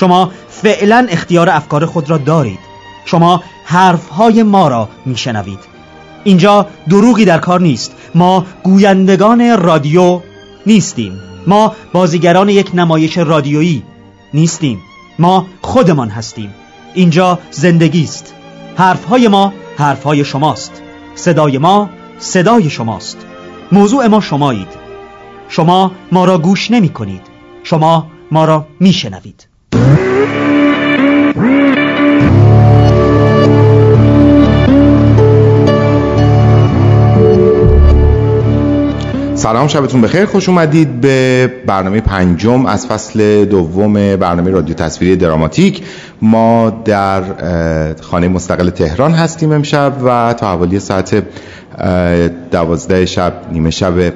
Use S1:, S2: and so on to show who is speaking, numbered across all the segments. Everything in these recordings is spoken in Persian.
S1: شما فعلا اختیار افکار خود را دارید. شما حرفهای ما را میشنوید. اینجا دروغی در کار نیست. ما گویندگان رادیو نیستیم. ما بازیگران یک نمایش رادیویی نیستیم. ما خودمان هستیم. اینجا زندگی است. حرفهای ما حرفهای شماست. صدای ما صدای شماست. موضوع ما شمایید. شما ما را گوش نمی کنید شما ما را می شنوید
S2: سلام شبتون بخیر. خوش اومدید به برنامه پنجم از فصل دوم برنامه رادیو تصویری دراماتیک. ما در خانه مستقل تهران هستیم امشب و تا حوالی ساعت دوازده شب نیمه شب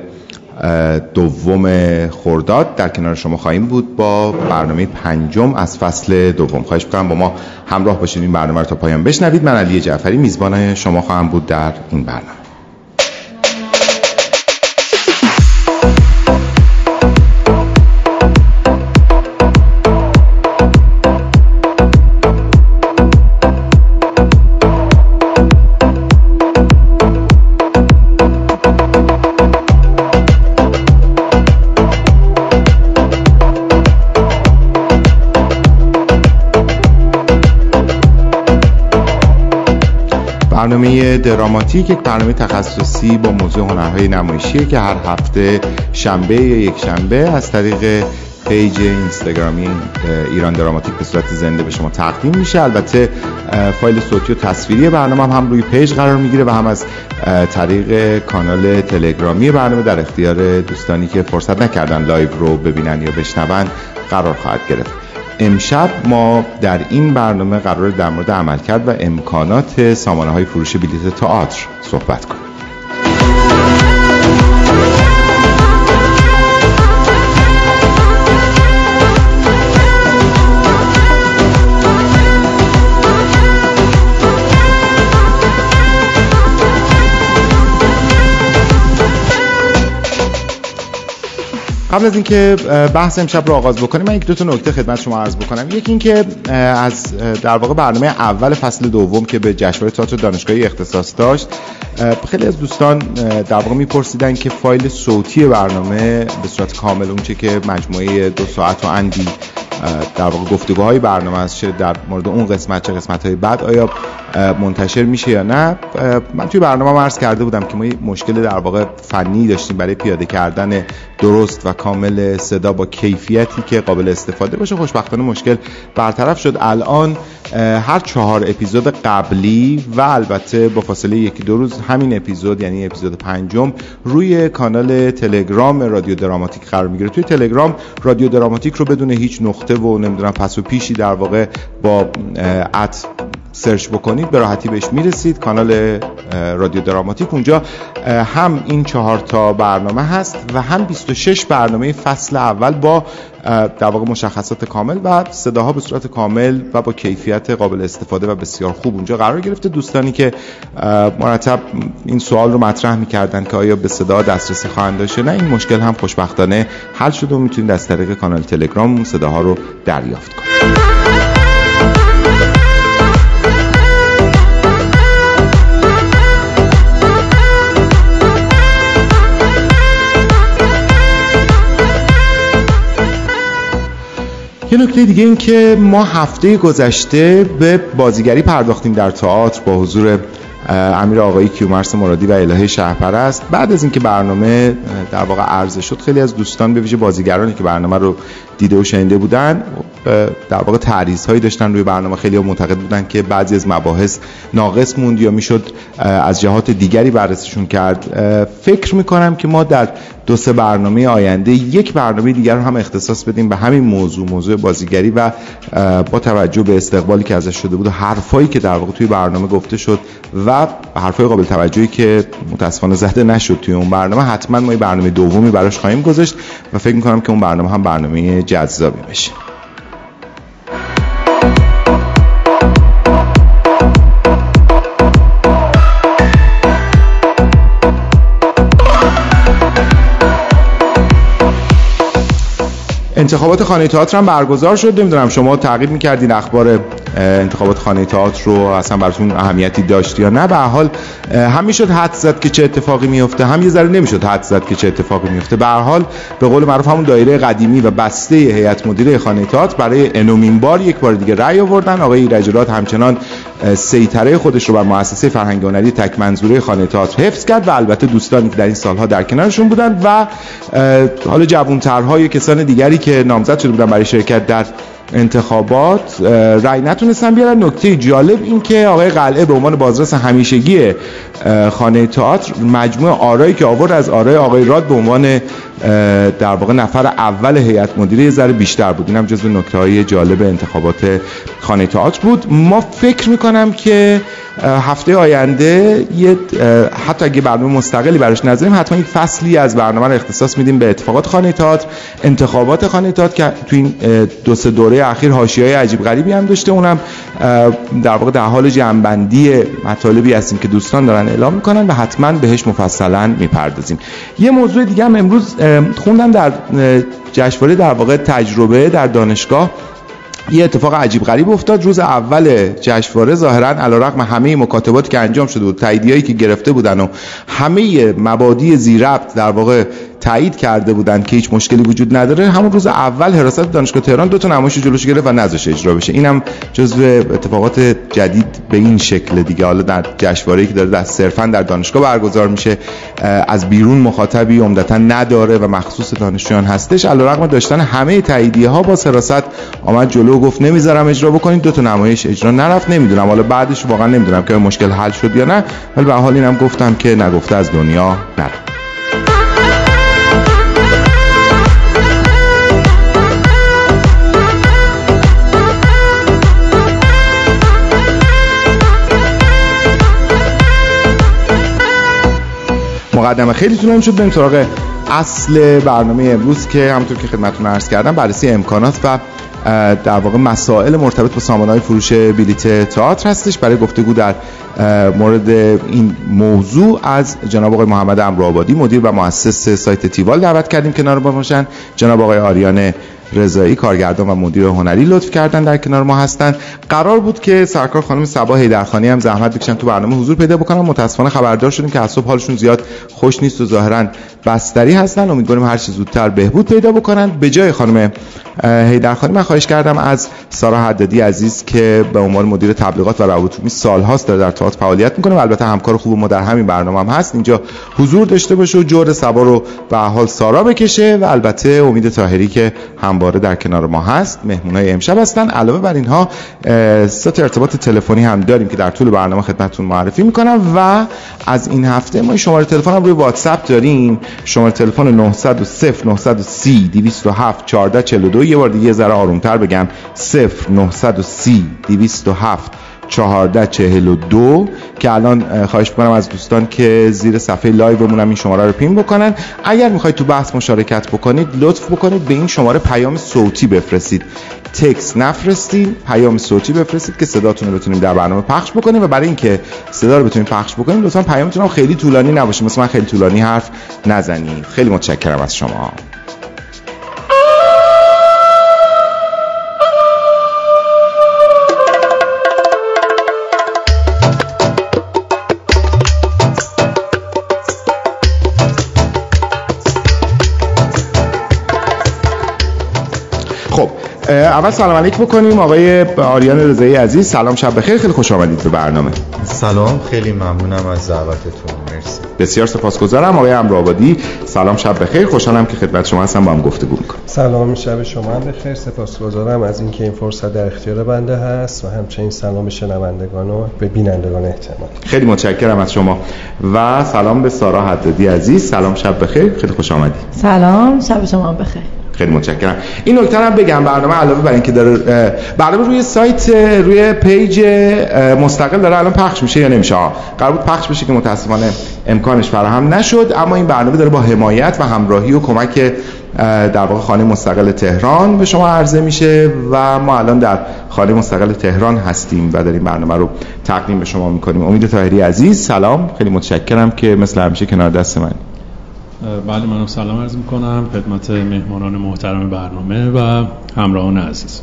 S2: دوم خورداد در کنار شما خواهیم بود با برنامه پنجم از فصل دوم. خواهش می‌کنم با ما همراه باشید این برنامه رو تا پایان بشنوید. من علی جعفری میزبان شما خواهم بود در این برنامه. برنامه دراماتیک یک برنامه تخصصی با موضوع هنرهای نمایشیه که هر هفته شنبه یا یک شنبه از طریق پیج اینستاگرامی ایران دراماتیک به صورت زنده به شما تقدیم میشه. البته فایل صوتی و تصویری برنامه هم, هم روی پیج قرار می‌گیره و هم از طریق کانال تلگرامی برنامه در اختیار دوستانی که فرصت نکردن لایو رو ببینن یا بشنون قرار خواهد گرفت. امشب ما در این برنامه قراره در مورد عملکرد و امکانات سامانه های فروش بلیت تئاتر صحبت کنیم. قبل از اینکه بحث امشب رو آغاز بکنیم من یک دو تا نکته خدمت شما عرض بکنم. یکی اینکه از در واقع برنامه اول فصل دوم که به جشنواره تئاتر دانشگاهی اختصاص داشت خیلی از دوستان در واقع میپرسیدن که فایل صوتی برنامه به صورت کامل اونچه که مجموعه دو ساعت و اندی در واقع گفتگوهای برنامه است چه در مورد اون قسمت چه قسمت های بعد آیا منتشر میشه یا نه؟ من توی برنامه عرض کرده بودم که ما مشکل در واقع فنی داشتیم برای پیاده کردن درست و کامل صدا با کیفیتی که قابل استفاده باشه. خوشبختانه مشکل برطرف شد. الان هر چهار اپیزود قبلی و البته با فاصله یکی دو روز همین اپیزود یعنی اپیزود پنجم روی کانال تلگرام رادیو دراماتیک قرار می‌گیره. توی تلگرام رادیو دراماتیک رو بدون هیچ نقطه و نمی‌دونم پس و پیشی در واقع با ات سرچ بکنید به راحتی بهش می‌رسید. کانال رادیو دراماتیک. اونجا هم این چهار تا برنامه هست و هم 26 برنامه فصل اول با در واقع مشخصات کامل و صداها به صورت کامل و با کیفیت قابل استفاده و بسیار خوب اونجا قرار گرفته. دوستانی که مرتب این سوال رو مطرح می‌کردن که آیا به صدا دسترسی خواهند داشت نه این مشکل هم خوشبختانه حل شده و می‌تونید از طریق کانال تلگرام صداها رو دریافت کنید. یه نکته دیگه این که ما هفته گذشته به بازیگری پرداختیم در تئاتر با حضور امیر آقایی کیومرس مرادی و الهه شهرپرست بعد از اینکه برنامه در واقع عرضه شد خیلی از دوستان به ویژه بازیگرانی که برنامه رو دیده و شنیده بودن در واقع تعریض هایی داشتن روی برنامه. خیلی معتقد بودن که بعضی از مباحث ناقص موند یا می‌شد از جهات دیگری بررسیشون کرد. فکر می‌کنم که ما در دو سه برنامه آینده یک برنامه دیگر رو هم اختصاص بدیم به همین موضوع موضوع بازیگری و با توجه به استقبالی که ازش شده بود و حرفایی که در واقع توی برنامه گفته شد و حرفای قابل توجهی که متاسفانه زده نشد توی اون برنامه حتما ما برنامه دومی براش خواهیم گذاشت و فکر می‌کنم که اون برنامه هم برنامه جذابی بشه انتخابات خانه تئاتر هم برگزار شد. نمی‌دونم شما تعقیب می‌کردین اخبار انتخابات خانه تئاتر رو اصلا براتون اهمیتی داشت یا نه. به حال هم می‌شد حد زد که چه اتفاقی میفته هم یه ذره نمی‌شد حد زد که چه اتفاقی میفته به حال به قول معروف همون دایره قدیمی و بسته هیئت مدیره خانه تئاتر برای انومین بار یک بار دیگه رأی آوردن. آقای ایرجرات همچنان سیطره خودش رو بر مؤسسه فرهنگ هنری تک منظوره خانه تئاتر حفظ کرد و البته دوستانی که در این سالها در کنارشون بودند و حالا جوانترهای کسان دیگری که نامزد شده بودن برای شرکت در انتخابات رأی نتونستن بیارن. نکته جالب این که آقای قلعه به عنوان بازرس همیشگی خانه تئاتر مجموع آرایی که آورد از آرای آقای راد به عنوان در واقع نفر اول هیئت مدیره یه ذره بیشتر بود. اینم جزو نکته های جالب انتخابات خانه تئاتر بود. ما فکر می‌کنم که هفته آینده یه حتی اگه برنامه مستقلی براش نذاریم حتما یک فصلی از برنامه رو اختصاص میدیم به اتفاقات خانه تئاتر انتخابات خانه تئاتر که تو این دو سه دوره اخیر حاشیه‌های عجیب غریبی هم داشته. اونم در واقع در حال جنبندی مطالبی هستیم که دوستان دارن اعلام می‌کنن و حتما بهش مفصلا می‌پردازیم. یه موضوع دیگه هم امروز خوندم در جشنواره در واقع تجربه در دانشگاه. یه اتفاق عجیب غریب افتاد. روز اول جشنواره ظاهرا علیرغم همه مکاتباتی که انجام شده بود تاییدیایی که گرفته بودن و همه مبادی زیربط در واقع تایید کرده بودن که هیچ مشکلی وجود نداره. همون روز اول حراست دانشگاه تهران دو تا نمایش جلوش گرفت و نذاش اجرا بشه. اینم جزو اتفاقات جدید به این شکل دیگه. حالا در جشنواره‌ای که داره در صرفا در دانشگاه برگزار میشه از بیرون مخاطبی عمدتا نداره و مخصوص دانشجویان هستش. علیرغم داشتن همه تاییدیه ها با حراست آمد جلو گفت نمی‌ذارم اجرا بکنید دو تا نمایش اجرا نرفت. نمی‌دونم حالا بعدش واقعا نمی‌دونم که مشکل حل شد یا نه ولی به حال اینم گفتم که نگفته از دنیا نره مقدمه خیلی طولانی شد بریم سراغ اصل برنامه امروز که همونطور که خدمتتون عرض کردم بررسی امکانات و در واقع مسائل مرتبط با سامانه فروش بلیت تئاتر هستش. برای گفتگو در مورد این موضوع از جناب آقای محمد امروآبادی مدیر و مؤسس سایت تیوال دعوت کردیم کنار ما باشن. جناب آقای آریان رضایی کارگردان و مدیر هنری لطف کردن در کنار ما هستن. قرار بود که سرکار خانم صبا هیدرخانی هم زحمت بکشن تو برنامه حضور پیدا بکنن. متاسفانه خبردار شدیم که از حالشون زیاد خوش نیست و ظاهرا بستری هستن. امیدواریم هر چه زودتر بهبود پیدا بکنن. به جای خانم هیدرخانی من خواهش کردم از سارا حدادی عزیز که به عنوان مدیر تبلیغات و روابط عمومی سالهاست داره در تئاتر فعالیت می‌کنه و البته همکار خوب ما در همین برنامه هم هست. اینجا حضور داشته باشه و جور سبا رو به حال سارا بکشه و البته امید طاهری که همواره در کنار ما هست. مهمونای امشب هستن. علاوه بر اینها سه ارتباط تلفنی هم داریم که در طول برنامه خدمتتون معرفی می‌کنم و از این هفته ما شماره تلفن هم روی واتساپ داریم. شماره تلفن 910 930 207 1442 یه بار دیگه ذره آرومتر بگم 0930 207 1442 که الان خواهش می‌کنم از دوستان که زیر صفحه live مون هم این شماره رو pin بکنن. اگر می‌خواید تو بحث مشارکت بکنید لطف بکنید به این شماره پیام صوتی بفرستید. تکس نفرستید پیام صوتی بفرستید که صداتون رو بتونیم در برنامه پخش بکنیم و برای اینکه صدا رو بتونیم پخش بکنیم لطفا پیامتون هم خیلی طولانی نباشه. مثلا من خیلی طولانی حرف نزنید. خیلی متشکرم از شما. اول سلام علیک بکنیم آقای آریان رضایی عزیز. سلام شب بخیر. خیلی خوش آمدید به برنامه.
S3: سلام خیلی ممنونم از دعوتتون. مرسی.
S2: بسیار سپاسگزارم. آقای امرآبادی سلام شب بخیر. خوشحالم که خدمت شما هستم با هم گفتگو می‌کنم
S4: سلام شب شما هم بخیر. سپاسگزارم از اینکه این فرصت در اختیار بنده هست و همچنین سلام به شنوندگان و به بینندگان احتمال.
S2: خیلی متشکرم از شما. و سلام به سارا حدادی عزیز. سلام شب بخیر. خیلی خوش آمدید.
S5: سلام شب شما بخیر.
S2: خیلی متشکرم. این نکته هم بگم برنامه علاوه بر اینکه داره برنامه روی سایت روی پیج مستقل داره الان پخش میشه یا نمیشه؟ قرار بود پخش بشه که متاسفانه امکانش فراهم نشد اما این برنامه داره با حمایت و همراهی و کمک در واقع خانه مستقل تهران به شما عرضه میشه و ما الان در خانه مستقل تهران هستیم و داریم برنامه رو تقدیم به شما می‌کنیم. امید طاهری عزیز سلام. خیلی متشکرم که مثل همیشه کنار دست من.
S6: بله منم سلام عرض می‌کنم. خدمت مهمانان محترم برنامه و همراهان عزیز.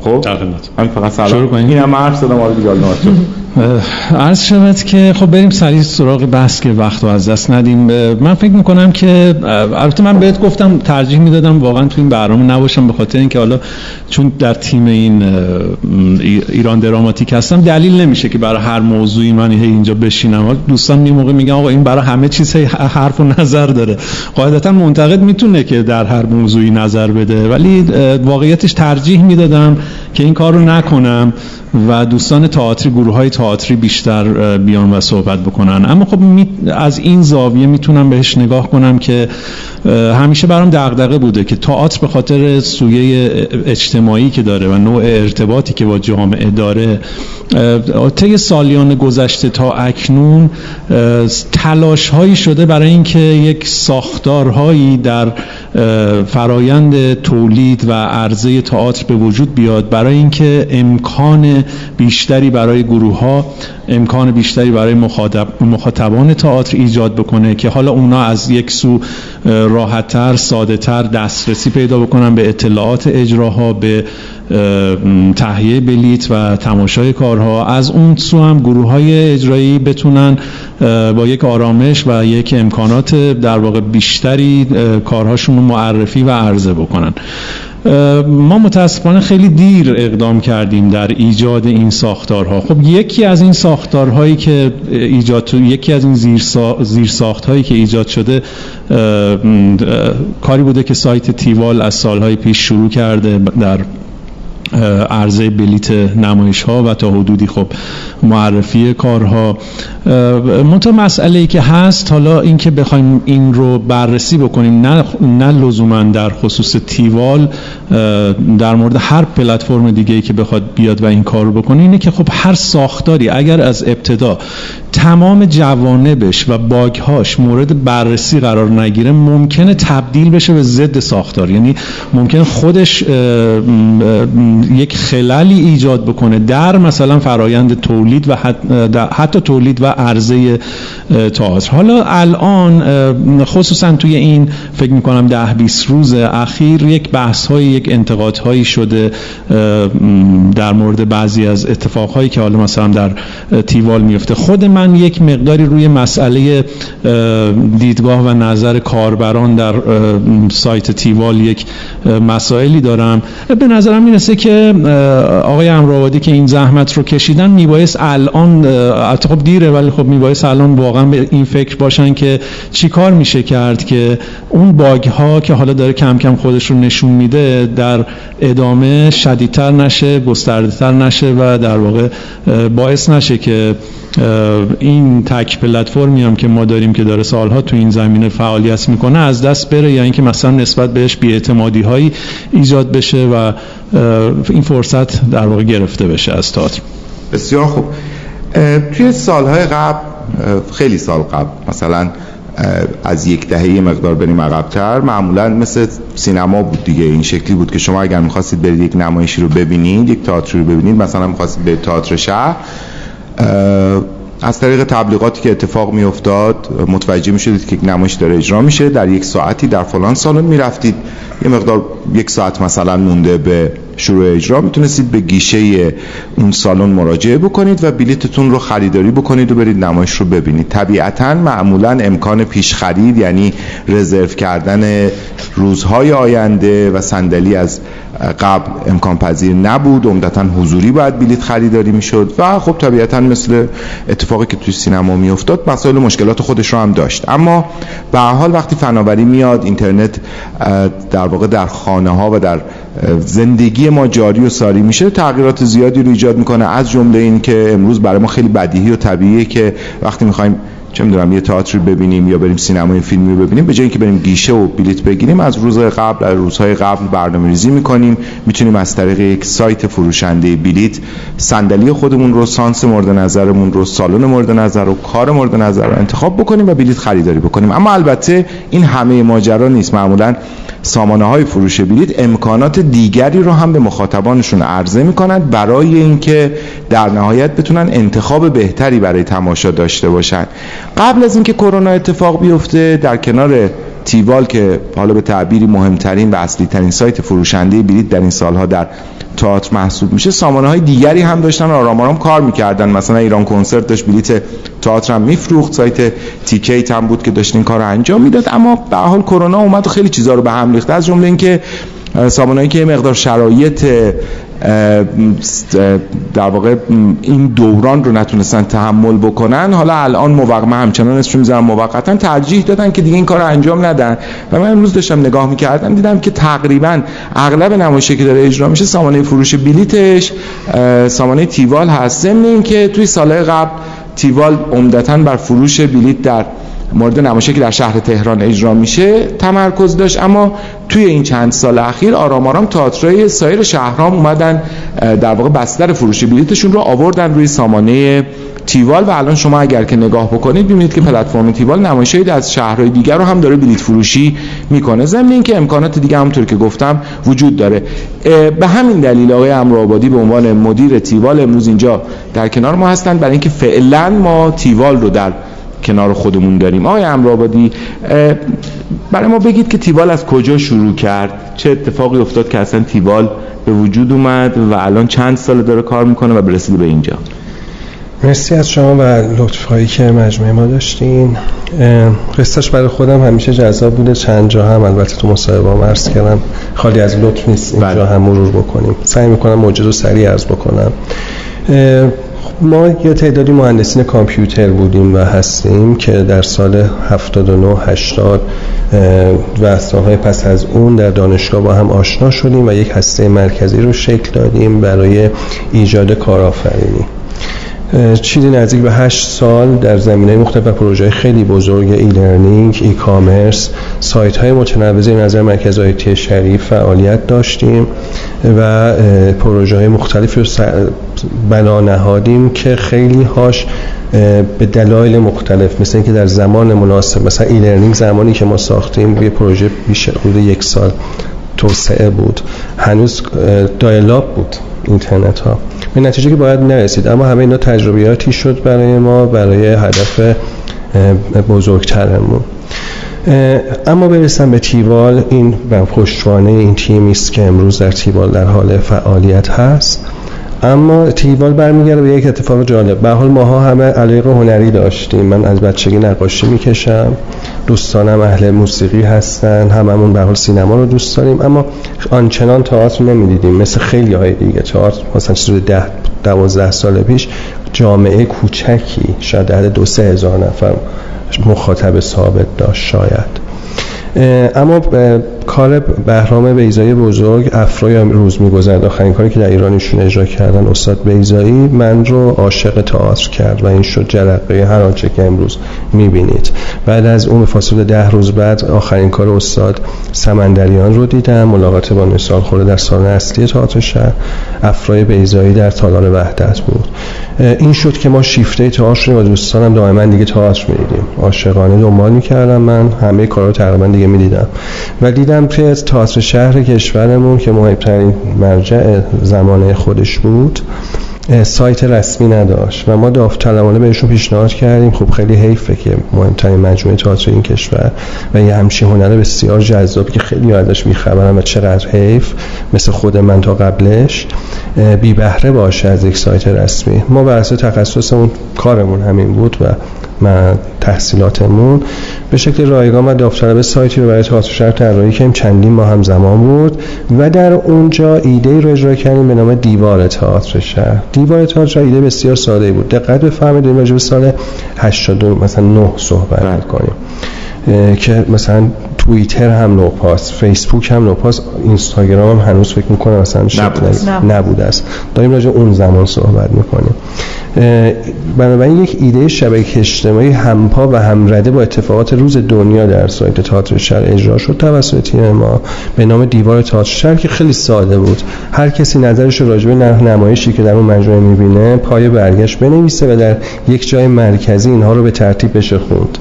S2: خب
S6: در خدمت.
S2: فقط سلام.
S6: شروع کنیم.
S2: اینم حرف زدم آقای بیگال
S6: عرض شود که خب بریم سریع سراغ بحث که وقت رو از دست ندیم. من فکر می‌کنم که البته من بهت گفتم ترجیح می‌دادم واقعا تو این برنامه نباشم به خاطر اینکه حالا چون در تیم این ایران دراماتیک هستم دلیل نمیشه که برای هر موضوعی من اینجا بشینم. دوستان یه موقع میگن آقا این برای همه چیز حرف و نظر داره. قاعدتا منتقد می‌تونه که در هر موضوعی نظر بده. ولی واقعیتش ترجیح می‌دادم. که این کار رو نکنم و دوستان تئاتری گروه های تئاتری بیشتر بیان و صحبت بکنن. اما خب از این زاویه می‌تونم بهش نگاه کنم که همیشه برام دغدغه بوده که تئاتر به خاطر سویه اجتماعی که داره و نوع ارتباطی که با جامعه داره طی سالیان گذشته تا اکنون تلاش هایی شده برای اینکه یک ساختارهایی در فرایند تولید و عرضه تئاتر به وجود بیاد. برای اینکه امکان بیشتری برای گروه ها امکان بیشتری برای مخاطب مخاطبان تئاتر ایجاد بکنه که حالا اونا از یک سو راحتتر سادهتر دسترسی پیدا بکنن به اطلاعات اجراها به تهیه بلیت و تماشای کارها. از اون سو هم گروه های اجرایی بتونن با یک آرامش و یک امکانات در واقع بیشتری کارهاشون رو معرفی و عرضه بکنن. ما متاسفانه خیلی دیر اقدام کردیم در ایجاد این ساختارها. خب یکی از این ساختارهایی که ایجاد یکی از این زیر, زیر ساختهایی که ایجاد شده کاری بوده که سایت تیوال از سالهای پیش شروع کرده در عرضه بلیت نمایش ها و تا حدودی خب معرفی کارها. منتها مسئله ای که هست حالا اینکه بخوایم این رو بررسی بکنیم نه نه لزوما در خصوص تیوال در مورد هر پلتفرم دیگه ای که بخواد بیاد و این کار رو بکنه اینه که خب هر ساختاری اگر از ابتدا تمام جوانبش و باگهاش مورد بررسی قرار نگیره ممکنه تبدیل بشه به ضد ساختار. یعنی ممکنه خودش یک خلالی ایجاد بکنه در مثلا فرایند تولید و حتی تولید و عرضه تئاتر. حالا الان خصوصا توی این فکر می‌کنم ده 20 روز اخیر یک بحث های یک انتقاد هایی شده در مورد بعضی از اتفاق هایی که حالا مثلا در تیوال میفته خود من یک مقداری روی مسئله دیدگاه و نظر کاربران در سایت تیوال یک مسائلی دارم. به نظرم می‌رسه که آقای امراوادی که این زحمت رو کشیدن میبایست الان خب دیره ولی خب میبایست الان واقعا به این فکر باشن که چی کار میشه کرد که اون باگ ها که حالا داره کم کم خودش رو نشون میده در ادامه شدیدتر نشه گسترده تر نشه و در واقع باعث نشه که این تک پلتفرمی هم که ما داریم که داره سالها تو این زمینه فعالیت می‌کنه از دست بره. یا اینکه مثلا نسبت بهش بیاعتمادی هایی ایجاد بشه و این فرصت در واقع گرفته بشه از تئاتر.
S2: بسیار خوب. توی سالهای قبل خیلی سال قبل مثلا از یک دهه مقدار بریم عقبتر معمولا مثل سینما بود دیگه. این شکلی بود که شما اگر می‌خواستید برید یک نمایشی رو ببینید یک تئاتر رو ببینید مثلا می‌خواستید به تئاتر شهر از طریق تبلیغاتی که اتفاق می افتاد متوجه می شدید که نمایش داره اجرا میشه. در یک ساعتی در فلان سالن می رفتید یه مقدار یک ساعت مثلا مونده به شروع اجرا. می‌تونستید به گیشه اون سالن مراجعه بکنید و بلیتتون رو خریداری بکنید و برید نمایش رو ببینید. طبیعتا معمولا امکان پیش خرید یعنی رزرو کردن روزهای آینده و صندلی از قبل امکان پذیر نبود. عمدتا حضوری باید بلیت خریداری می‌شد و خب طبیعتا مثل اتفاقی که توی سینما میافتاد مسائل و مشکلات خودش رو هم داشت. اما به حال وقتی فناوری میاد اینترنت در واقع در خانه ها و در زندگی ما جاری و ساری میشه تغییرات زیادی رو ایجاد می‌کنه. از جمله این که امروز برای ما خیلی بدیهی و طبیعیه که وقتی می‌خوایم چه می‌دونم یه تئاتری ببینیم یا بریم سینما فیلمی رو ببینیم به جای اینکه بریم گیشه و بلیت بگیریم از روز قبل از روزهای قبل برنامه ریزی می‌کنیم. می‌تونیم از طریق یک سایت فروشنده بلیت صندلی خودمون رو سانس مورد نظرمون رو سالن مورد نظر و کار مورد نظر رو انتخاب بکنیم و بلیت خریداری بکنیم. اما البته این همه ماجرا نیست. معمولا سامانه های فروش بلیت امکانات دیگری رو هم به مخاطبانشون عرضه می‌کنند برای اینکه در نهایت بتونن انتخاب بهتری برای تماشا داشته باشن. قبل از اینکه کرونا اتفاق بیفته در کنار تیوال که حالا به تعبیری مهمترین و اصلی ترین سایت فروشنده بلیت در این سالها در تئاتر محسوب میشه سامانه های دیگری هم داشتن آرام آرام کار می‌کردن. مثلا ایران کنسرت داشت بلیت تئاتر هم میفروخت. سایت تیکیت هم بود که داشت این کار رو انجام می‌داد. اما به حال کرونا اومد و خیلی چیزا رو به هم ریخت. از جمله اینکه سامانهایی که مقدار شرایط در واقع این دوران رو نتونستن تحمل بکنن. حالا الان موقع همچنان اسمش می‌ذارم موقتا ترجیح دادن که دیگه این کار انجام ندن. و من امروز داشتم نگاه می‌کردم دیدم که تقریبا اغلب نمایشی که داره اجرا میشه سامانه فروش بلیتش سامانه تیوال هست. ضمن اینکه توی سالهای قبل تیوال عمدتا بر فروش بلیت در مورد نمایشی که در شهر تهران اجرا میشه تمرکز داشت اما توی این چند سال اخیر آرام آرام تئاترای سایر شهرها اومدن در واقع بستر فروش بلیتشون رو آوردن روی سامانه تیوال و الان شما اگر که نگاه بکنید ببینید که پلتفرم تیوال نمایشی از شهرهای دیگر رو هم داره بلیت فروشی می‌کنه. ضمن اینکه امکانات دیگه همونطور که گفتم وجود داره. به همین دلیل آقای امروآبادی به عنوان مدیر تیوال امروز اینجا در کنار ما هستن برای اینکه فعلا ما تیوال رو در کنار خودمون داریم آقای امرآبادی برای ما بگید که تیوال از کجا شروع کرد؟ چه اتفاقی افتاد که اصلا تیوال به وجود اومد و الان چند سال داره کار می‌کنه و برسید به اینجا؟
S4: مرسی از شما و لطفهایی که مجموعه ما داشتین. قصتش برای خودم همیشه جذاب بوده. چند جا هم البته تو مصاحبه هم عرض کردم خالی از لطف نیست اینجا بله. هم مرور بکنیم. سعی می‌کنم موجود و سریع عرض بکنم. ما یه تعدادی مهندسین کامپیوتر بودیم و هستیم که در سال 79 80 و سالهای پس از اون در دانشگاه با هم آشنا شدیم و یک هسته مرکزی رو شکل دادیم برای ایجاد کارآفرینی. چیزی نزدیک به 8 سال در زمینه مختلف پروژه خیلی بزرگ ای لرنینگ، ای کامرس، سایت های متنوع نظر مرکز آیتی شریف فعالیت داشتیم و پروژه های مختلفی رو بنا نهادیم که خیلی هاش به دلایل مختلف مثل اینکه در زمان مناسب مثلا ای لرنینگ زمانی که ما ساختیم یه پروژه بیش حدود یک سال توسعه بود. هنوز دایلاب بود اینترنت ها به نتیجه که باید نرسید. اما همه اینا تجربیاتی شد برای ما برای هدف بزرگترمون. اما برسم به تیوال. این پشتوانه این تیمی است که امروز در تیوال در حال فعالیت هست. اما تیوال برمیگرده به یک اتفاق جالب. به حال ماها همه علیق هنری داشتیم. من از بچگی نقاشی می‌کشم. دوستانم اهل موسیقی هستن هممون به حال سینما رو دوست داریم اما آنچنان تئاتر نمی‌دیدیم. مثل خیلی های دیگه تئاتر مثلا چیز ده دوازده سال پیش جامعه کوچکی شاید در دو سه هزار نفر مخاطب ثابت داشت شاید. اما کار بهرام بیزایی بزرگ افرای روز میگذرد. آخرین کاری که در ایرانشون اجرا کردن استاد بیزایی من رو عاشق تئاتر کرد و این شد جرقه هر آنچه که امروز می‌بینید. بعد از اون فاصله ده روز بعد آخرین کار استاد سمندریان رو دیدم. ملاقات با مثال خورده در سال اصلی تئاتر شهر. افرای بیزایی در تالار وحدت بود. این شد که ما شیفته تئاتر و دوستانم دائما دیگه تئاتر می‌دیدیم عاشقانه دنبال می‌کردم. من همه کارا رو تقریبا دیگه می‌دیدم. و دیدم که تئاتر شهر کشورمون که مهمترین مرجع زمانه خودش بود سایت رسمی نداشت. و ما داوطلبانه بهشون پیشنهاد کردیم. خب خیلی حیفه که مهمترین مجموعه تئاتر این کشور و یه همچین هنر بسیار جذاب که خیلی ازش میخبرن و چقدر حیف مثل خود من تا قبلش. بی بهره باشه از یک سایت رسمی. ما بر اساس تخصصمون کارمون همین بود و من تحصیلاتمون به شکل رایگان و داوطلب سایتی رو برای تئاتر شهر طراحی کردیم. چندین ماه هم زمان بود. و در اونجا ایده رو اجرا کردیم به نام دیوار تئاتر شهر. دیوار تئاتر ایده بسیار ساده بود. دقت بفرمایید راجع به سال 82 مثلا 9 صحبت کنیم. که مثلا توییتر هم نوپاس فیسبوک هم نوپاس اینستاگرام هم هنوز فکر می‌کنم مثلا نبود است. داریم راجع اون زمان صحبت می‌کنیم. بنابراین یک ایده شبکه اجتماعی همپا و همرده با اتفاقات روز دنیا در سایت تئاتر شهر اجرا شد توسط تیم ما به نام دیوار تئاتر شهر که خیلی ساده بود. هر کسی نظرش راجع به نمایشی که در اون مجموعه می‌بینه پای برگشت بنویسه و در یک جای مرکزی اینها رو به ترتیب بشه خوند.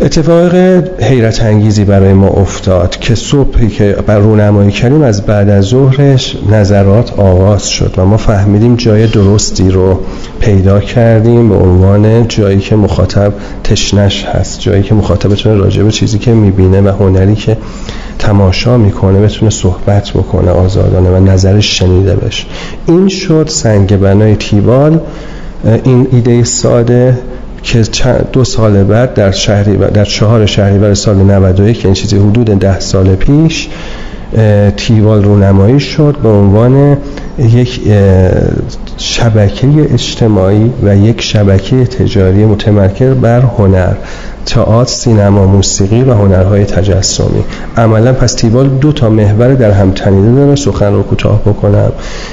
S4: اتفاق حیرت انگیزی برای ما افتاد که صبحی که بر رونمایی کردیم از بعد از ظهرش نظرات آغاز شد و ما فهمیدیم جای درستی رو پیدا کردیم به عنوان جایی که مخاطب تشنش هست جایی که مخاطب بتونه راجع به چیزی که می‌بینه و هنری که تماشا می‌کنه بتونه صحبت بکنه آزادانه و نظرش شنیده بشه. این شد سنگ بنای تیبال. این ایده ساده که دو سال بعد در شهری در چهار شهریور سال 91 که این چیزی حدود ده سال پیش تیوال رونمایی شد به عنوان یک شبکه اجتماعی و یک شبکه تجاری متمرکز بر هنر تئاتر، سینما، موسیقی و هنرهای تجسمی عملا پس تیوال دو تا محور در هم تنیده داره سخن رو کوتاه بکنم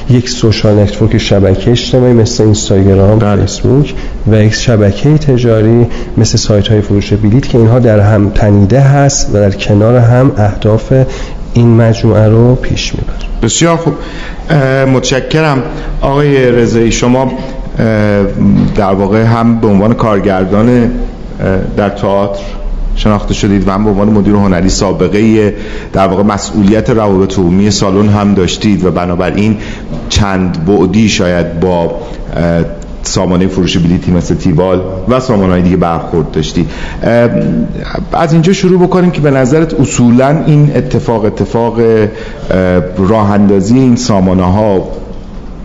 S4: یک social network شبکه اجتماعی مثل اینستاگرام،
S2: بله.
S4: فیسبوک و یک شبکه تجاری مثل سایت های فروش بلیط که اینها در هم تنیده هست و در کنار هم اهداف این مجموعه رو پیش می‌بره.
S2: بسیار خوب. متشکرم. آقای رضایی شما در واقع هم به عنوان کارگردان در تئاتر شناخته شدید و هم به عنوان مدیر هنری سابقه در واقع مسئولیت روابط عمومی سالن هم داشتید و بنابراین چند بعدی شاید با سامانه فروش بلیتی مثل تیوال و سامانه دیگه برخورد داشتی. از اینجا شروع بکنیم که به نظرت اصولا این اتفاق اتفاق راه اندازی این سامانه ها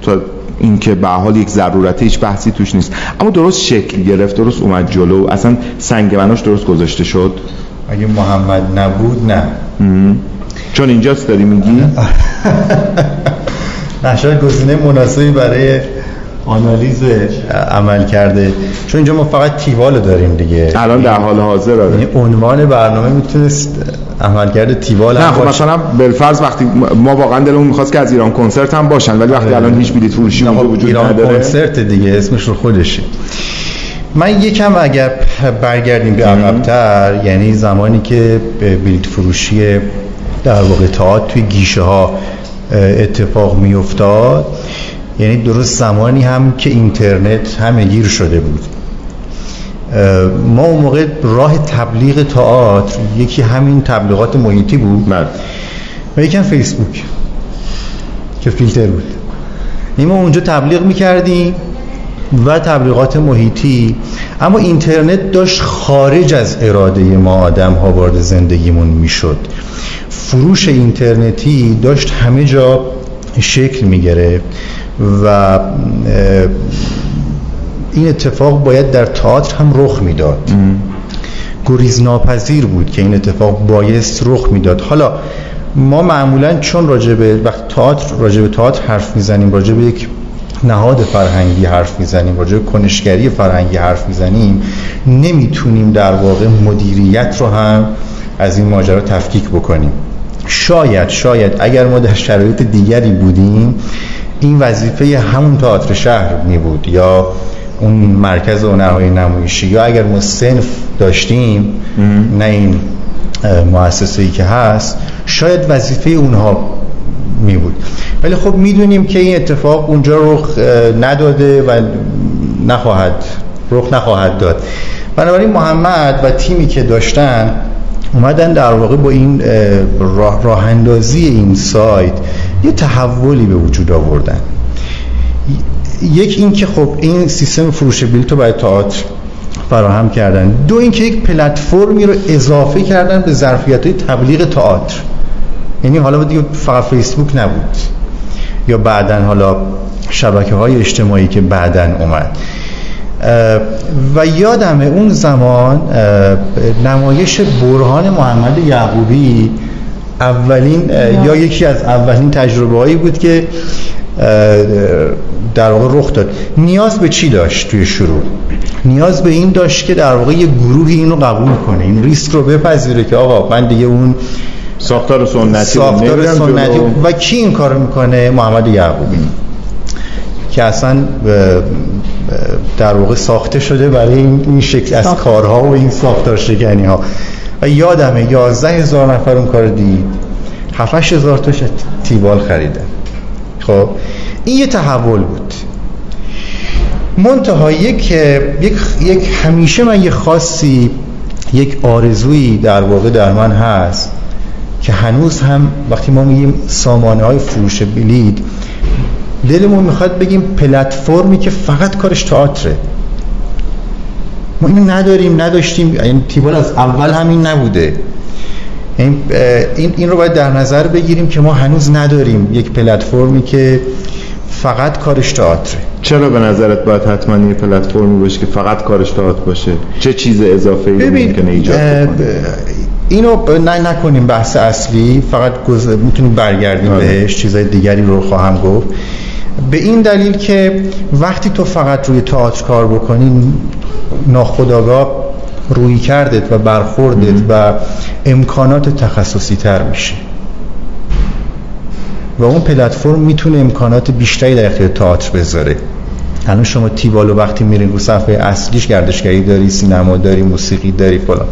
S2: تا اینکه به حال یک ضرورت هیچ بحثی توش نیست. اما درست شکل گرفت درست اومد جلو. اصلا سنگ بناش درست گذاشته شد.
S3: اگه محمد نبود نه.
S2: چون اینجاست داری میگی؟
S3: نشاید گزینه مناسبی برای آنالیز عمل کرده. چون اینجا ما فقط تیوال داریم دیگه.
S2: الان در حال حاضر آره.
S3: یعنی عنوان برنامه می‌تونست عمل کرده تیوال
S2: نه
S3: هم
S2: خب
S3: باشه.
S2: مثلا بالفرض وقتی ما واقعا دلمون می‌خواست که از ایران کنسرت هم باشن ولی وقتی الان هیچ بلیت فروشی
S3: نه،
S2: اونجا
S3: خب
S2: وجود
S3: ایران
S2: نداره.
S3: کنسرت دیگه اسمش رو خودشه. من یکم اگر برگردیم به عقبتر یعنی زمانی که بلیت فروشی در واقع تئاتر توی گیشه ها اتفاق می افتاد یعنی درست زمانی هم که اینترنت همه گیر شده بود. ما اون موقع راه تبلیغ تئاتر یکی همین تبلیغات محیطی بود.
S2: بله.
S3: و یکم فیسبوک که فیلتر بود. یعنی ما اونجا تبلیغ می‌کردیم و تبلیغات محیطی. اما اینترنت داشت خارج از اراده ما آدم ها وارد زندگیمون می‌شد. فروش اینترنتی داشت همه جا شکل می‌گرفت و این اتفاق باید در تئاتر هم رخ می‌داد. گریز ناپذیر بود که این اتفاق بایست رخ می‌داد. حالا ما معمولا چون راجع به وقت تئاتر راجع به تئاتر حرف می‌زنیم راجع به یک نهاد فرهنگی حرف می‌زنیم راجع به کنشگری فرهنگی حرف می‌زنیم نمی‌تونیم در واقع مدیریت رو هم از این ماجرا تفکیک بکنیم. شاید شاید اگر ما در شرایط دیگری بودیم این وظیفه همون تئاتر شهر می بود یا اون مرکز هنرهای نمایشی یا اگر ما سنف داشتیم نه این مؤسسه ای که هست شاید وظیفه اونها می بود. ولی خب می‌دونیم که این اتفاق اونجا رخ نداده و نخواهد رخ نخواهد داد. بنابراین محمد و تیمی که داشتن اومدن در واقع با این اه، راه, راه اندازی این سایت یه تحولی به وجود آوردن. یک این که خب این سیستم فروش بلیط برای تئاتر فراهم کردن. دو اینکه یک پلتفرمی رو اضافه کردن به ظرفیت های تبلیغ تئاتر. یعنی حالا دیگه فقط فیسبوک نبود. یا بعدا حالا شبکه های اجتماعی که بعدا اومد. و یادمه اون زمان نمایش برهان محمد یعقوبی اولین یا یکی از اولین تجربه هایی بود که در واقع رخ داد. نیاز به چی داشت توی شروع؟ نیاز به این داشت که در واقع یه گروهی اینو قبول کنه. این ریسک رو بپذیره که آقا من دیگه اون
S2: ساختار سنتی
S3: ساختار سنتی و کی این کارو می‌کنه؟ محمد یعقوبی. که اصلا در واقع ساخته شده برای این شکل از کارها و این ساختار شکنی ها و یادمه یازده هزار نفر اون کار دید. هفتش هزار تاش تیبال خریده خب این یه تحول بود. منتها یک یک یک همیشه من یه خاصی یک آرزویی در واقع در من هست که هنوز هم وقتی ما میگیم سامانه های فروش بلید دلمون می‌خواد بگیم پلتفرمی که فقط کارش تئاتره. ما اینو نداریم نداشتیم. این تیبال از اول همین نبوده. این, این رو باید در نظر بگیریم که ما هنوز نداریم یک پلتفرمی که فقط کارش تئاتره.
S2: چرا به نظرت باید حتما یه پلتفرمی باشه که فقط کارش تئاتر باشه؟ چه چیز اضافه ای ممکنه ایجاد
S3: اینو نه نکنیم بحث اصلی. فقط می‌تونیم برگردیم آره. بهش. چیزای دیگری رو خواهم گفت. به این دلیل که وقتی تو فقط روی تئاتر کار بکنی ناخداگاه روی کردت و برخوردت و امکانات تخصصی تر میشه. و اون پلتفرم می‌تونه امکانات بیشتری در اختیار تئاتر بذاره. الان شما تیوالو وقتی میرین رو صفحه اصلیش گردشگری داری سینما داری موسیقی داری فلان.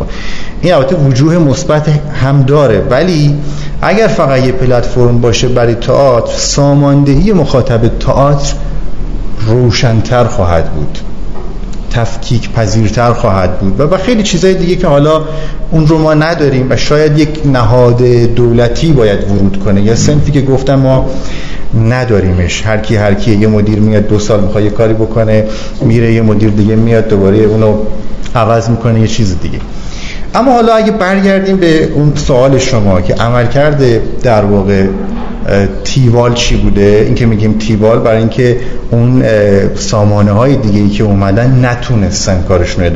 S3: این البته وجوه مثبت هم داره. ولی اگر فقط یه پلتفرم باشه برای تئاتر ساماندهی مخاطب تئاتر روشنتر خواهد بود. تفکیک پذیرتر خواهد بود و خیلی چیزای دیگه که حالا اون رو ما نداریم و شاید یک نهاد دولتی باید ورود کنه. یا سنفی که گفتم ما نداریمش. هر کی هر کی یه مدیر میاد دو سال می‌خواد یه کاری بکنه میره یه مدیر دیگه میاد دوباره اونو عوض می‌کنه یه چیز دیگه. اما حالا اگه برگردیم به اون سوال شما که عمل کرده در واقع تیوال چی بوده؟ این که میگیم تیوال برای اینکه اون سامانه های دیگه ای که اومدن نتونستن کارشون رو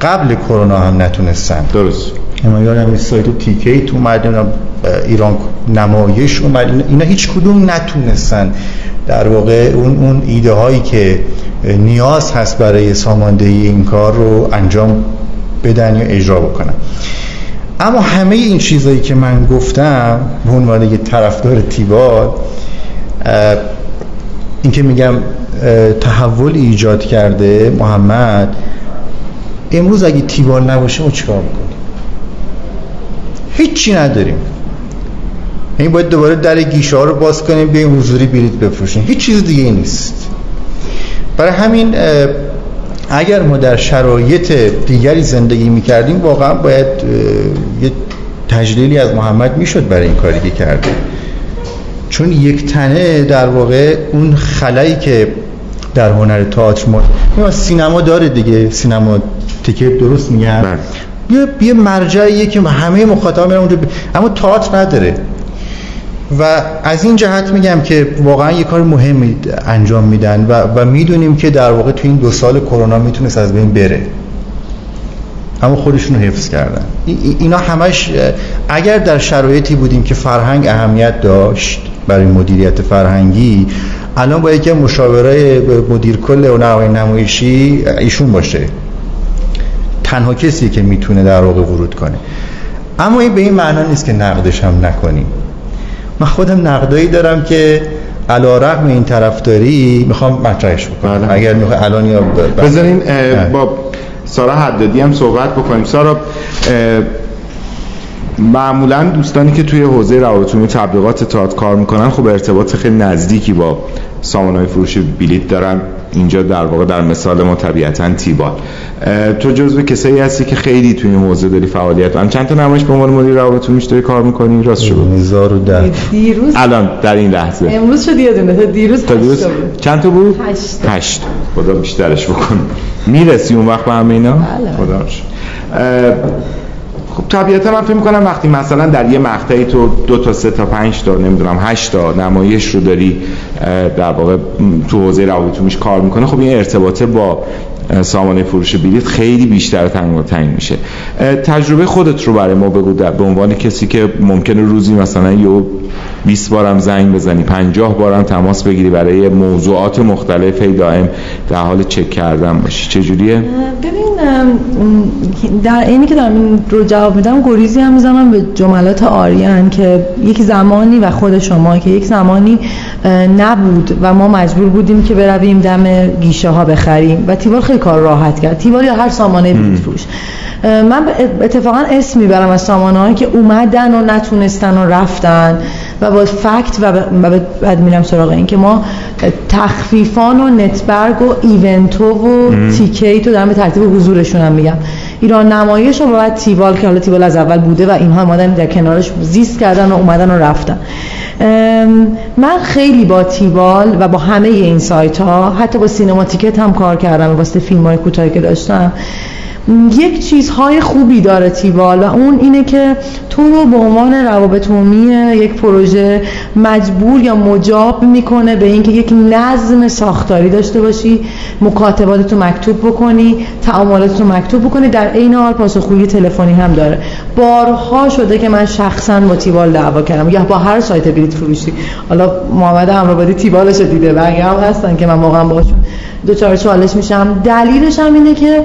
S3: قبل کرونا هم نتونستن.
S2: درست.
S3: ما یادم این سایت تیکیت اومد ایران نمایش اومد. اینا هیچ کدوم نتونستن. در واقع اون اون ایده هایی که نیاز هست برای ساماندهی این کار رو انجام بدن یا اجرا بکنن. اما همه این چیزایی که من گفتم به عنوان یه طرفدار تیبال این که میگم تحول ایجاد کرده محمد امروز اگه تیبال نباشه ما چیکار می‌کنیم هیچی نداریم. این باید دوباره در گیشه ها رو باز کنیم به حضوری برید بفروشیم. هیچ چیز دیگه نیست. برای همین اگر ما در شرایط دیگری زندگی می‌کردیم واقعا باید یه تجلیلی از محمد می‌شد برای این کاری که کرده چون یک تنه در واقع اون خلایی که در هنر تئاتر ما سینما داره دیگه سینما تیکه درست میگم بله. یه یه مرجعیه که همه مخاطبا میرن اونجا ب... اما تئاتر نداره. و از این جهت میگم که واقعا یه کار مهمی انجام میدن و, و می‌دونیم که در واقع تو این دو سال کرونا می‌تونست از بین بره. اما خودشون رو حفظ کردن. اینا همش اگر در شرایطی بودیم که فرهنگ اهمیت داشت برای مدیریت فرهنگی الان با یکی مشاوره مدیر کل و نمایشی ایشون باشه. تنها کسی که می‌تونه در واقع ورود کنه. اما این به این معنا نیست که نقدش هم نکنیم. من خودم نقدایی دارم که علا رقم این طرفداری می‌خوام مطرحش بکنم. بله. اگر می‌خوای الان یا
S2: بذارین با سارا حدادی هم صحبت بکنیم. سارا معمولا دوستانی که توی حوزه روابط عمومی تبلیغات تئاتر کار می‌کنن خب ارتباط خیلی نزدیکی با سامانهای فروش بلیت دارن. اینجا در واقع در مثال ما طبیعتا تیبال تو جزو کسایی هستی که خیلی توی این حوزه داری فعالیت هم چند تا نمایش به عنوان مدیر روابط عمومی کار می‌کنی؟ راست شد
S3: 1010
S5: دیروز
S2: الان در این لحظه.
S5: امروز شد یه دونه تا دیروز
S2: تا دیروز چند تا بود؟
S5: 8
S2: 8 خدا بیشترش بکن می‌رسی اون وقت به همه اینا؟
S5: بله.
S2: خدا خب طبیعتا من فکر می‌کنم وقتی مثلا در یه مقطعی تو دو تا سه تا پنج تا نمی‌دونم هشت تا نمایش رو داری در واقع تو حوزه روابط کار می‌کنه خب این ارتباطه با سامانه فروش بلیط خیلی بیشتر تنگ و تنگ میشه. تجربه خودت رو برای ما بگو به عنوان کسی که ممکنه روزی مثلا یه 20 بارم زنگ بزنی 50 بارم تماس بگیری برای موضوعات مختلف دائم در حال چک کردن باشی. چجوریه؟
S5: ببین در اینی که دارم این رو جواب میدم گریزی هم می‌زنم به جملات آریان که یک زمانی و خود شما که یک زمانی نبود و ما مجبور بودیم که برویم دم گیشه ها بخریم. و تیوال خیلی کار راحت کرد. تیوال یا هر سامانه بلیط فروش من اتفاقا اسم می‌برم از سامانه که اومدن و نتونستن و رفتن و با فکت و بعد میرم سراغ این که ما تخفیفان و نتبرگ و ایونتو و تیکیت رو دارم به ترتیب حضورشون هم میگم. ایران نمایش و بعد تیوال که حالا تیوال از اول بوده و اینها اومدن در کنارش زیست کردن و اومدن و رفتن. من خیلی با تیوال و با همه این سایت ها حتی با سینماتیکت هم کار کردم واسه فیلم های کوتاهی که داشتم. یک چیزهای خوبی داره تیوال و اون اینه که تو رو به عنوان روابط عمومی یک پروژه مجبور یا مجاب می‌کنه به اینکه یک نظم ساختاری داشته باشی مکاتبات رو مکتوب بکنی تعاملات رو مکتوب بکنی در عین حال پاسخگویی تلفنی هم داره. بارها شده که من شخصا با تیوال دعوا کردم. یا با هر سایت بلیط فروشی. حالا محمد امرآبادی تیوالش دیده بقیه هم هستن که من واقعا باشون دو چهار چالش میشم. دلیلش هم اینه که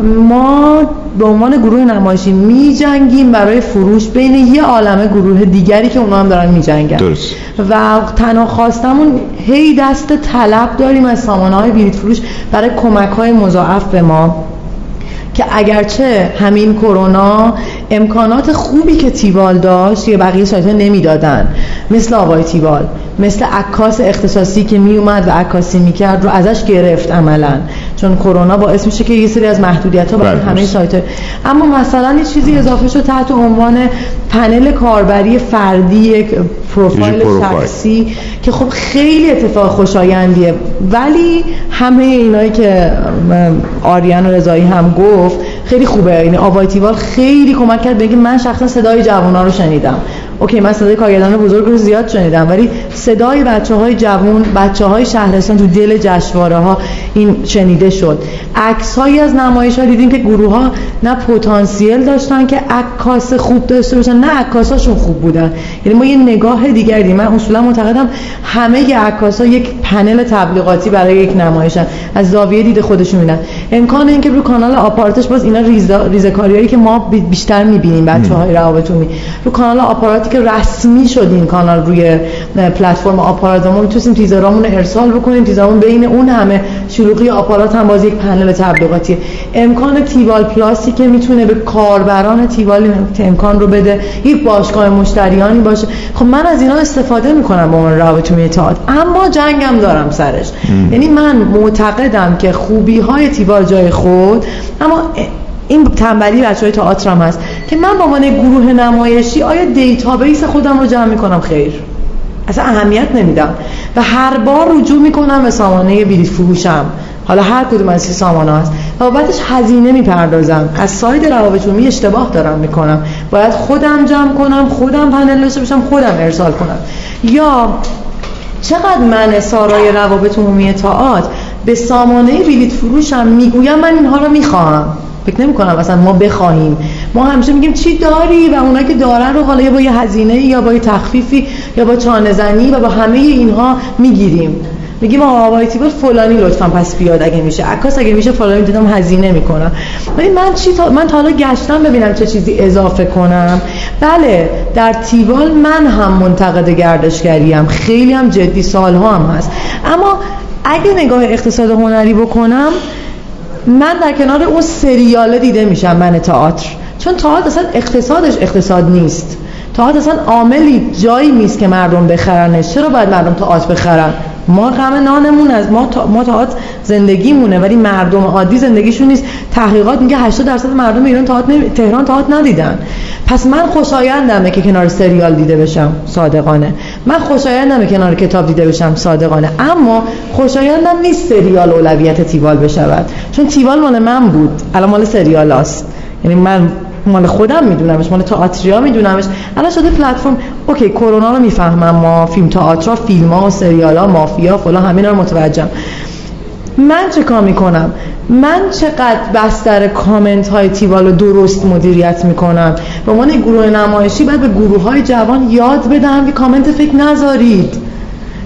S5: ما به عنوان گروه نمایشی می جنگیم برای فروش بین یه عالمه گروه دیگری که اونا هم دارن می جنگن
S2: درست.
S5: و تنها خواستمون هی دست طلب داریم از سامانه های بلیط فروش برای کمک های مضاعف به ما. که اگرچه همین کرونا امکانات خوبی که تیوال داشت یه بقیه سایت ها نمی‌دادن. مثل آوای تیوال مثل عکاس اختصاصی که می اومد و عکاسی می‌کرد رو ازش گرفت عملا. چون کرونا باعث میشه که یه سری از محدودیت ها برای همه سایت ها. اما مثلا یه چیزی اضافه شد تحت عنوان پنل کاربری فردی یک پروفایل شخصی که خب خیلی اتفاق خوشایندیه. ولی همه اینایی که آریان و رضایی هم گفت خیلی خوبه. یعنی آوایتیوال خیلی کمک کرد بگه من شخصا صدای جوونا رو شنیدم. اوکی من صدای کارگردان بزرگ رو زیاد شنیدم ولی صدای بچه های جوون بچه های شهرستان تو دل جشنواره ها این شنیده شد. عکس هایی از نمایش ها دیدیم که گروه ها نه پتانسیل داشتن که عکاس خوب داشته باشن نه عکاساشون خوب بودن. یعنی ما یه نگاه دیگر دیدیم من اصولا معتقدم همه عکاس ها یک پنل تبلیغاتی برای یک نمایشن. از زاویه دید خودشون میدن امکان اینکه رو کانال آپاراتش باز اینا ریزا ریزکاریایی که ما بیشتر می‌بینیم بچه‌های روابط رو کانال آپارات که رسمی شد این کانال روی پلتفرم آپارات ما می‌تونیم تیزرامون ارسال بکنیم تیزرامون بین اون همه شلوغی آپارات هم باز یک پنل تبلیغاتی. امکان تیوال پلاسی که می‌تونه به کاربران تیوال امکان رو بده یک باشگاه مشتریانی باشه. خب من از اینا استفاده می‌کنم به عنوان روابط تئاتر اما جنگم دارم سرش. یعنی من معتقدم که خوبی های تیوال جای خود اما این تنبلی بچه های تئاتر هم هست که من به عنوان گروه نمایشی آیا database خودم رو جمع می‌کنم؟ خیر. اصلا اهمیت نمیدم. و هر بار رجوع می‌کنم به سامانه بلیط فروشم. حالا هر کدوم از این سامانه هست. و بابتش هزینه می‌پردازم. از سایت روابط عمومی اشتباه دارم می‌کنم. باید خودم جمع کنم خودم پنل داشته باشم خودم ارسال کنم. یا چقدر من سارای روابط عمومی تئاتر به سامانه بلیط فروشم می‌گویم من اینها رو می‌خواهم. فکر نمی کنم مثلا ما بخواهیم. ما همیشه میگیم چی داری؟ و اونایی که دارن رو حالا یا با یه هزینه یا با یه تخفیفی یا با چانه زنی و با همه اینها می‌گیریم. میگیم آقا تیبل فلانی لطفا پس بیاد اگه میشه. عکاس اگه میشه فلانی دیدم هزینه می‌کنم. ولی من چی تا... من تا حالا گشتم ببینم چه چیزی اضافه کنم. بله در تیبال من هم منتقد گردشگریم. خیلی هم جدی سالها هم هست. اما اگه نگاه اقتصاد هنری بکنم من در کنار اون سریاله دیده میشم من تئاتر. چون تئاتر اصلا اقتصادش اقتصاد نیست. تئاتر اصلا عاملی جایی نیست که مردم بخرنش. چرا باید مردم تئاتر بخرن؟ ما غم نانمون از ما تا ما تئاتر زندگیمونه ولی مردم عادی زندگیشون نیست. تحقیقات میگه 80 درصد مردم ایران تئاتر نمی... تهران تئاتر ندیدن. پس من خوشایندمه که کنار سریال دیده بشم صادقانه. من خوشایندمه کنار کتاب دیده بشم صادقانه. اما خوشایندم نیست سریال اولویت تیوال بشود. چون تیوال مال من بود. الان مال سریال است یعنی من مال خودم میدونمش مال تئاتریا میدونمش. الان شده پلتفرم اوکی کرونا رو می‌فهمم ما فیلم تئاتر فیلم ها سریال ها مافیا فلان همینا رو متوجهم. من چه کار می‌کنم؟ من چقدر بستر کامنت های تیوال رو درست مدیریت می‌کنم؟ به عنوان گروه نمایشی باید به گروه های جوان یاد بدم که کامنت فکر نذارید.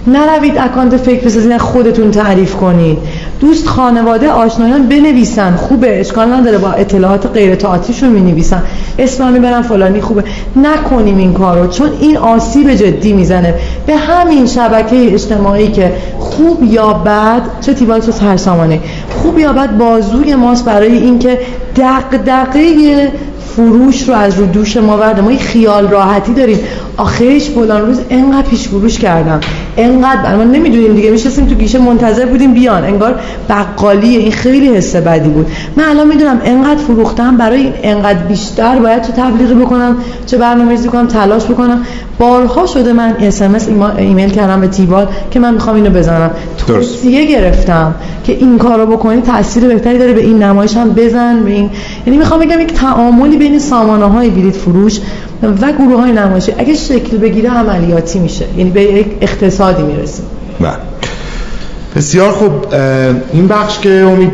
S5: نروید اکانت فکر بسازید خودتون تعریف کنید. دوست خانواده آشنایان بنویسن. خوبه اشکال نداره با اطلاعات غیر تئاتریشون می‌نویسن. اسم می‌برن فلانی خوبه. نکنیم این کارو چون این آسیب جدی می‌زنه. به همین شبکه اجتماعی که خوب یا بد چه تیوال چه ترسامانه خوب یا بد بازوی ماست برای اینکه دغدغه فروش رو از رو دوش ما ورده ما خیال راحتی داریم. آخرش فلان روز انقدر پیش فروش کردم. انقدر ما نمی‌دونیم دیگه. میشستیم تو گیشه منتظر بودیم بیان. انگار بقالیه این خیلی حس بدی بود. من الان می‌دونم انقدر فروختم. برای این انقدر بیشتر باید چه تبلیغی بکنم چه برنامه‌ریزی کنم تلاش بکنم. بارها شده من اس ام ایمیل کردم به تیبال که من می‌خوام اینو بزنم. توصیه گرفتم که این کارو بکنی تاثیر بهتری داره به این نمایش هم بزن به این یعنی می‌خوام بگم یک تعاملی بین سامانه های بلیط فروش و گروه های نمایشی. اگه شکل بگیره عملیاتی میشه. یعنی به یک اقتصادی می‌رسیم.
S2: بله. بسیار خوب. این بخش که امید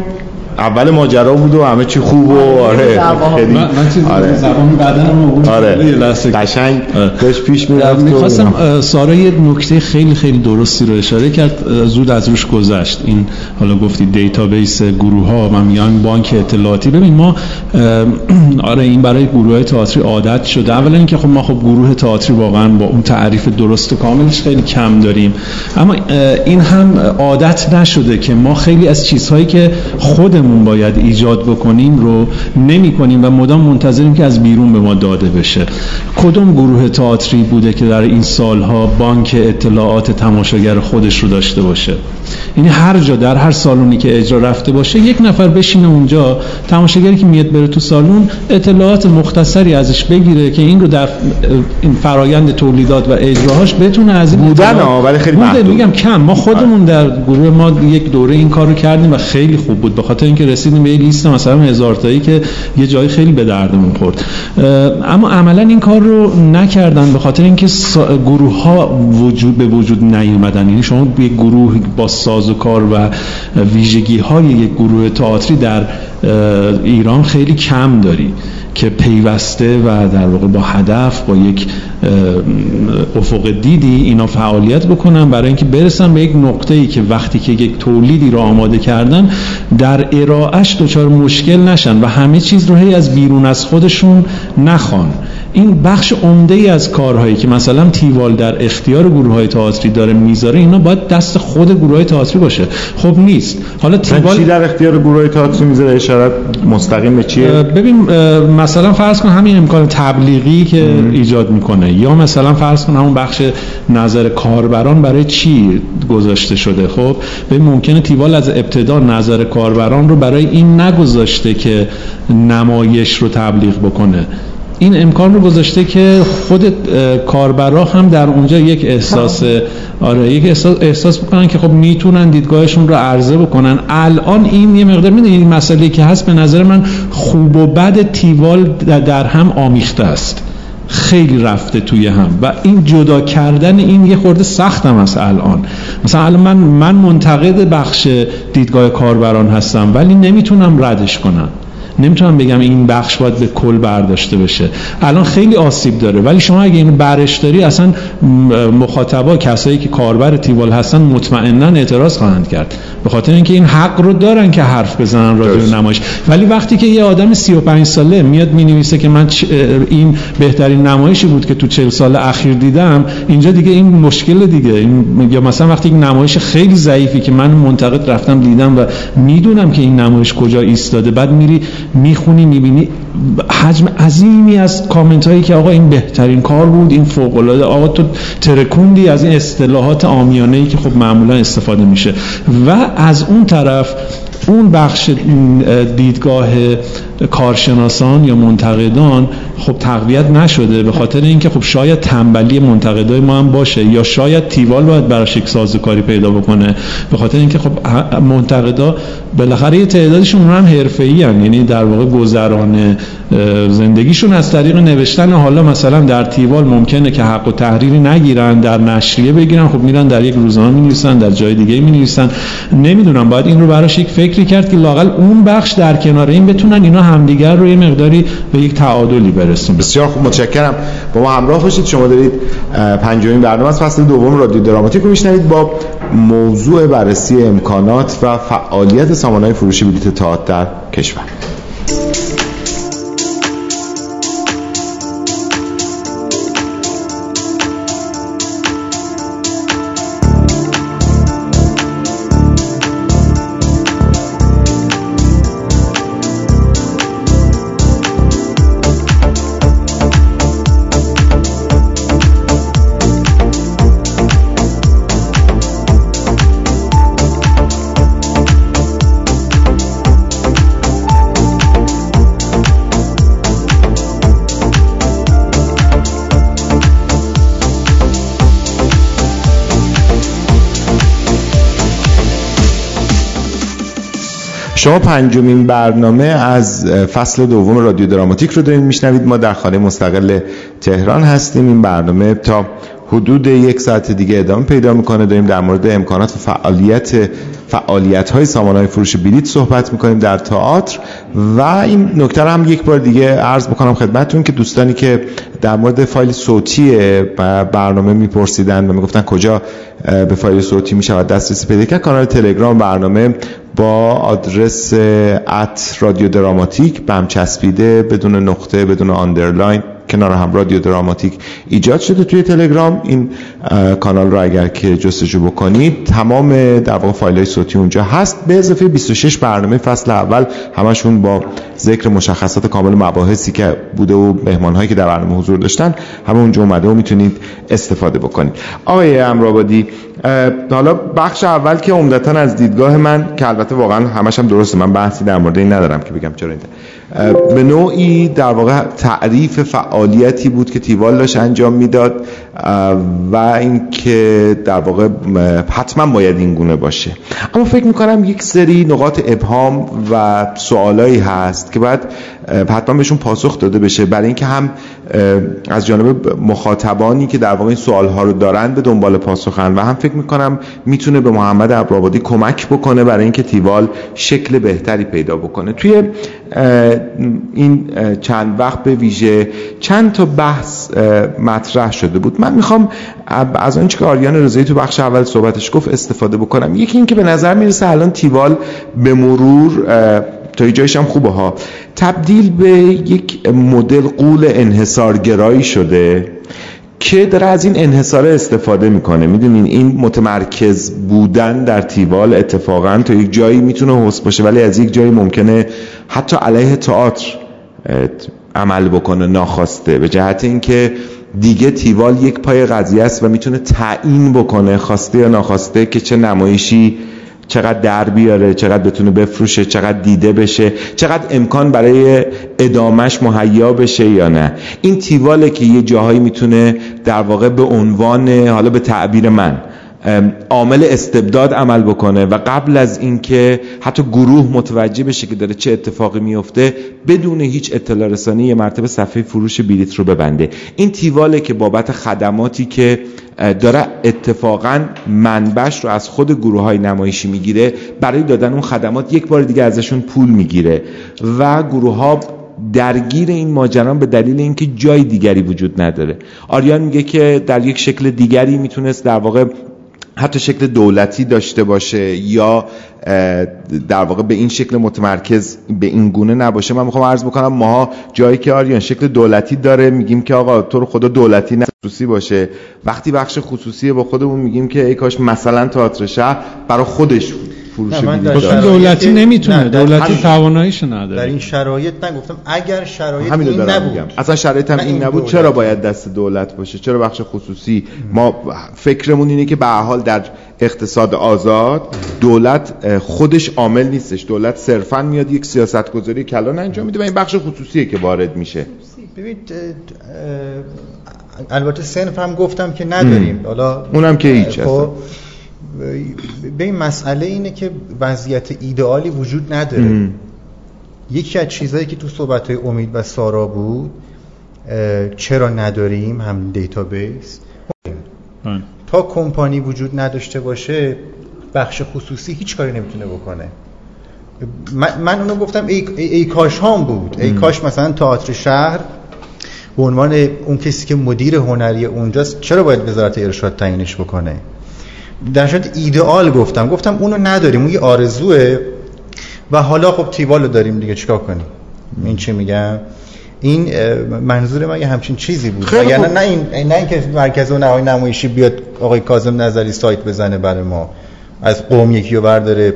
S2: اول ماجرا بود و همه چی خوب و آره
S6: خیلی من آره. زبان بدن
S2: آره. قشنگ داشت پیش می‌رفت
S6: می‌خواستم سارا یه نکته خیلی خیلی درستی رو اشاره کرد زود از روش گذشت. این حالا گفتی database گروه ها من میگم بانک اطلاعاتی. ببین ما آره این برای گروه های تئاتری عادت شده. اولا اینکه خب ما خب گروه تئاتری واقعا با اون تعریف درست و کاملش خیلی کم داریم. اما این هم عادت نشده که ما خیلی از چیزهایی که خودمون خودمون باید ایجاد بکنیم رو نمی کنیم و مدام منتظریم که از بیرون به ما داده بشه. کدوم گروه تئاتری بوده که در این سالها بانک اطلاعات تماشاگر خودش رو داشته باشه؟ یعنی هر جا در هر سالونی که اجرا رفته باشه یک نفر بشینه اونجا تماشاگری که میاد بره تو سالون اطلاعات مختصری ازش بگیره که این رو در این فرایند تولیدات و اجراهاش بتونه از این
S2: بودن ولی خیلی
S6: محدود. میگم کم. ما خودمون در گروه ما یک دوره این کارو کردیم و خیلی خوب بود. به خاطر اینکه رسیدیم به یه لیست مثلا هزار تایی که یه جایی خیلی به دردمون خورد. اما عملا این کار رو نکردن به خاطر اینکه گروه ها وجود به وجود نیومدن. یعنی شما یک گروه با ساز و کار و ویژگی های یک گروه تئاتری در ایران خیلی کم داری که پیوسته و در واقع با هدف با یک افق دیدی اینا فعالیت بکنن. برای اینکه برسن به یک نقطه ای که وقتی که یک تولیدی رو آماده کردن در ارائهش دچار مشکل نشن و همه چیز رو هی از بیرون از خودشون نخوان. این بخش عمده ای از کارهایی که مثلا تیوال در اختیار گروه های تئاتری داره می‌ذاره اینا باید دست خود گروه های تئاتری باشه. خب نیست. حالا
S2: تیوال چی در اختیار گروه های تئاتری می‌ذاره؟ اشاره مستقیم به چیه؟
S6: ببین مثلا فرض کن همین امکان تبلیغی که ام. ایجاد می‌کنه. یا مثلا فرض کن همون بخش نظر کاربران برای چی گذاشته شده. خب به ممکنه تیوال از ابتدا نظر کاربران رو برای این نگذاشته که نمایش رو تبلیغ بکنه. این امکان رو گذاشته که خود کاربرا هم در اونجا یک احساس آره یک احساس, احساس بکنن که خب می‌تونن دیدگاهشون رو عرضه بکنن. الان این یه مقدار می‌دونید این مسئله که هست به نظر من خوب و بد تیوال در هم آمیخته است. خیلی رفته توی هم. و این جدا کردن این یه خورده سختم است الان. مثلا الان من من منتقد بخش دیدگاه کاربران هستم ولی نمی‌تونم ردش کنم. نمی‌تونم بگم این بخش باید به کل برداشته بشه. الان خیلی آسیب داره ولی شما اگه اینو برش داری اصلا مخاطبا کسایی که کاربر تیوال هستن مطمئنا اعتراض خواهند کرد. به خاطر اینکه این حق رو دارن که حرف بزنن راجع نمایش. ولی وقتی که یه آدم 35 ساله میاد می‌نویسه که من این بهترین نمایشی بود که تو 40 سال اخیر دیدم اینجا دیگه این مشکل دیگه. این یا مثلا وقتی این نمایش خیلی ضعیفی که من منتقد رفتم دیدم و می‌دونم که این نمایش کجا ایستاده بعد میری می‌خونی می‌بینی. حجم عظیمی از کامنت هایی که آقا این بهترین کار بود این فوق العاده آقا تو ترکوندی از این اصطلاحات آمیانه ای که خب معمولا استفاده میشه. و از اون طرف اون بخش دیدگاه کارشناسان یا منتقدان خب تقویت نشده به خاطر اینکه خب شاید تنبلی منتقدای ما هم باشه یا شاید تیوال باید براش یک سازوکاری پیدا بکنه. به خاطر اینکه خب منتقدا بالاخره یه تعدادشون هم حرفه‌ای یعنی در واقع گذران زندگیشون از طریق نوشتن حالا مثلا در تیوال ممکنه که حق و تحریری نگیرن در نشریه بگیرن خب میرن در یک روزنامه می‌نویسن در جای دیگه می‌نویسن. نمی‌دونم باید این رو براش یک فکری کرد که لاقل اون بخش در کنار این بتونن اینا همدیگر رو یه مقداری به یک تعادلی برسون
S2: بسیار خوب متشکرم. با ما همراه باشید. شما دارید پنجمین برنامه از فصل دوم رادیو دراماتیک رو میشنوید با موضوع بررسی امکانات و فعالیت سامانه فروش بلیت تئاتر در کشور. شما پنجمین برنامه از فصل دوم رادیو دراماتیک رو دارید میشنوید. ما در خانه مستقل تهران هستیم. این برنامه تا حدود یک ساعت دیگه ادامه پیدا می‌کنه. داریم در مورد امکانات و فعالیت فعالیت های سامان های فروش بلیت صحبت می‌کنیم در تئاتر. و این نکته هم یک بار دیگه عرض بکنم خدمتتون که دوستانی که در مورد فایل صوتی برنامه میپرسیدن و می‌گفتن کجا به فایل صوتی می‌شود دسترسی پیدا کرد. کانال تلگرام برنامه با آدرس at رادیو دراماتیک به هم چسبیده بدون نقطه بدون underline کنار هم رادیو دراماتیک ایجاد شده توی تلگرام. این کانال رو اگر که جستجو بکنید تمام در واقع فایل های صوتی اونجا هست. به اضافه 26 برنامه فصل اول همشون با ذکر مشخصات کامل مباحثی که بوده و مهمان هایی که در برنامه حضور داشتن همه اونجا اومده و می‌تونید استفاده بکنید. آقای امرآبادی حالا بخش اول که عمدتا از دیدگاه من که البته واقعا همش هم درسته من بحثی در مورد این ندارم که بگم چرا این به نوعی در واقع تعریف فعالیتی بود که تیوال داشت انجام می‌داد. و اینکه در واقع حتما باید این گونه باشه. اما فکر می‌کنم یک سری نقاط ابهام و سوالایی هست که باید حتما بهشون پاسخ داده بشه. برای اینکه هم از جانب مخاطبانی که در واقع این سوال ها رو دارن به دنبال پاسخن و هم فکر می‌کنم می‌تونه به محمد ابرآبادی کمک بکنه برای اینکه تیوال شکل بهتری پیدا بکنه. توی این چند وقت به ویژه چند تا بحث مطرح شده بود. من می‌خوام از آنچه که آریان رضایی تو بخش اول صحبتش گفت استفاده بکنم. یکی اینکه به نظر می‌رسه الان تیوال به مرور تا جایش هم خوبه ها. تبدیل به یک مدل قول انحصارگرایی شده که داره از این انحصار استفاده می‌کنه. می‌دونین این متمرکز بودن در تیوال اتفاقا تا یک جایی می‌تونه حس باشه ولی از یک جایی ممکنه حتی علیه تئاتر عمل بکنه ناخواسته. به جهت اینکه دیگه تیوال یک پای قضیه است و می‌تونه تعیین بکنه خواسته یا ناخواسته که چه نمایشی چقدر در بیاره چقدر بتونه بفروشه چقدر دیده بشه چقدر امکان برای ادامش مهیا بشه یا نه. این تیواله که یه جاهایی می‌تونه در واقع به عنوان حالا به تعبیر من عامل استبداد عمل بکنه و قبل از اینکه حتی گروه متوجه بشه که داره چه اتفاقی میفته بدون هیچ اطلاع رسانی یه مرتبه صفحه فروش بلیت رو ببنده. این تیواله که بابت خدماتی که داره اتفاقا منبش رو از خود گروه های نمایشی می‌گیره برای دادن اون خدمات یک بار دیگه ازشون پول می‌گیره و گروه ها درگیر این ماجران به دلیل اینکه جای دیگری وجود نداره. آریان میگه که در یک شکل دیگری می‌تونست در واقع حتی شکل دولتی داشته باشه یا در واقع به این شکل متمرکز به این گونه نباشه من می‌خوام عرض بکنم ماها جایی که آریان شکل دولتی داره میگیم که آقا تو رو خدا دولتی نه خصوصی باشه. وقتی بخش خصوصی با خودمون میگیم که ای کاش مثلا تئاتر شهر برای خودش فروش
S6: دولتی نمی‌تونه دولتی تواناییشو نداره.
S3: در این شرایط نگفتم. اگر شرایط
S2: این نبود. اصلا شرایط هم این نبود. چرا باید دست دولت باشه؟ چرا بخش خصوصی؟ ما فکرمون اینه که به حال در اقتصاد آزاد دولت خودش عامل نیستش. دولت صرفا میاد یک سیاست گذاری کلان انجام میده و این بخش خصوصیه که وارد میشه.
S3: ببینید البته صنف هم گفتم که نداریم. حالا
S2: اونم که هیچ
S3: خب به این مسئله اینه که وضعیت ایدئالی وجود نداره. ام. یکی از چیزهایی که تو صحبت امید و سارا بود چرا نداریم هم database؟ تا کمپانی وجود نداشته باشه بخش خصوصی هیچ کاری نمی‌تونه بکنه. من, من اونو گفتم ای, ای, کاش هام بود. ای کاش مثلا تئاتر شهر به عنوان اون کسی که مدیر هنری اونجاست چرا باید وزارت ارشاد تعیینش بکنه؟ در صورت ایدئال گفتم. گفتم اونو نداریم اون یه آرزوه. و حالا خب تیوالو داریم دیگه چیکار کنیم؟ این چی میگم این منظور من یه همچین چیزی بود.
S2: خیلی
S3: نه نه این نه اینکه مرکز نهایی نمایشی بیاد آقای کاظم نظری سایت بزنه برای ما. از قوم یکی رو برداره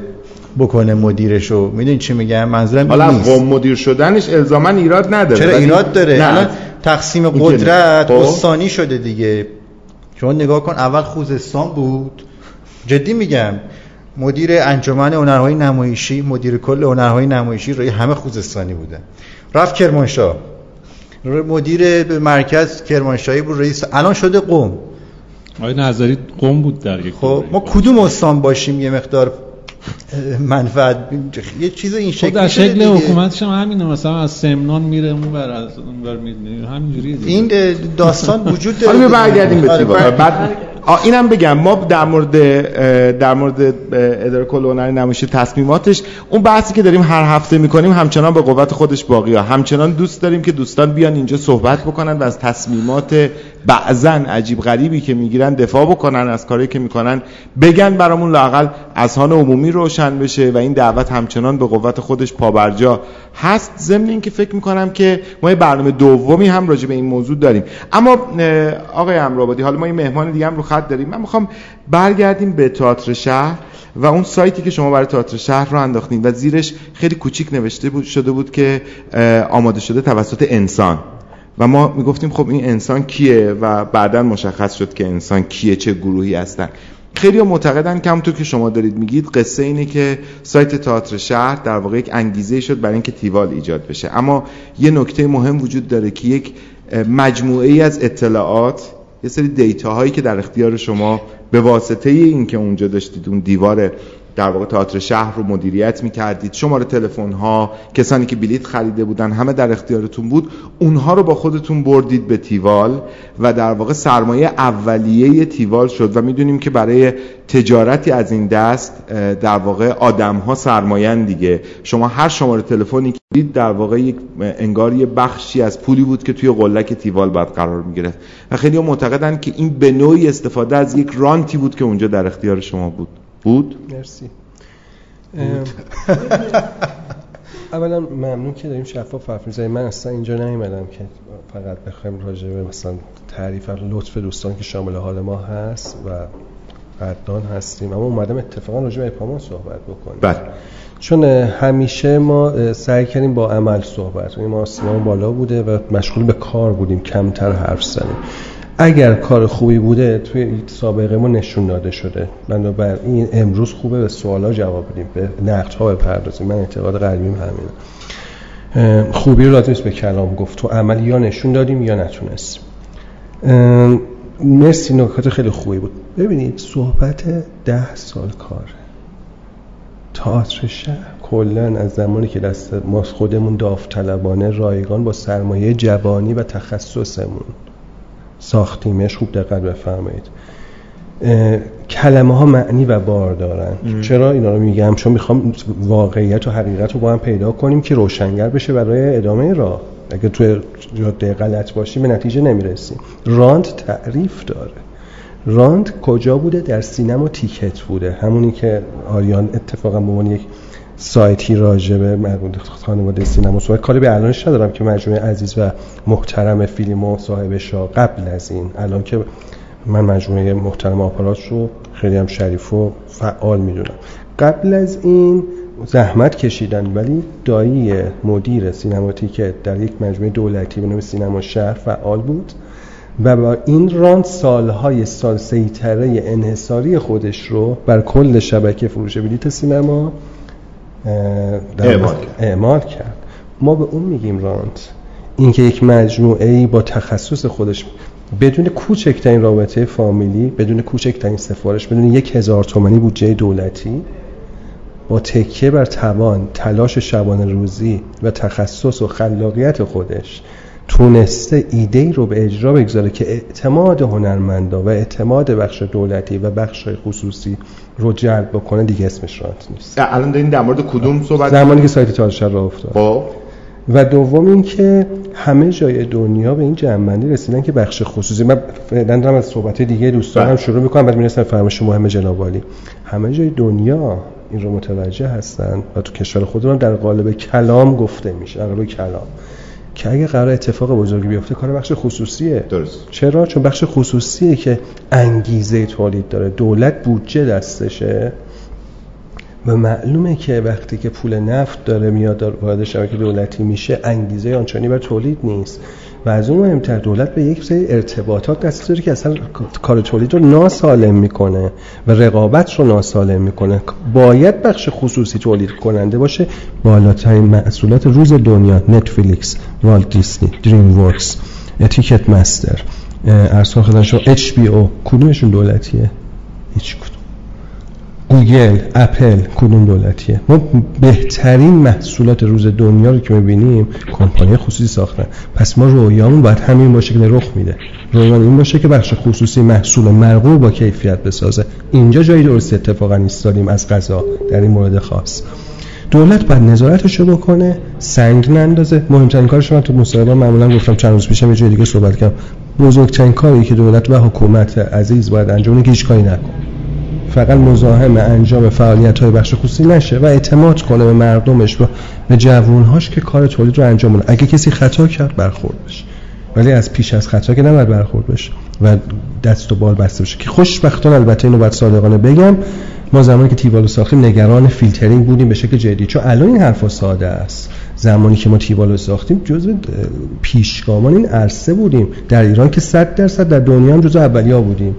S3: بکنه مدیرش رو. می‌دونی چی میگم؟ منظورم
S2: حالا
S3: از
S2: قوم مدیر شدنش الزاما ایراد نداره.
S3: چرا ایراد داره؟ الان تقسیم قدرت خب. استانی شده دیگه. شما نگاه کن اول خوزستان بود. جدی میگم مدیر انجمن هنرهای نمایشی مدیر کل هنرهای نمایشی روی همه خوزستانی بوده. رفت کرمانشاه. مدیر مرکز کرمانشاهی بود رئیس. الان شده قوم.
S6: آقای نظری قوم بود در یک
S3: خب ما کدوم استان باشیم؟ یه مقدار منفعت یه چیز این شکلی
S6: خب در شکل حکومتش هم همینه. مثلا از سمنان میره اون بر از اون بر همینجوریه
S3: این داستان وجود داره.
S2: حالا برگردیم به تیوال بعد اینم بگم ما در مورد در مورد اداره کل هنر نمایشی تصمیماتش اون بحثی که داریم هر هفته می‌کنیم همچنان به قوت خودش باقی ها همچنان دوست داریم که دوستان بیان اینجا صحبت بکنن و از تصمیمات بعضا عجیب غریبی که می‌گیرن دفاع بکنن از کاری که می‌کنن بگن برامون لاقل اذهان عمومی روشن بشه و این دعوت همچنان به قوت خودش پابرجا هست. ضمن اینکه فکر می‌کنم که ما یه برنامه دومی هم راجع به این موضوع داریم. اما آقای امرآبادی حالا ما یه مهمان دیگه هم رو خط داریم. من می‌خوام برگردیم به تئاتر شهر و اون سایتی که شما برای تئاتر شهر رو انداختین و زیرش خیلی کوچیک نوشته بود شده بود که آماده شده توسط انسان. و ما می‌گفتیم خب این انسان کیه و بعدا مشخص شد که انسان کیه چه گروهی هستن. خیلی معتقدن که همونطور که شما دارید میگید قصه اینه که سایت تئاتر شهر در واقع یک انگیزه شد برای اینکه تیوال ایجاد بشه. اما یه نکته مهم وجود داره که یک مجموعه ای از اطلاعات یه سری دیتا هایی که در اختیار شما به واسطه اینکه اونجا داشتید اون دیوار در واقع تئاتر شهر رو مدیریت می‌کردید. شماره تلفن ها کسانی که بلیت خریده بودن همه در اختیارتون بود. اونها رو با خودتون بردید به تیوال و در واقع سرمایه اولیه تیوال شد و می‌دونیم که برای تجارتی از این دست در واقع آدم ها سرمایه دیگه. شما هر شماره تلفنی که دید در واقع یک انگار یه بخشی از پولی بود که توی قلک تیوال بعد قرار می‌گرفت. و خیلی معتقدن که این به نوعی استفاده از یک رانتی بود که اونجا در اختیار شما بود. بود؟
S4: مرسی. اولا ممنون که داریم شفاف حرف می‌زنیم. من اصلا اینجا نیومدم که فقط بخوایم راجع به مثلا تعریف لطف دوستان که شامل حال ما هست و قدردان هستیم. اما اومدم اتفاقا راجع به اپامان صحبت بکنیم.
S2: بله.
S4: چون همیشه ما سعی کردیم با عمل صحبت کنیم. ما آسمان بالا بوده و مشغول به کار بودیم. کمتر حرف زدیم. اگر کار خوبی بوده توی سابقه ما نشون داده شده. این امروز خوبه به سوالا جواب بدیم به نقد ها بپردازیم. من اعتقاد قلبیم همینه. خوبی رو لازم به کلام گفت. تو عمل یا نشون دادیم یا نتونستیم. مرسی نکات خیلی خوبی بود. ببینید صحبت ده سال کار. تئاتر شهر. کلا از زمانی که دست ما خودمون داوطلبانه رایگان با سرمایه جوانی و تخصصمون. ساختیمش. خوب دقت بفرمایید. کلمه ها معنی و بار دارن. چرا اینا رو میگم؟ چون می‌خوام واقعیت و حقیقت رو با هم پیدا کنیم که روشنگر بشه برای ادامه راه. اگه توی جاده غلط باشیم به نتیجه نمی‌رسیم. راند تعریف داره. راند کجا بوده؟ در سینما تیکت بوده. همونی که آریان اتفاقا به یک سایتی راجع به خانواده سینما صحبت کاری به الانش ندارم که مجموعه عزیز و محترم فیلم و صاحبش قبل از این. الان که من مجموعه محترم آپارات رو خیلی هم شریف و فعال می‌دونم. قبل از این زحمت کشیدن ولی دایی مدیر سینماتیک در یک مجموعه دولتی به نام سینما شهر فعال بود و با این راند سالهای سال سیطره انحصاری خودش رو بر کل شبکه فروش بلیت سینما اعمال کرد. ما به اون میگیم راند. اینکه یک مجموعه ای با تخصص خودش بدون کوچکترین رابطه فامیلی بدون کوچکترین سفارش بدون یک هزار تومنی بودجه دولتی با تکیه بر توان تلاش شبانه روزی و تخصص و خلاقیت خودش تونسته ایده ای رو به اجرا بگذاره که اعتماد هنرمندا و اعتماد بخش دولتی و بخش خصوصی رو جلب بکنه دیگه اسمش رات نیست.
S2: الان دارین در مورد کدوم صحبت
S4: زمانی که سایت تالشر را افتاد.
S2: خب.
S4: و دوم این که همه جای دنیا به این جنبندی رسیدن که بخش خصوصی من فعلا دارم از صحبت دیگه دوستانم شروع می‌کنم بعد می‌رسم فرمایش مهم جناب همه جای دنیا این رو متوجه هستن و تو کشور خودمون در قالب کلام گفته میشه در قالب کلام. که اگه قرار اتفاق بزرگی بیفته کار بخش خصوصیه.
S2: درست.
S4: چرا؟ چون بخش خصوصیه که انگیزه تولید داره. دولت بودجه دستشه. و معلومه که وقتی که پول نفت داره میاد وارد شبکه دولتی میشه انگیزه آنچنانی بر تولید نیست. و از اون مهمتر دولت به یک سری ارتباطات دست داره که اصلا کار تولید رو ناسالم می‌کنه و رقابت رو ناسالم می‌کنه. باید بخش خصوصی تولید کننده باشه. بالاترین محصولات روز دنیا نتفلیکس والت دیسنی دریم ورکس Ticketmaster ارسال خدمت HBO کدومشون دولتیه؟ هیچ کدوم. گوگل اپل کدوم دولتیه؟ ما بهترین محصولات روز دنیا رو که می‌بینیم کمپانی خصوصی ساختن. پس ما رویامون باید همین باشه که رخ میده. رویامون این باشه که بخش خصوصی محصول مرغوب با کیفیت بسازه. اینجا جایی درست اتفاقا ایستادیم از قضا در این مورد خاص. دولت باید نظارتش رو بکنه سنگ نندازه. مهمترین کارش من تو مصاحبه معمولا گفتم چند روز پیشم یه جای دیگه صحبت کردم. بزرگترین کاری که دولت و حکومت عزیز باید انجام که هیچ کاری نکنه فقط مزاحم انجام فعالیت های بخش خصوصی نشه و اعتماد کنه به مردمش و به جوانهاش که کار تولید رو انجام بده. اگه کسی خطا کرد برخورد بشه. ولی از پیش از خطا که نباید برخورد بشه و دست و بال بسته بشه. که خوشبختانه البته اینو باید صادقانه بگم ما زمانی که تیوالو ساختیم نگران فیلترینگ بودیم به شکل جدی. چون الان این حرفا ساده است. زمانی که ما تیوالو ساختیم جزو پیشگامان این عرصه بودیم. در ایران که 100 درصد در دنیا هم جزو اولیا بودیم.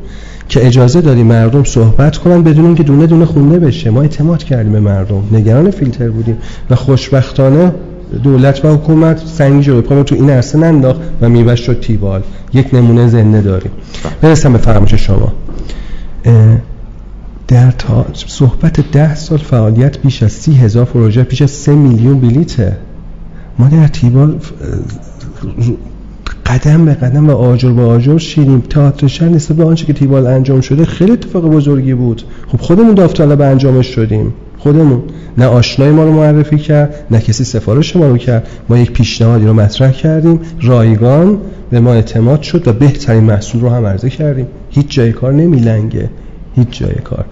S4: که اجازه دادیم مردم صحبت کنن بدون اینکه دونه دونه خونده بشه. ما اعتماد کردیم به مردم. نگران فیلتر بودیم و خوشبختانه دولت و حکومت سنگی جلوی تو این عرصه ننداخت و میوش شد تیوال یک نمونه زنده داریم. برسم به فرمایش شما. در تا صحبت ده سال فعالیت بیش از سی هزار پروژه بیش از سه میلیون بلیته. ما در تیوال قدم به قدم و آجر به آجر شیریم تئاتر شهر نسبت به آنچه که تیوال انجام شده خیلی اتفاق بزرگی بود. خب خودمون داوطلب انجامش شدیم. خودمون. نه آشنای ما رو معرفی کرد نه کسی سفارش ما رو کرد. ما یک پیشنهادی رو مطرح کردیم. رایگان به ما اعتماد شد و بهترین محصول رو هم عرضه کردیم. هیچ جای کار نمیلنگه. هیچ جای کار.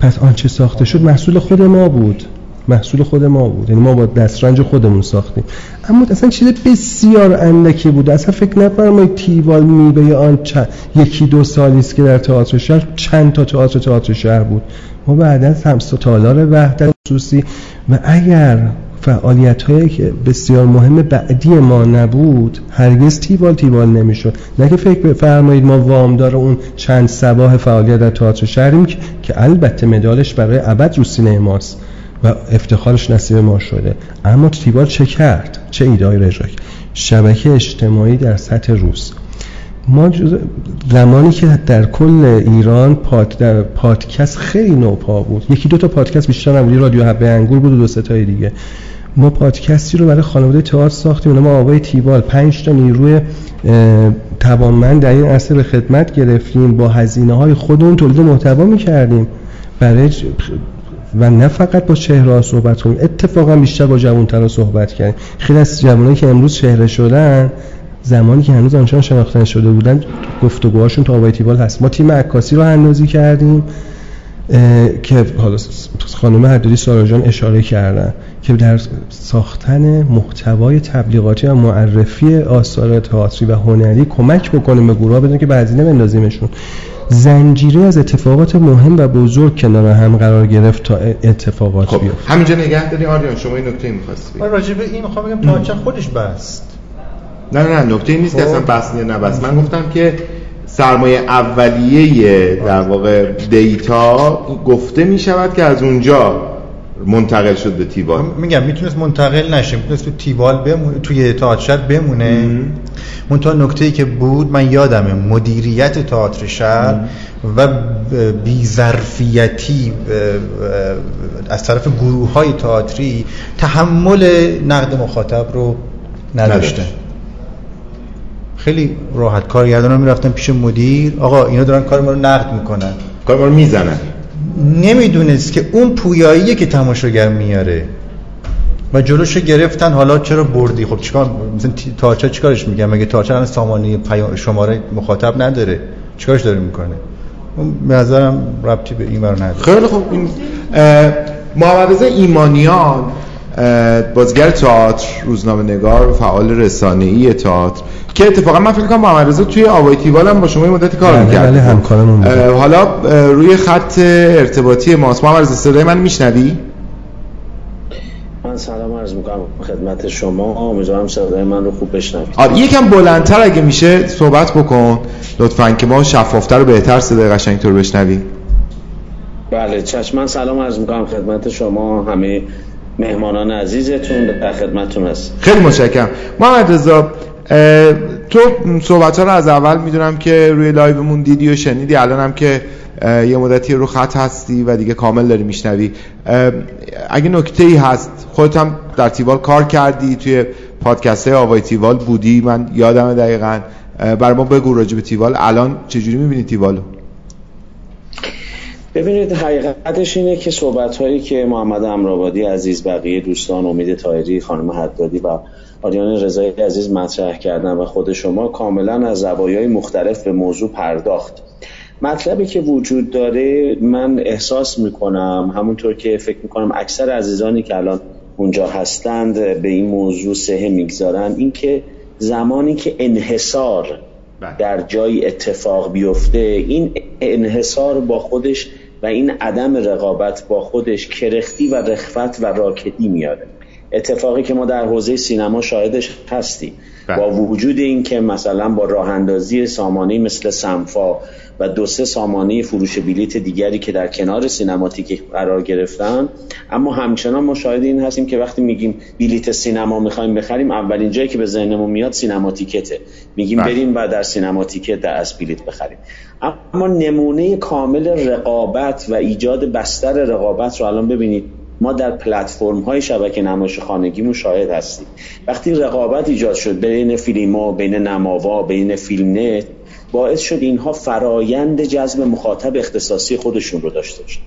S4: پس آنچه ساخته شد محصول خود ما بود. محصول خود ما بود. یعنی ما با دسترنج خودمون ساختیم. اما اصلا چیز بسیار اندکی بود. اصلا فکر نفرمایید تیوال میوه آن چند یکی دو سالی است که در تئاتر شهر چند تا تئاتر تئاتر شهر بود. ما بعد از تالار وحدت خصوصی و اگر فعالیت هایی که بسیار مهم بعدی ما نبود هرگز تیوال تیوال نمی‌شد. نه که فکر بفرمایید ما وامدار اون چند سباه فعالیت در تئاتر شهریم که البته مدالش برای ابد رو ماست. و افتخارش نصیب ما شده. اما تیبال چه کرد؟ چه ایدای رژاک شبکه اجتماعی در سطح روز ما زمانی که در کل ایران پاد در پادکست خیلی نوپا بود. یکی دو تا پادکست بیشتر نبود. رادیو حبه انگور بود و دو ستای دیگه. ما پادکستی رو برای خانواده تئاتر ساختیم. ما آقای تیبال. پنج تا نیروی توانمند در این به خدمت گرفتیم. با هزینه های خودمون تولید محتوا می‌کردیم. برای و نه فقط با چهره صحبت کنیم. اتفاقا بیشتر با جوانترها صحبت کردیم. خیلی از جوانایی که امروز چهره شدن زمانی که هنوز آنچنان شناخته شده بودن گفتگوهاشون تا آبای تیوال هست. ما تیم عکاسی رو اندازی کردیم که حالا خانم حدادی ساراجان اشاره کردن که در ساختن محتوای تبلیغاتی و معرفی آثار تئاتری و هنری کمک بکنیم به گروه بدون که بعضی نمیندازیمشون زنجیره از اتفاقات مهم و بزرگ کنار هم قرار گرفت تا اتفاقات
S2: خب.
S4: بیفته.
S2: همینجا نگه داری آریان شما این نکته می‌خواستی
S3: من راجع به این می‌خوام بگم تا خودش بست.
S2: نه نه نکته نیست که اصلا بس نه بس من گفتم که سرمایه اولیه در واقع دیتا گفته می شود که از اونجا منتقل شد به تیوال.
S3: میگم می‌تونست منتقل نشه می‌تونست تو تیوال بمونه توی تئاتر بمونه. منتها نکته ای که بود من یادمه مدیریت تئاتر شهر و بیظرفیتی از طرف گروه های تئاتری تحمل نقد مخاطب رو نداشته خیلی راحت کارگردان ها می‌رفتن پیش مدیر آقا اینا دارن کار ما رو نقد می‌کنن.
S2: کار ما رو می‌زنن.
S3: نمی‌دونست که اون پویاییه که تماشاگر میاره. و جلوشو گرفتن حالا چرا بردی؟ خب چیکار مثلا تاچا چیکارش میگن مگه تاچا الان سامانه شماره مخاطب نداره؟ چیکارش داره می‌کنه؟ به نظرم ربطی به این نداره.
S2: خیلی خوب. این محمد ایمانیان بازیگر تئاتر روزنامه نگار و فعال رسانه‌ای تئاتر. که اتفاقا من فکر کنم محمد رضا توی آوای تیوال هم با شما این مدت کار
S4: بله،
S2: می‌کرد
S4: بله همکارمون
S2: حالا روی خط ارتباطی ماست. محمد رضا صدای من میشنوی؟
S7: من سلام عرض می‌کنم خدمت شما. امیدوارم صدای من رو خوب بشنوید.
S2: آره یکم بلندتر اگه میشه صحبت بکن. لطفا که ما شفافتر و بهتر صدای قشنگ تو رو بشنویم.
S7: بله چشم. من سلام عرض می‌کنم خدمت شما. همه مهمانان عزیزتون در خدمتتون هست
S2: خیلی متشکرم. محمد رضا تو صحبت ها رو از اول می‌دونم که روی لایومون دیدی و شنیدی. الان هم که یه مدتی رو خط هستی و دیگه کامل داری میشنوی. اگه نکته ای هست خودت هم در تیوال کار کردی توی پادکست های آوای تیوال بودی. من یادم دقیقا. بر ما بگو راجع به تیوال. الان چجوری می‌بینی تیوالو؟
S7: ببینید حقیقتش اینه که صحبت هایی که محمد امرآبادی عزیز بقیه دوستان امید تایری خانم حدادی و آریان رضایی عزیز مطرح کردن و خود شما کاملا از زوایای مختلف به موضوع پرداخت مطلبی که وجود داره من احساس می‌کنم همونطور که فکر می‌کنم اکثر عزیزانی که الان اونجا هستند به این موضوع سهه می‌گذارن اینکه زمانی که انحصار بله. در جای اتفاق بیفته این انحصار با خودش و این عدم رقابت با خودش کرختی و رخفت و راکدی میاره اتفاقی که ما در حوزه سینما شاهدش هستیم. با وجود اینکه مثلا با راه اندازی سامانه مثل سمفا و دو سه سامانه فروش بلیت دیگری که در کنار سینماتیک قرار گرفتن اما همچنان ما شاهد این هستیم که وقتی میگیم بلیت سینما می‌خوایم بخریم اولین جایی که به ذهنمون میاد سینماتیکته. میگیم بله. بریم و در سینماتیکت در از بلیت بخریم. اما نمونه کامل رقابت و ایجاد بستر رقابت رو الان ببینید. ما در پلتفرم های شبکه نمایش خانگیمون شاهد هستیم. وقتی رقابت ایجاد شد بین فیلم بین نماوا بین فیلم نت باعث شد اینها فرایند جذب مخاطب اختصاصی خودشون رو داشته باشن.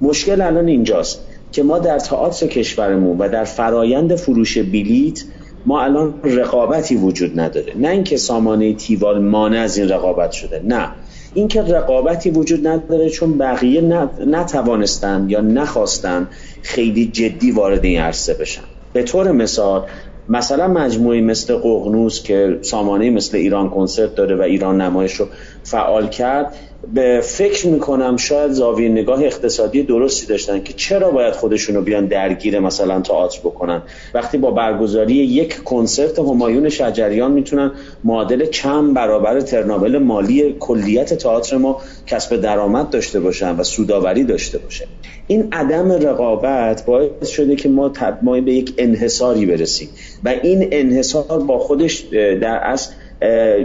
S7: مشکل الان اینجاست که ما در تئاتر کشورمون و در فرایند فروش بلیت ما الان رقابتی وجود نداره. نه اینکه سامانه تیوال مانع از این رقابت شده نه. اینکه رقابتی وجود نداره چون بقیه نتوانستن یا نخواستن خیلی جدی وارد این عرصه بشن. به طور مثال مثلا مجموعی مثل قغنوس که سامانه مثل ایران کنسرت داره و ایران نمایش رو فعال کرد به فکر می‌کنم شاید زاویه نگاه اقتصادی درستی داشتن که چرا باید خودشون رو بیان درگیر مثلا تئاتر بکنن. وقتی با برگزاری یک کنسرت همایون شجریان می‌تونن معادل چند برابر ترنابل مالی کلیت تئاتر ما کسب درآمد داشته باشن و سوداوری داشته باشه این عدم رقابت باعث شده که ما ما به یک انحصاری برسیم. و این انحصار با خودش در اصل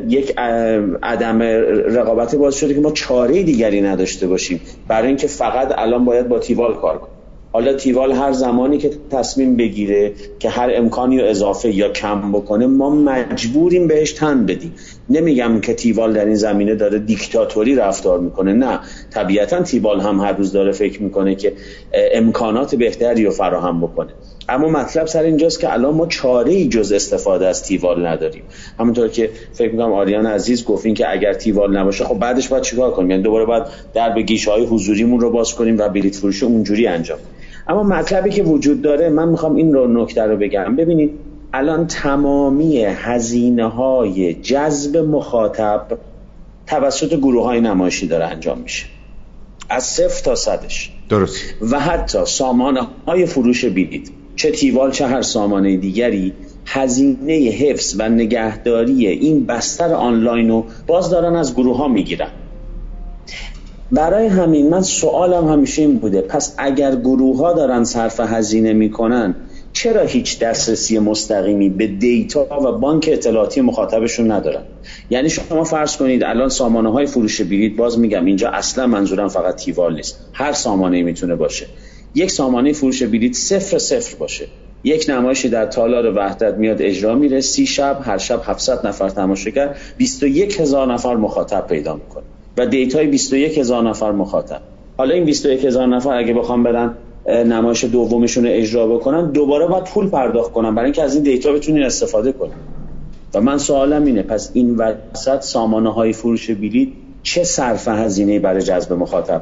S7: یک عدم رقابت باعث شده که ما چاره دیگری نداشته باشیم. برای اینکه فقط الان باید با تیوال کار کنیم. حالا تیوال هر زمانی که تصمیم بگیره که هر امکانی رو اضافه یا کم بکنه ما مجبوریم بهش تن بدیم. نمیگم که تیوال در این زمینه داره دیکتاتوری رفتار می‌کنه نه. طبیعتا تیوال هم هر روز داره فکر می‌کنه که امکانات بهتری رو فراهم بکنه. اما مطلب سر اینجاست که الان ما چاره ای جز استفاده از تیوال نداریم. همونطور که فکر می‌کنم آریان عزیز گفتین که اگر تیوال نباشه خب بعدش باید چیکار کنیم؟ یعنی دوباره باید در به گیشه های حضوریمون رو باز کنیم و بلیت فروش اونجوری انجام اما مطلبی که وجود داره من می‌خوام این رو نکته رو بگم. ببینید الان تمامی هزینه های جذب مخاطب توسط گروه های نمایشی داره انجام میشه. از صفر تا صدش.
S2: درست.
S7: و حتی سامانه های فروش بلیط. چه تیوال چه هر سامانه دیگری هزینه حفظ و نگهداری این بستر آنلاین رو باز دارن از گروه ها می‌گیرن. برای همین من سوالم همیشه این بوده پس اگر گروه ها دارن صرف هزینه می‌کنن چرا هیچ دسترسی مستقیمی به دیتا و بانک اطلاعاتی مخاطبشون ندارن؟ یعنی شما فرض کنید الان سامانه های فروش بلیط باز میگم اینجا اصلا منظورم فقط تیوال نیست. هر سامانه می‌تونه باشه. یک سامانه فروش بلیط صفر صفر باشه. یک نمایشی در تالار وحدت میاد اجرا میره. سی شب هر شب 700 نفر تماشاگر 21 هزار نفر مخاطب پیدا می‌کنه. و data ی 21 هزار نفر مخاطب. حالا این 21 هزار نفر اگه بخوام برن نمایش دومشون رو اجرا بکنن دوباره باید پول پرداخت کنن. برای اینکه از این data بتونین استفاده کنن و من سوالم اینه پس این وسط سامانه های فروش بلیط چه صرف هزینه برای جذب مخاطب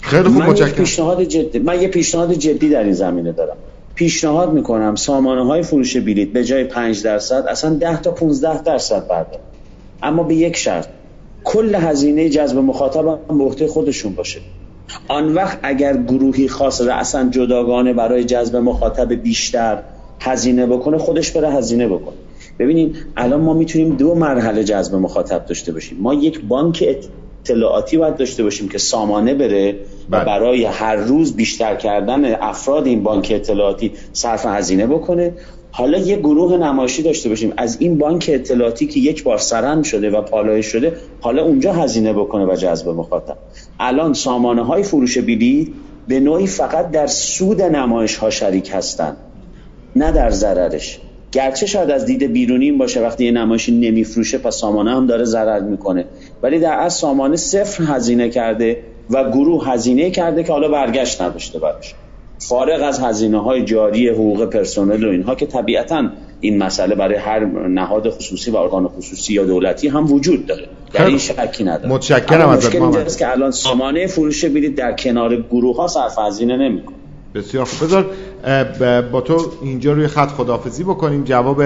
S2: خیلی خوب
S7: من یک پیشنهاد جدی من یه پیشنهاد جدی در این زمینه دارم. پیشنهاد می‌کنم سامانه های فروش بلیط به جای 5 درصد اصلا 10 تا 15 درصد بردار اما به یک شرط کل هزینه جذب مخاطب هم به عهده خودشون باشه. آن وقت اگر گروهی خاص رأسا جداگانه برای جذب مخاطب بیشتر هزینه بکنه خودش بره هزینه بکنه. ببینید الان ما می‌تونیم دو مرحله جذب مخاطب داشته باشیم. ما یک بانک اطلاعاتی باید داشته باشیم که سامانه بره و بله. برای هر روز بیشتر کردن افراد این بانک اطلاعاتی صرف هزینه بکنه. حالا یه گروه نمایشی داشته باشیم. از این بانک اطلاعاتی که یک بار سرند شده و پالایش شده حالا اونجا هزینه بکنه و جذب مخاطب. الان سامانه های فروش بلیط به نوعی فقط در سود نمایش ها شریک هستند نه در ضررش. گرچه شاید از دید بیرونی این باشه وقتی یه نمایشی نمیفروشه پس سامانه هم داره ضرر می‌کنه. ولی در از سامانه صفر هزینه کرده و گروه هزینه کرده که حالا برگشت نداشته براش. فارغ از هزینه های جاری حقوق پرسنل و اینها که طبیعتا این مسئله برای هر نهاد خصوصی و ارگان خصوصی یا دولتی هم وجود داره. در این شکی نداره
S2: متشکرم از
S7: اینجاست که الان سامانه فروش بلیط در کنار گروه ها صرف هزینه نمی‌کنه.
S2: بسیار خوب. بذار با تو اینجا روی خط خدافزی بکنیم. جواب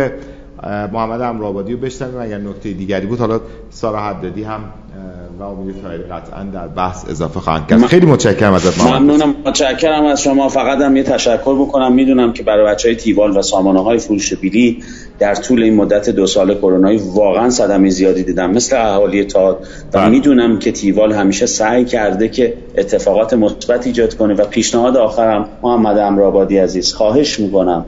S2: محمد امرآبادی رو بشنویم. اگر نکته دیگری بود حالا سارا حدادی هم و امید تایری قطعا در بحث اضافه خواهند کرد. خیلی متشکرم ازت
S7: ممنونم. متشکرم از شما. فقط هم یه تشکر بکنم. می‌دونم که برای بچه های تیوال و سامانه های فروش بیلی در طول این مدت دو سال کرونایی واقعا صدمه زیادی دیدم. مثل اهالی تاد و بله. می‌دونم که تیوال همیشه سعی کرده که اتفاقات مثبت ایجاد کنه و پیشنهاد آخرم محمد امرآبادی عزیز خواهش می‌کنم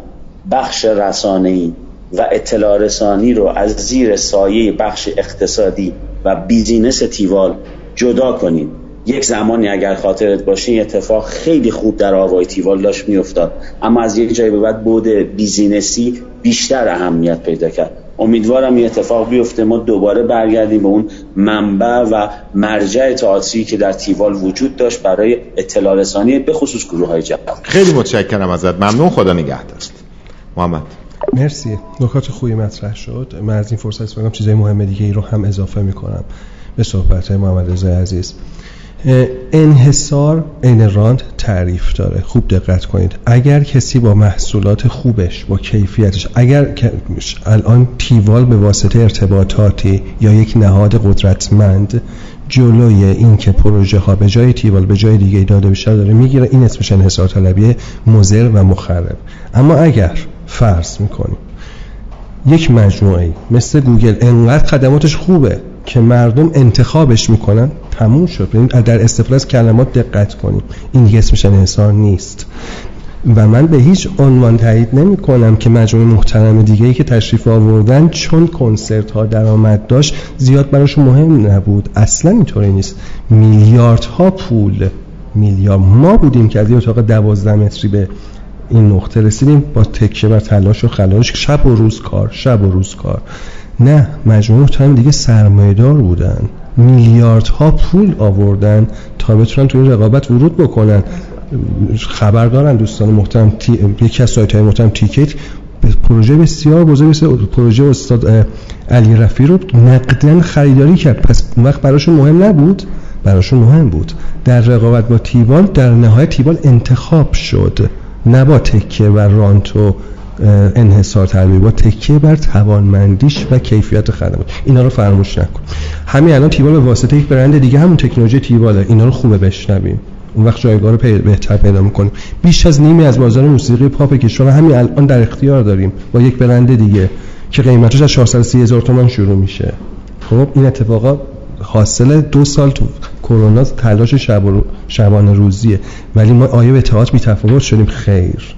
S7: بخش رسانه‌ای و اطلاع رسانی رو از زیر سایه بخش اقتصادی و business تیوال جدا کنیم یک زمانی اگر خاطرت باشه این اتفاق خیلی خوب در آوای تیوال داشت میافتاد. اما از یک جایی به بعد بعد business ی بیشتر اهمیت پیدا کرد. امیدوارم این اتفاق بیفته. ما دوباره برگردیم به اون منبع و مرجع تئاتری که در تیوال وجود داشت برای اطلاع رسانی به خصوص گروه های جوان.
S2: خیلی متشکرم ازت. ممنون. خدا نگهدار محمد.
S4: مرسی. نکات خوبی مطرح شد. من از این فرصت استفاده چیزای مهم دیگه ای رو هم اضافه می‌کنم به صحبت های محمد رضا عزیز. انحصار این راند تعریف داره. خوب دقت کنید. اگر کسی با محصولات خوبش با کیفیتش اگر الان تیوال به واسطه ارتباطاتی یا یک نهاد قدرتمند جلوی این که پروژه ها به جای تیوال به جای دیگه داده بشه داره می‌گیره این اسمش انحصار طلبی مزر و مخرب. اما اگر فرض می‌کنیم یک مجموعه مثل گوگل انقدر خدماتش خوبه که مردم انتخابش می‌کنن تموم شد. در استفاده از کلمات دقت کنیم. این دیگه اسمش انحصار نیست. و من به هیچ عنوان تایید نمی کنم که مجموعه محترم دیگه ای که تشریف آوردن چون کنسرت ها درآمد داشت زیاد براشون مهم نبود. اصلا اینطوری نیست. میلیاردها پول میلیارد. ما بودیم که از یه اتاق دوازده متری به این نقطه رسیدیم با تکیه بر تلاش و خلاش. شب و روز کار شب و روز کار. نه مجموعه تایم دیگه سرمایدار بودن. میلیاردها پول آوردن تا بتونن توی رقابت ورود بکنن. خبر دارن دوستان محترم تی... یکی از سایت های محترم تیکت پروژه بسیار بزرگ پروژه استاد علی رفی رو نقدن خریداری کرد. پس وقت براشون مهم نبود؟ براشون مهم بود. در رقابت با تیوال در نهایت تیوال انتخاب شد. نه با تکیه و رانت انحصار تربیه با تکیه بر توانمندیش و کیفیت خدمات. اینا رو فراموش نکن. همین الان تیوال به واسطه یک برند دیگه همون تکنولوژی تیواله اینا رو خوبه بشنویم. اون وقت جایگاه رو بهتر پیدا می‌کنیم. بیش از نیمی از بازار موسیقی پاپ کشور همین الان در اختیار داریم با یک برند دیگه که قیمتش از 430 هزار تومان شروع میشه. خب این اتفاقا حاصل دو سال تو کرونا تلاش شب شبانه روزیه ولی ما آیا به تئاتر بی تفاوت شدیم؟ خیر.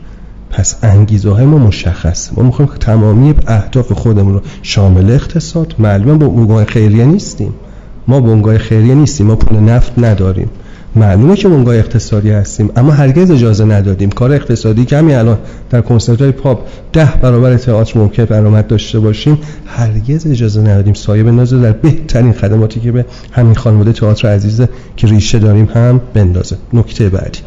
S4: پس انگیزه های ما مشخص ما می‌خوایم تمامی اهداف خودمون رو شامل اقتصاد معلومه با بنگاه خیریه نیستیم. ما بنگاه خیریه نیستیم ما پول نفت نداریم. معلومه که بنگاه اقتصادی هستیم اما هرگز اجازه ندادیم. کار اقتصادی که همین الان در کنسرت های پاپ ده برابر تئاتر ممکن برآمد داشته باشیم هرگز اجازه ندادیم. سایه بندازه در بهترین خدماتی که به همین خانواده تئاتر عزیزه که ریشه داریم هم بندازه. نکته بعدی.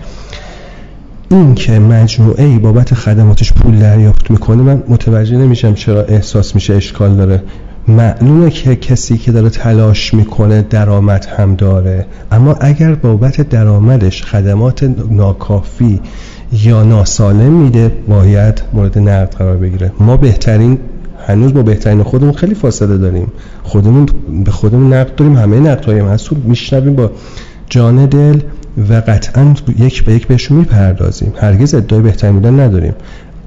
S4: این که مجموعه ای بابت خدماتش پول دریافت می‌کنه من متوجه نمیشم چرا احساس میشه اشکال داره. معلومه که کسی که داره تلاش می‌کنه درآمد هم داره. اما اگر بابت درآمدش خدمات ناکافی یا ناسالم میده باید مورد نقد قرار بگیره. ما بهترین هنوز با بهترین خودمون خیلی فاصله داریم. خودمون به خودمون نقد داریم. همه نقد های مسئول میشنویم با جان دل و قطعا یک به یک بهشون می‌پردازیم. هرگز ادعای بهترین بودن نداریم.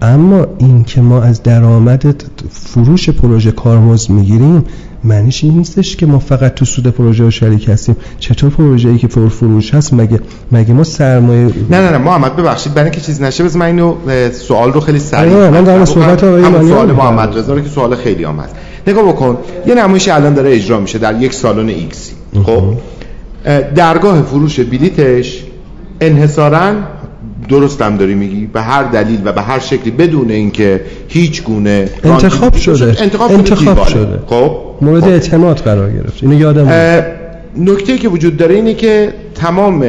S4: اما این که ما از درآمد فروش پروژه کارمزد می‌گیریم معنیش این نیستش که ما فقط تو سود پروژه شریک هستیم. چطور پروژه ای که پر فروش هست مگه مگه ما سرمایه
S2: نه نه نه محمد ببخشید برای اینکه چیز نشه بز من اینو سوال رو خیلی سریع
S4: آره من در صحبت
S2: آقای سوال محمد رضا که سوال خیلی آمد نگاه بکن یه نمایش الان داره اجرا میشه در یک سالن ایکسی خب؟ درگاه فروش بلیتش انحصارا درست هم داری میگی؟ به هر دلیل و به هر شکلی بدون اینکه هیچ گونه
S4: انتخاب شده.
S2: انتخاب,
S4: انتخاب شده.
S2: خب.
S4: مورد اعتماد قرار گرفت اینو یادم
S2: نکته که وجود داره اینه که تمام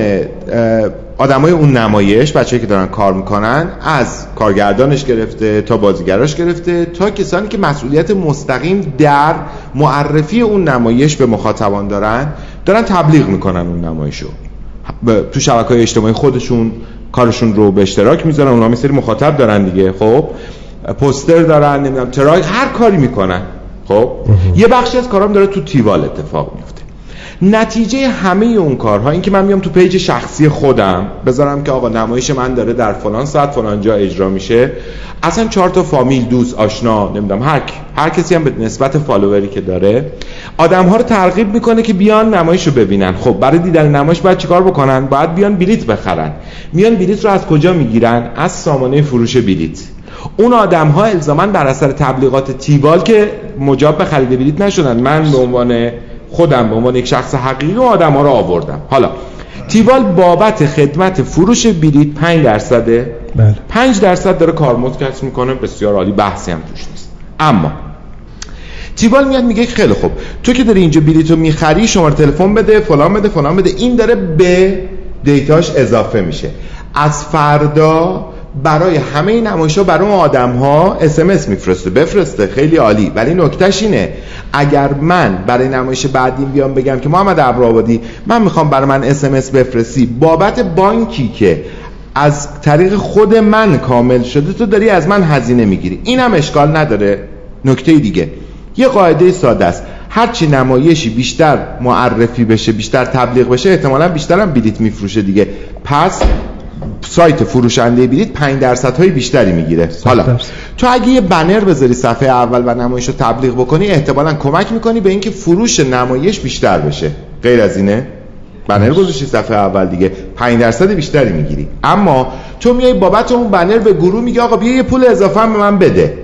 S2: آدمای اون نمایش بچه‌ای که دارن کار می‌کنن از کارگردانش گرفته تا بازیگراش گرفته تا کسانی که مسئولیت مستقیم در معرفی اون نمایش به مخاطبان دارن دارن تبلیغ می‌کنن اون نمایشو. تو شبکه های اجتماعی خودشون کارشون رو به اشتراک می‌ذارن اونها می سری مخاطب دارن دیگه خب؟ پوستر دارن نمی‌دونم تراک هر کاری می‌کنن خب؟ یه بخشی از کارام داره تو تیوال اتفاق میفته نتیجه همه اون کارها این که من میام تو page شخصی خودم بذارم که آقا نمایش من داره در فلان ساعت فلان جا اجرا میشه. اصلا چهار تا فامیل دوست آشنا نمی‌دونم هر هر کسی هم به نسبت follower ی که داره. آدم ها رو ترغیب می‌کنه که بیان نمایش رو ببینن. خب برای دیدن نمایش باید چیکار بکنن؟ باید بیان بلیت بخرن. میان بلیت رو از کجا می‌گیرن؟ از سامانه فروش بلیت اون آدم ها الزاما بر اثر تبلیغات تیبال که مجاب به خرید بلیت نشدن. من به عنوان خودم به عنوان یک شخص حقیقی و آدم ها رو آوردم. حالا تیوال بابت خدمت فروش بلیت 5 درصده
S4: بله.
S2: 5 درصد داره کارمزد کسب می‌کنه بسیار عالی بحثی هم توش نیست. اما تیوال میاد میگه خیلی خوب تو که داری اینجا بلیتو می‌خری شماره تلفن بده فلان بده فلان بده این داره به دیتاش اضافه میشه. از فردا برای همه نمایش ها برای آدم ها اسمس میفرسته بفرسته. خیلی عالی. ولی نکتهش اینه اگر من برای نمایش بعدیم بیام بگم که محمد ابرآبادی من می‌خوام برای من اسمس بفرستی بابت بانکی که از طریق خود من کامل شده تو داری از من هزینه می‌گیری. اینم اشکال نداره. نکته دیگه. یه قاعده ساده است. هرچی نمایشی بیشتر معرفی بشه بیشتر تبلیغ بشه احتمالا بیشتر هم بلیت میفروشه دیگه. پس سایت فروشنده بلیت 5 درصد های بیشتری می‌گیره. حالا تو اگه یه بنر بذاری صفحه اول و نمایش رو تبلیغ بکنی احتمالا کمک می‌کنی به اینکه فروش نمایش بیشتر بشه. غیر از اینه بنر گذاشتی صفحه اول دیگه 5 درصد بیشتری می‌گیری. اما تو میای بابت اون بنر به گروه میگه آقا بیا یه پول اضافه هم به من بده.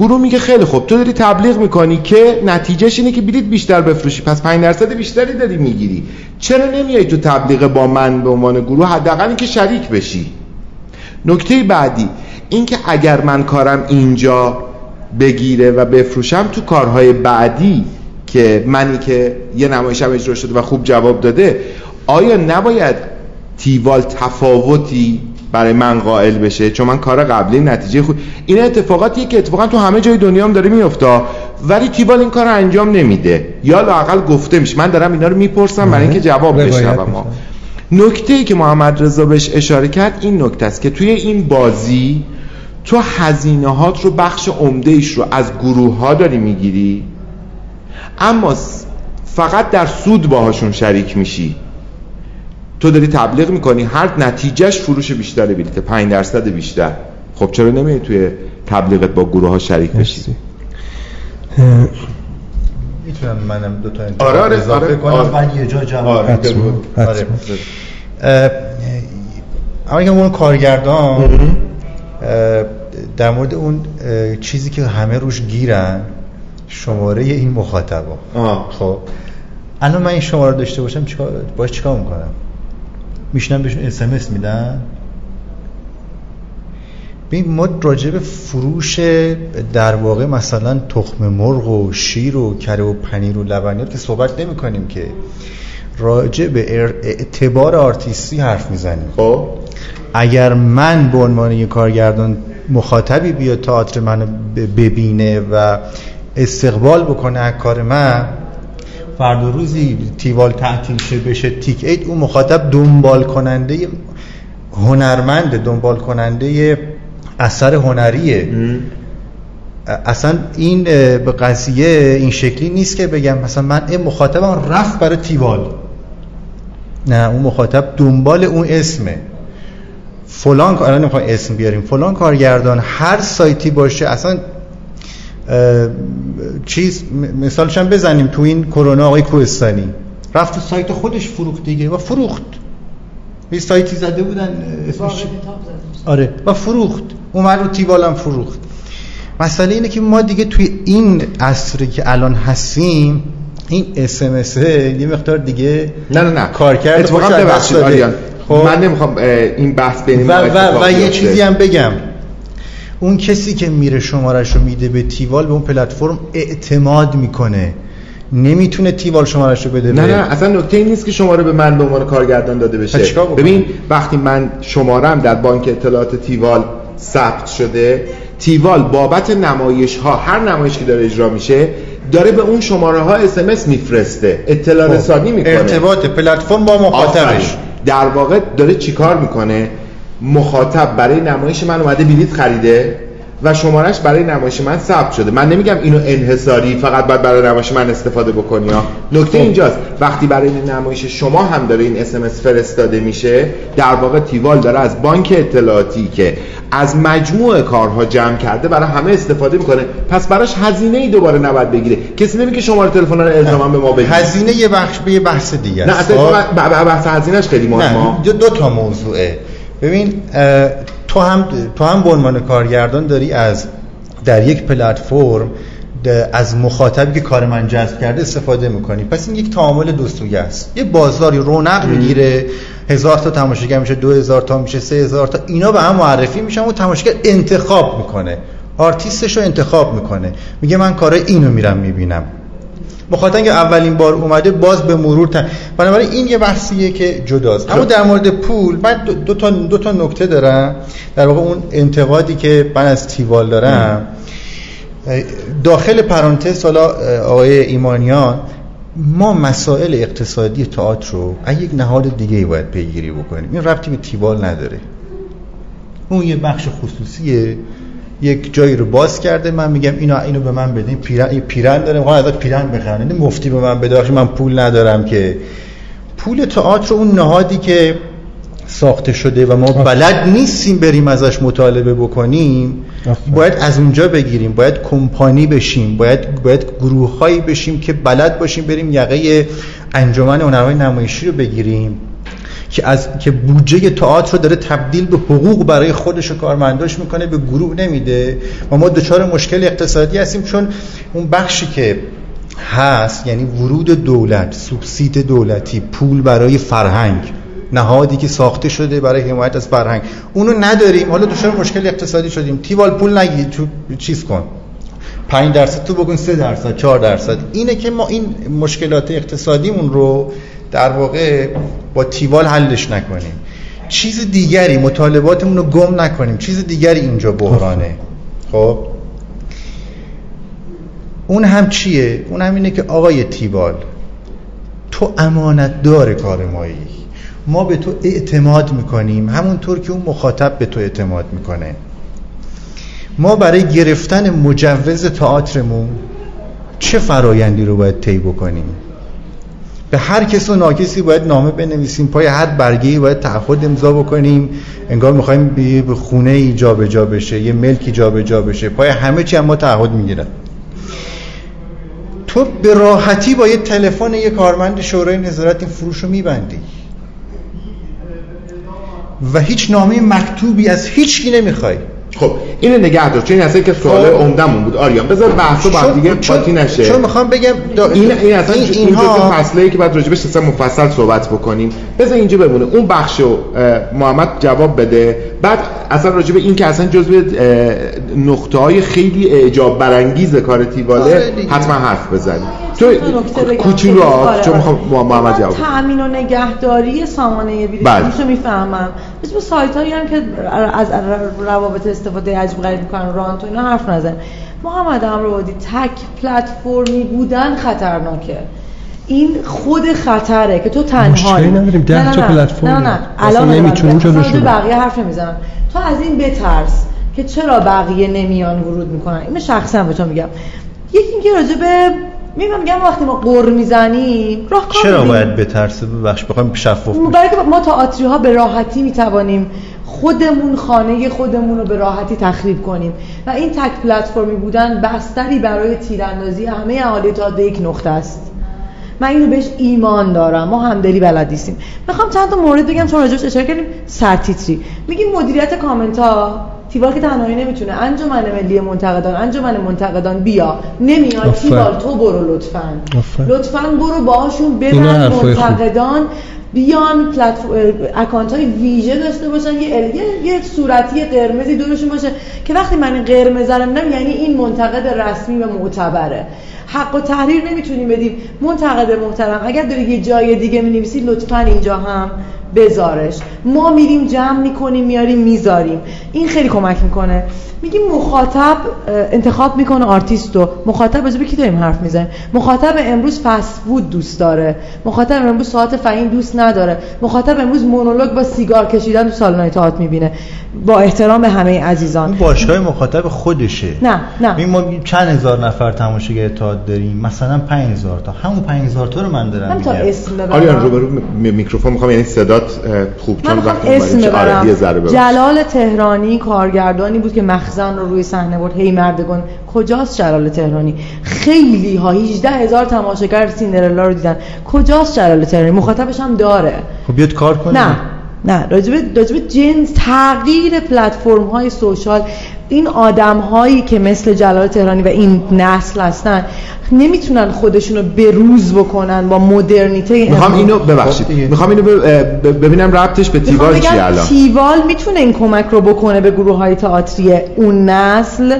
S2: گروه میگه خیلی خوب. تو داری تبلیغ می‌کنی که نتیجهش اینه که بلیت بیشتر بفروشی. پس 5 درصد بیشتری داری می‌گیری. چرا نمیای تو تبلیغ با من به عنوان گروه؟ حداقل اینکه شریک بشی. نکته بعدی اینکه اگر من کارم اینجا بگیره و بفروشم تو کارهای بعدی که منی که یه نمایشم اجرا شده و خوب جواب داده آیا نباید تیوال تفاوتی برای من قائل بشه چون من کار قبلی نتیجه خوب این اتفاقاتیه که اتفاقا تو همه جای دنیا هم داره میفته ولی تیوال این کار رو انجام نمیده؟ یا لاقل گفته میشه. من دارم اینا رو می‌پرسم برای اینکه جواب بشنوم نکته ای که محمد رضا بهش اشاره کرد این نکته است که توی این بازی تو هزینهات رو بخش عمده ایش رو از گروه ها داری می‌گیری اما فقط در سود باهاشون شریک میشی. تو داری تبلیغ می‌کنی هر نتیجهش فروش بیشتر بلیت 5 درصد بیشتر. خب چرا نمیای توی تبلیغت با گروه ها شریک بشی؟
S3: می‌تونم منم دو تا
S2: آره آره
S3: اضافه
S2: آره.
S3: کنم.
S2: آره.
S3: من یه جا جمع
S2: آره،.
S3: آره. اه، اما که اون کارگردان در مورد اون چیزی که همه روش گیرن شماره این مخاطبا.
S2: آه.
S3: خب. الان من این شماره داشته باشم چیکار باش چیکار می‌کنم؟ میشنم بهشون اس میدن. ببین ما راجع به فروش در واقع مثلا تخم مرغ و شیر و کره و پنیر و لبنیات که صحبت نمی کنیم که راجع به ار- اعتبار آرتیستی حرف می‌زنیم.
S2: خب.
S3: اگر من به عنوان یک کارگردان مخاطبی بیاد تئاتر منو ببینه و استقبال بکنه از کار من فردا روزی تیوال تعطیل شه بشه تیک ایت اون مخاطب دنبال کننده هنرمنده دنبال کننده اثر هنریه. اصلا این به قضیه این شکلی نیست که بگم. مثلا من این مخاطبم رفت برای تیوال. نه اون مخاطب دنبال اون اسمه. فلان الان اسم بیاریم. فلان کارگردان هر سایتی باشه اصلا چیز مثالش هم بزنیم تو این کرونا آقای کوهستانی رفت تو سایت خودش فروخت دیگه و فروخت یه سایتی زده بودن اسمش؟ آره و فروخت اومد رو تیوالم فروخت مسئله اینه که ما دیگه توی این عصری که الان هستیم این اس یه مقدار دیگه
S2: نه نه نه
S3: کارکرد
S2: اتفاقا
S3: خودش از دست
S2: ببخشید. آریان
S3: خب.
S2: من نمی‌خوام این بحث بین
S3: و, و,
S2: اتفاق
S3: و یه. چیزی هم بگم اون کسی که میره شمارش رو میده به تیوال به اون پلتفرم اعتماد می‌کنه نمی‌تونه تیوال شمارش رو بده
S2: نه نه اصلا نکته این نیست که شماره به من به عنوان کارگردان داده بشه؟ ببین وقتی من شمارم در بانک اطلاعات تیوال ثبت شده تیوال بابت نمایش ها هر نمایش که داره اجرا میشه داره به اون شماره ها اس میفرسته اطلاع
S3: خب.
S2: رسانی می‌کنه
S3: ارتباط پلتفرم با مخاطبش.
S2: در واقع داره چیکار می‌کنه مخاطب برای نمایش من اومده بلیت خریده و شمارش برای نمایش من ثبت شده. من نمیگم اینو انحصاری فقط باید برای نمایش من استفاده بکنی ها. نکته اینجاست. وقتی برای نمایش شما هم داره این اس فرستاده میشه در واقع تیوال داره از بانک اطلاعاتی که از مجموع کارها جمع کرده برای همه استفاده می‌کنه. پس براش هزینه ای دوباره نباید بگیره. کسی نمیگه شماره تلفن رو الزاما به ما بدید.
S3: هزینه یه بخش به یه بحث دیگه
S2: نه
S3: است.
S2: اصلا
S3: خب؟
S2: بحث هزینهش خیلی مهمه.
S3: نه دو, دو تا موضوعه. ببین تو هم تو هم به عنوان کارگردان داری از در یک پلتفرم از مخاطبی که کار من جذب کرده استفاده می‌کنی. پس این یک تعامل دو سویه است. یه بازاری رونق می‌گیره. هزار تا تماشاگر میشه دو هزار تا میشه سه هزار تا اینا به هم معرفی میشن و تماشاگر انتخاب می‌کنه. آرتیستش رو انتخاب می‌کنه. میگه من کارای اینو میرم می‌بینم. مخاطب که اولین بار اومده باز به مرور تن بنابراین این یه بحثیه که جداست. اما در مورد پول من دو, دو تا دو تا نکته دارم. در واقع اون انتقادی که من از تیوال دارم. داخل پرانتز حالا آقای ایمانیان ما مسائل اقتصادی تئاتر رو از یک نهاد دیگه ای باید پیگیری بکنیم. این ربطی به تیوال نداره. اون یه بخش خصوصیه. یک جایی رو باز کرده. من میگم اینو اینو به من بدین. پیرن این پیرن داره. می‌خوام ازت پیرن بخرن. این مفتی به من بده. من پول ندارم که. پول تئاتر اون نهادی که ساخته شده و ما بلد نیستیم بریم ازش مطالبه بکنیم باید از اونجا بگیریم. باید کمپانی بشیم. باید باید گروه هایی بشیم که بلد باشیم بریم یقه انجمن هنرهای نمایشی رو بگیریم. که از که بودجه تئاتر رو داره تبدیل به حقوق برای خودش و کارمنداش می‌کنه به گروه نمیده. و ما دچار مشکل اقتصادی هستیم چون اون بخشی که هست یعنی ورود دولت سوبسید دولتی پول برای فرهنگ نهادی که ساخته شده برای حمایت از فرهنگ اونو نداریم. حالا دچار مشکل اقتصادی شدیم. تیوال پول نگی تو چیز کن. 5 درصد تو بکن 3 درصد 4 درصد. اینه که ما این مشکلات اقتصادیمون رو در واقع با تیوال حلش نکنیم. چیز دیگری مطالباتمون رو گم نکنیم. چیز دیگری اینجا بحرانه. خب؟ اون هم چیه؟ اون هم اینه که آقای تیوال تو امانت دار کار مایی. ما به تو اعتماد می‌کنیم. همونطور که اون مخاطب به تو اعتماد می‌کنه. ما برای گرفتن مجوز تئاترمون چه فرایندی رو باید طی بکنیم؟ به هر کس و ناکسی باید نامه بنویسیم پای هر برگه‌ای باید تعهد امضا بکنیم. انگار می‌خوایم به خونه ای جابجا بشه یه ملکی جابجا بشه. پای همه چی هم ما تعهد می‌گیرن. تو به راحتی با یه تلفن یه کارمند شورای نظارت این فروش رو میبندی. و هیچ نامه مکتوبی از هیچ کی نمی‌خوای.
S2: خب اینو نگه دار. چون این اصلا که سوال
S3: خب.
S2: عمدمون بود. آریان بذار بحثو با هم دیگه قاطی نشه.
S3: چون می‌خوام بگم دا
S2: این این اصلا این
S3: اینها
S2: فصله که بعد راجبش اصلا مفصل صحبت بکنیم. بذار اینجا بمونه. اون بخشو محمد جواب بده. بعد اصلا راجب این که اصلا جزو نقطه های خیلی اعجاب برانگیز کار تیواله
S3: آره.
S2: حتما حرف بزنیم تو. کوچولو
S5: آره،
S2: چون
S5: آره.
S2: می‌خوام محمد جواب بده.
S5: تأمین و نگهداری سامانه
S2: بله.
S5: بیلیفروش رو می‌فهمم مثل سایت هایی هم که از روابط استفاده عجب غریب می‌کنن رانت و اینا حرف نزن محمد امروادی تک پلتفرمی بودن خطرناکه این خود خطره که تو تنهایی
S4: مشکلی نداریم. ده
S5: نه، نه،
S4: تا
S5: نه.
S4: پلتفرم
S5: نه الان
S4: نمی‌تونیم
S5: راجع به بقیه حرف نمی‌زنم تو از این بترس که چرا بقیه نمیان ورود می‌کنن. اینو شخصا به تو میگم. یکی اینکه راجع به میگم میگم وقتی ما قر می‌زنیم راهکار
S3: چرا
S5: بدیم.
S3: باید بترسه؟ ببخش بخوایم شفاف
S5: برای که ما تئاتری ها به راحتی می‌توانیم خودمون خانه خودمون رو به راحتی تخریب کنیم. و این تک پلتفرمی بودن بستری برای تیراندازی همه اهالی به یک نقطه است. من اینو بهش ایمان دارم. ما همدلی بلد نیستیم. می‌خوام چند تا مورد بگم چون راجعش اشاره کردیم. سرتیتری. میگیم مدیریت کامنت ها تیوال که تنهایی نمی‌تونه. انجمن ملی منتقدان انجمن منتقدان بیا. نمیاد. تیوال تو برو لطفا. لطفا برو باهاشون
S4: خوب.
S5: منتقدان. بیان پلتفرم اکانت های ویژه داشته باشن. یه ال- یه, یه صورتی قرمزی دورشون باشه. که وقتی من این قرمز رو یعنی این منتقد رسمی و معتبره. حق و تحریر نمی‌تونیم بدیم. منتقد محترم اگر داری یه جای دیگه می‌نویسی لطفا اینجا هم بذارش. ما میریم جمع می‌کنیم میاریم می‌ذاریم. این خیلی کمک می‌کنه. میگیم مخاطب انتخاب می‌کنه آرتیست رو مخاطب راجع به کی داریم حرف می‌زنیم؟ مخاطب امروز فست فود دوست داره. مخاطب امروز ساعت فهیم دوست نداره. مخاطب امروز مونولوگ با سیگار کشیدن تو سالن تئاتر می‌بینه. با احترام به همه عزیزان.
S3: اون باشگاه مخاطب خودشه.
S5: نه نه.
S3: این ما چند هزار نفر تماشاگر تئاتر داریم. مثلا 5000 تا. همون 5000 تا رو من دارم میگم.
S5: اسم ببرم.
S2: آریان روبرو می- میکروفون می‌خوام یعنی صدات خوب چون وقتی
S5: اسم
S2: آره،
S5: ببرم.
S2: یه ذره ببخش.
S5: جلال تهرانی کارگردانی بود که مخزن رو روی صحنه برد. هی مردگان کجاست جلال تهرانی؟ خیلی ها 18 هزار تماشاگر سیندرلا رو دیدن. کجاست جلال تهرانی؟ مخاطبش هم داره.
S3: خب بیاد کار کنه
S5: نه نه. راجب راجب جنس تغییر پلتفرم های سوشال این آدم هایی که مثل جلال تهرانی و این نسل هستن نمی‌تونن خودشون رو بروز بکنن با مدرنیته
S2: می‌خوام. اینو ببخشید
S3: خب.
S2: می‌خوام اینو ببینم ربطش به تیوال چیه الان
S5: تیوال می‌تونه این کمک رو بکنه به گروه های تئاتری اون نسل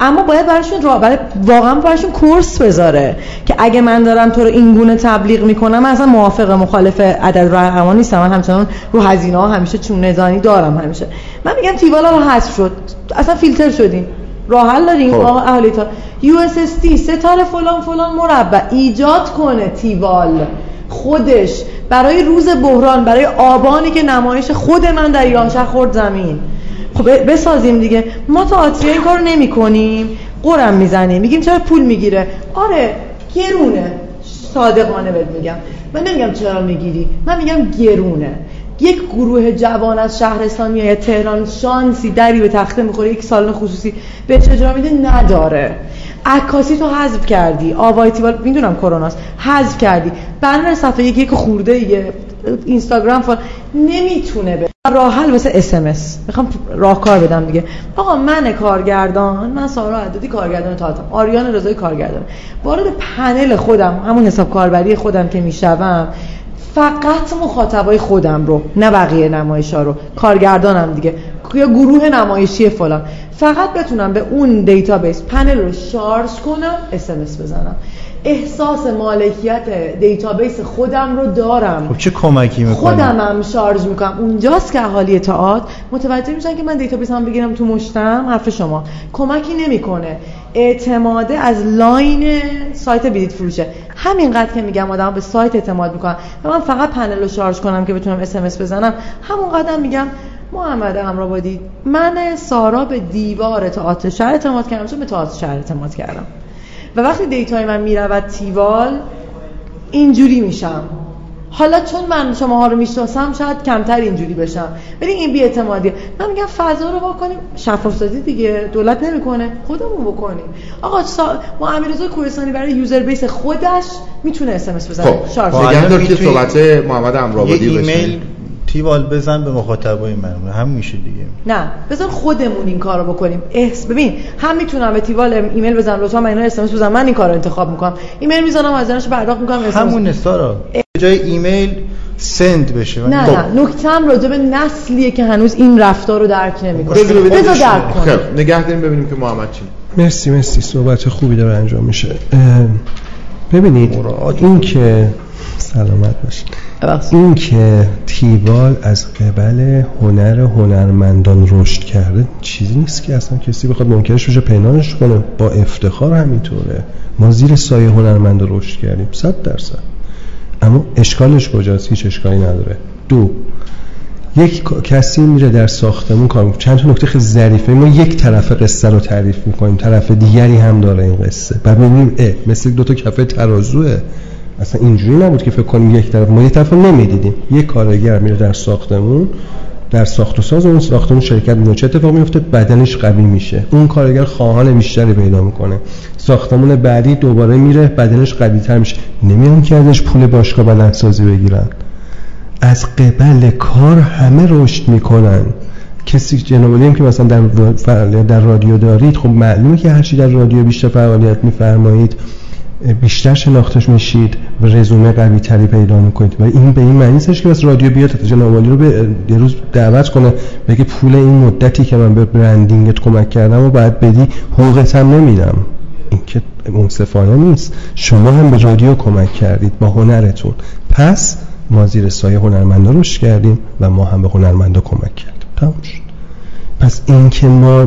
S5: اما باید براشون راه برای واقعا براشون کورس بذاره که اگه من دارم تو رو این گونه تبلیغ می‌کنم اصلا موافق مخالف عدد رقمان نیستم. من همچنان رو هزینه ها همیشه چون نزانی دارم همیشه. من میگم تیوال رو حذف شد. اصلا فیلتر شدیم. راه حل داریم.
S2: خب.
S5: اهالی تا یو اس اس تی ستاره فلان فلان مربع. ایجاد کنه تیوال. خودش. برای روز بحران برای آبانی که نمایش خود من در ایرانشهر خورد زمین. خب بسازیم دیگه. ما تئاتری این کارو نمی کنیم قرم می‌زنیم. میگیم چرا پول می‌گیره؟ آره گرونه. صادقانه بهت میگم. من نمیگم چرا می‌گیری. من میگم گرونه. یک گروه جوان از شهرستان میاد تهران شانسی دری به تخته می‌خوره یک سالن خصوصی به اجرا میده نداره. عکاسی تو حذف کردی. آوای تیوال می‌دونم کروناست حذف کردی. برنامه صفحه یک یک خورده یه. اینستاگرام فال نمی‌تونه به راه حل واسه اس ام اس می‌خوام راهکار بدم دیگه. آقا من کارگردان من سارا عددی کارگردان تئاترم آریان رضایی کارگردان. وارد پنل خودم همون حساب کاربری خودم که می‌شوم فقط مخاطبای خودم رو نه بقیه نمایش ها رو. کارگردانم دیگه. یا گروه نمایشی فلان. فقط بتونم به اون دیتابیس پنل رو شارژ کنم اس بزنم. احساس مالکیت دیتابیس خودم رو دارم.
S3: خب چه کمکی می‌کنه
S5: خودم هم شارژ می‌کنم. اونجاست که اهالی تئاتر متوجه میشن که من دیتابیس هم بگیرم تو مشتم حرف شما. کمکی نمی‌کنه. اعتماده از لاین سایت بلیت فروشه. همینقدر که میگم آدم به سایت اعتماد می‌کنم و من فقط پنل رو شارژ کنم که بتونم اس بزنم. همون قدم میگم محمد امرآبادی. من سارا به دیوار تئاتر شهر اعتماد کردم. چون به تئاتر شهر اعتماد کردم. و وقتی data ی من می‌رود تیوال اینجوری میشم. حالا چون من شماها رو می‌شناسم شاید کمتر اینجوری بشم. ولی این بی‌اعتمادی من میگم فضا رو بکنیم شفاف سازی دیگه دولت نمی‌کنه. خودمون بکنیم. آقا سا... ما امیررضا کوهستانی برای user base خودش می‌تونه اس ام اس بزنه.
S2: خب.
S5: شارژ
S2: نگهدار که صحبت محمد امرآبادی
S3: یه
S2: بشه.
S3: ایمیل تیوال بزن به مخاطبای من. هم میشه دیگه.
S5: نه بذار خودمون این کارو بکنیم. احس ببین هم می‌تونم به تیوال ایمیل بزنم لطفا من اینا اس ام اس بزنم من این کارو انتخاب می‌کنم. ایمیل می‌زنم هزینه‌اش پرداخت می‌کنم اس
S3: همون به جای ایمیل send بشه.
S5: نه نه. نکتم راجع به نسلیه که هنوز این رفتار رو درک نمی‌کنه.
S2: بذار ببینیم.
S5: بذار درک کنه
S2: خب نگه داریم ببینیم که محمد چی
S4: مرسی مرسی. صحبت خوبی داره انجام میشه. ببینید این که سلامت باشید. این که تیوال از قبل هنر هنرمندان رشد کرده چیزی نیست که اصلا کسی بخواد منکرش بشه پنهانش کنه. با افتخار همینطوره. ما زیر سایه هنرمند رشد کردیم. صد درصد. اما اشکالش کجاست؟ هیچ اشکالی نداره. دو یک کسی میره در ساختمون کار می‌کنه. چند تا نکته خیلی ظریفه. ما یک طرف قصه رو تعریف می‌کنیم. طرف دیگری هم داره این قصه. بعد می‌بینیم اه مثل دو تا کفه ترازوه. اصلا اینجوری نبود که فکر کنیم یک طرف ما یک طرف نمی‌دیدیم. یک کارگر میره در ساختمون در ساخت و ساز اون ساختمون شرکت می‌کنه. چه اتفاقی میفته بدنش قوی میشه. اون کارگر خواهان بیشتری پیدا می‌کنه. ساختمون بعدی دوباره میره بدنش قوی تر میشه. نمیان که ازش پول باشگاه بدنسازی بگیرن. از قبل کار همه رشد می‌کنن. کسی جنابالی هم که مثلا در در رادیو دارید خب معلومه که هرچی در رادیو بیشتر فعالیت میفرمایید. بیشتر شناختش میشید و رزومه قوی تری پیدا می‌کنید. و این به این معنی که بس رادیو بیاد جنابالی رو به یه روز دعوت کنه بگه پول این مدتی که من به برندینگت کمک کردم و باید بدی حقوقت هم نمیدم. این که منصفانه نیست. شما هم به رادیو کمک کردید با هنرتون. پس ما زیر سایه هنرمندا رشد کردیم و ما هم به هنرمندا کمک کردیم. تموم شد. پس این که ما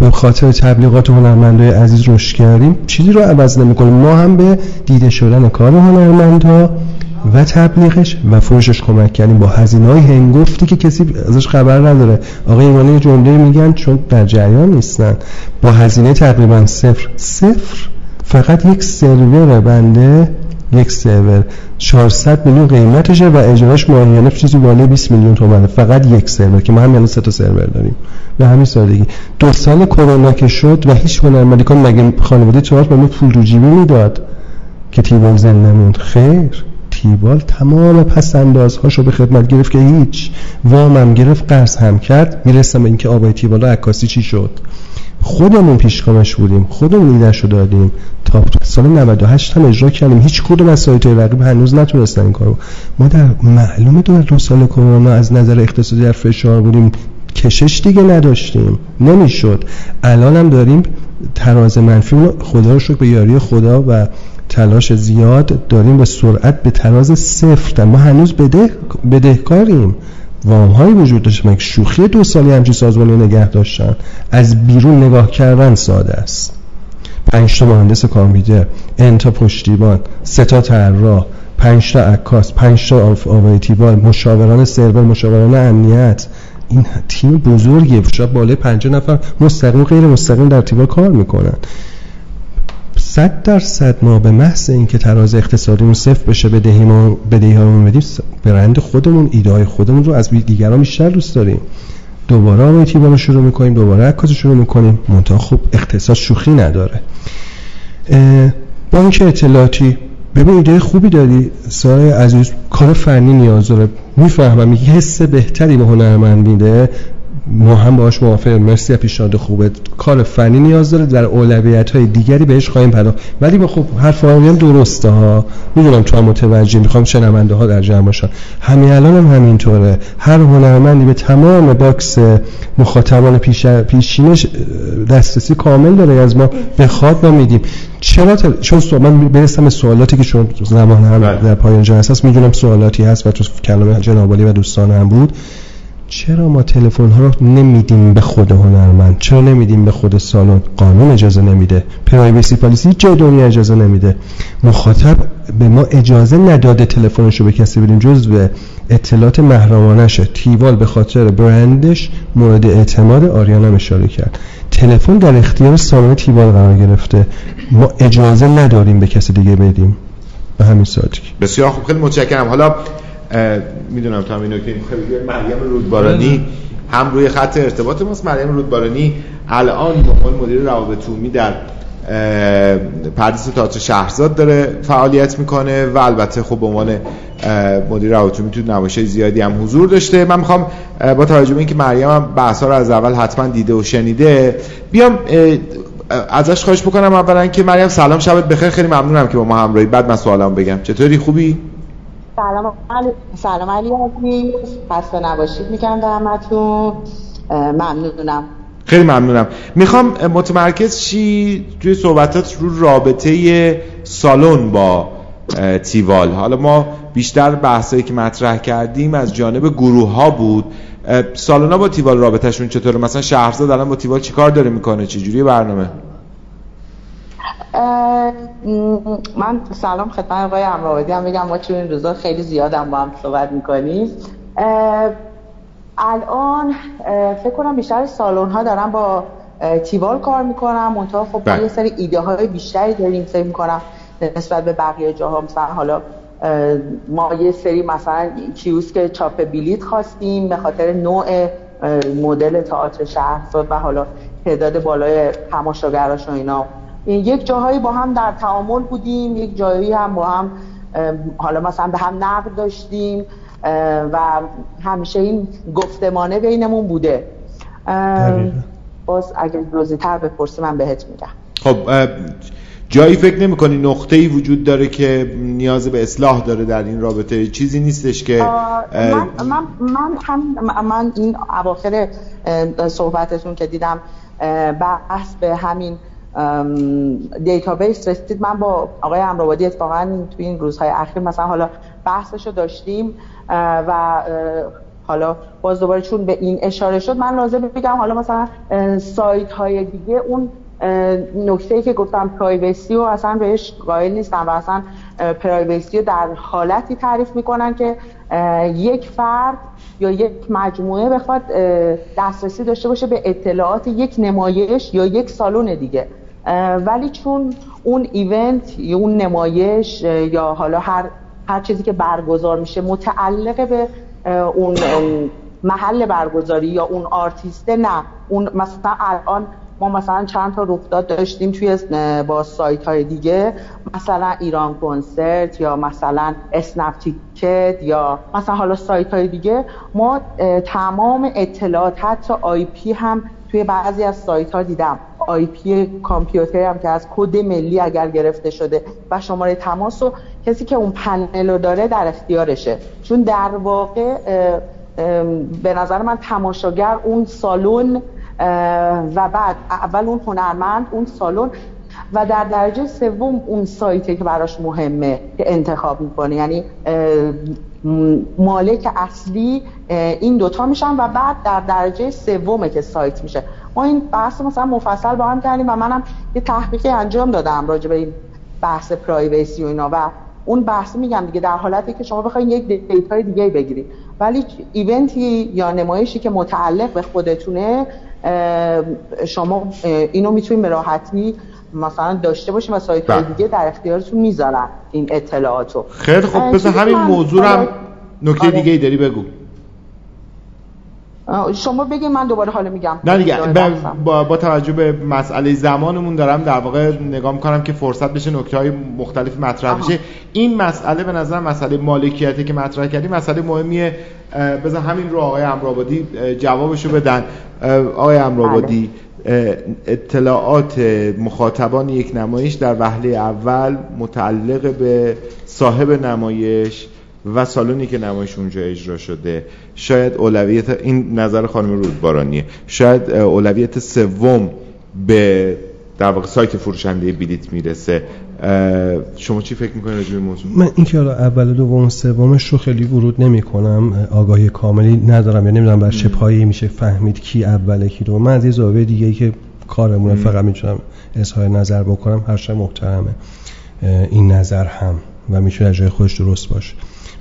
S4: به خاطر تبلیغات هنرمندای عزیز رشد کردیم چیزی رو عوض نمی‌کنیم. ما هم به دیده شدن کار هنرمندها و تبلیغش و فروشش کمک کردیم. با هزینه های هنگفتی که کسی ازش خبر نداره. آقای ایمانی جمله میگن چون در جریان نیستن. با هزینه تقریبا صفر. صفر فقط یک سرور بنده یک سرور. 400 میلیون قیمتشه و اجراش ماهیانه چیزی بالای 20 میلیون تومنه. فقط یک سرور که ما هم یعنی سه تا سرور داریم. به همین سادگی. دو سال کرونا که شد و هیچ هنرمندی کن مگه خانواده چهار به پول رو جیبی می‌داد که تیبال زنده موند خیر. تیبال تمام پس اندازهاشو به خدمت گرفت که هیچ. وامم گرفت قرض هم کرد. می‌رسم به اینکه آبای تیبال عکاسی چی شد؟ خودمون پیشگامش بودیم خودمون ایدهشو دادیم. تا سال 98 هم اجرا کردیم. هیچ کدوم از سایت رقیب هنوز نتونستن این کارو. ما در معلومه دو دو سال کرونا از نظر اقتصادی در فشار بودیم. کشش دیگه نداشتیم. نمی‌شد. الان هم داریم تراز منفی رو خدا رو شکر به یاری خدا و تلاش زیاد داریم به سرعت به تراز صفر. ما هنوز بده بدهکاریم. وام هایی وجود داشته مگه شوخی دو سالی همچین سازمانی نگه داشتن. از بیرون نگاه کردن ساده است. پنج تا مهندس کامپیوتر ان تا پشتیبان سه تا طراح پنج تا عکاس پنج تا آبای تیبال مشاوران سرور مشاوران امنیت. این تیم بزرگیه. شاید بالای 50 نفر مستقیم غیر مستقیم در تیبال کار می‌کنن. صد درصد ما به محض اینکه تراز اقتصادیمون صفر بشه بدهی ما بدهی ها بدیم برند خودمون ایده های خودمون رو از دیگران بیشتر دوست داریم. دوباره تیبان رو شروع می‌کنیم دوباره عکاس رو شروع می‌کنیم. منتها خب اقتصاد شوخی نداره. بانک اطلاعاتی ببین ایده خوبی داری. سارای عزیز کار فنی نیاز داره. می‌فهمم یه حس بهتری به هنرمند میده. ما هم باهاش موافق مرسی پیشنهاد خوبه کار فنی نیاز داره در اولویت های دیگری بهش خواهیم پرداخت. ولی با خب حرف هم درسته ها. می‌دونم تو هم متوجه می‌خوام شنونده ها در جمع باشن. همین الان هم همینطوره. هر هنرمندی به تمام box مخاطبان پیش پیشینش دسترسی کامل داره. از ما بخواد ما میدیم. چرا تا... چون من برسم به سوالاتی که چون زمان هم در پایان جلسه هست می‌دونم سوالاتی هست و تو کلام جنابعالی و دوستان هم بود. چرا ما تلفن ها رو نمیدیم به خود هنرمند؟ چرا نمیدیم به خود سالن؟ قانون اجازه نمیده. پرایوسی پالیسی جای دنیا اجازه نمیده. مخاطب به ما اجازه نداده تلفنش رو به کسی بدیم جز به اطلاعات محرمانشه تیوال به خاطر برندش مورد اعتماد آریانم اشاره کرد. تلفن در اختیار سالن تیوال قرار گرفته. ما اجازه نداریم به کسی دیگه بدیم. به همین سادگی.
S2: بسیار خوب. خیلی متشکرم. حالا می‌دونم تا اینو که خیلی مریم رودبارانی هم روی خط ارتباط ماست. مریم رودبارانی الان به مدیر روابط عمومی در پردیس تئاتر شهرزاد داره فعالیت می‌کنه و البته خب به عنوان مدیر روابط عمومی تو نمایش زیادی هم حضور داشته. من می‌خوام با توجه به اینکه مریم هم بحثا رو از اول حتما دیده و شنیده بیام ازش خواهش بکنم اولا که مریم سلام شبت بخیر. خیلی ممنونم که با ما همراهی. بعد من سوالام بگم. چطوری؟ خوبی؟
S8: سلام علی سلام علی عزیز. خسته نباشید میگم به همتون. ممنونم.
S2: خیلی ممنونم. می‌خوام متمرکز شی توی صحبتات رو رابطه سالن با تیوال. حالا ما بیشتر بحثایی که مطرح کردیم از جانب گروه ها بود سالونا با تیوال رابطهشون چطوره؟ مثلا شهرزاد الان با تیوال چیکار داره می‌کنه؟ چجوری برنامه؟
S8: من سلام خدمت آقای امراودی هم بگم ما چون این روزا خیلی زیاد هم با هم صحبت می‌کنیم. الان فکر کنم بیشتر سالن ها دارن با تیوال کار می‌کنم. منتها خب بله. یه سری ایده های بیشتری داریم فکر می‌کنم نسبت به بقیه جاها. مثلا حالا ما یه سری مثلا کیوسک چاپ بلیت خواستیم به خاطر نوع مدل تئاتر شهرزاد و حالا تعداد بالای تماشاگراش و اینا. یک جاهایی با هم در تعامل بودیم یک جایی هم با هم حالا مثلا به هم نقد داشتیم و همیشه این گفتمانه بینمون بوده. باز اگر روزی تر بپرسی من بهت میگم.
S2: خب جایی فکر نمی کنی نقطه ای وجود داره که نیاز به اصلاح داره در این رابطه؟ چیزی نیستش که
S8: من, من, من, هم من این اواخر صحبتتون که دیدم بحث به همین database رسید من با آقای امرآبادی اتفاقا توی این روزهای اخیر مثلا حالا بحثشو داشتیم و حالا باز دوباره چون به این اشاره شد من لازم بگم حالا مثلا سایت های دیگه اون نکته ای که گفتم privacy و اصلا بهش قائل نیستن و اصلا privacy رو در حالتی تعریف می‌کنن که یک فرد یا یک مجموعه بخواد دسترسی داشته باشه به اطلاعات یک نمایش یا یک سالن دیگه. ولی چون اون ایونت یا اون نمایش یا حالا هر هر چیزی که برگزار میشه متعلق به اون محل برگزاری یا اون آرتیسته نه. اون مثلا الان ما مثلا چند تا رخداد داشتیم توی با سایت های دیگه. مثلا ایران کنسرت یا مثلا اسنپ تیکت یا مثلا حالا سایت های دیگه. ما تمام اطلاعات حتی IP هم توی بعضی از سایت ها دیدم. IP کامپیوتر هم که از کد ملی اگر گرفته شده و شماره تماس و کسی که اون پنل رو داره در اختیارشه. چون در واقع به نظر من تماشاگر اون سالن و بعد اول اون هنرمند اون سالن و در درجه سوم اون سایتی که براش مهمه که انتخاب می‌کنه. یعنی مالک اصلی این دوتا میشن و بعد در درجه سومه که سایت میشه. ما این بحث مثلا مفصل با هم کردیم و منم یه تحقیقی انجام دادم راجع به این بحث privacy و اینا و اون بحث میگم دیگه در حالتی که شما بخواید یک data ی دیگه بگیرید. ولی ایونتی یا نمایشی که متعلق به خودتونه شما اینو می‌تونید به راحتی مثلا داشته باشیم و سایت های بله. دیگه در اختیارتون می‌ذارن این اطلاعاتو.
S2: خیلی خب پس همین موضوع هم نکته آره. دیگه ای داری بگو.
S8: شما بگید من دوباره حالا میگم.
S2: نه دیگه با, با توجه به مسئله زمانمون دارم در واقع نگاه می‌کنم که فرصت بشه نکته های مختلف مطرح بشه. این مسئله به نظر مسئله مالکیتی که مطرح کردیم مسئله مهمیه. بذار همین رو آقای امرابادی جوابشو بدن. آقای امرابادی بله. اطلاعات مخاطبان یک نمایش در وهله اول متعلق به صاحب نمایش و سالونی که نمایش اونجا اجرا شده. شاید اولویت این نظر خانم رودبارانیه. شاید اولویت سوم به در واقع سایت فروشنده بلیت می‌رسه. شما چی فکر می‌کنید راجع به موضوع؟
S4: من اینکه حالا اول و دوم سومش رو خیلی ورود نمی کنم آگاهی کاملی ندارم. یا نمی‌دونم بر چه پایی میشه فهمید کی اوله کی دوم. من از یه زاویه دیگه ای که کارمون فقط می‌تونم اظهار نظر بکنم هر محترمه. این نظر هم و می‌تونه از جای خودش درست باشه.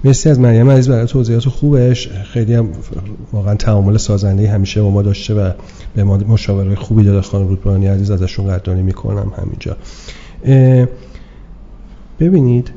S4: مرسی از مریم عزیز برای توضیحات خوبش. خیلی هم واقعا تعامل سازنده همیشه با ما داشته و به ما مشاوره خوبی داده خانم رودبانی عزیز ازشون قدردانی می‌کنم همینجا. ببینید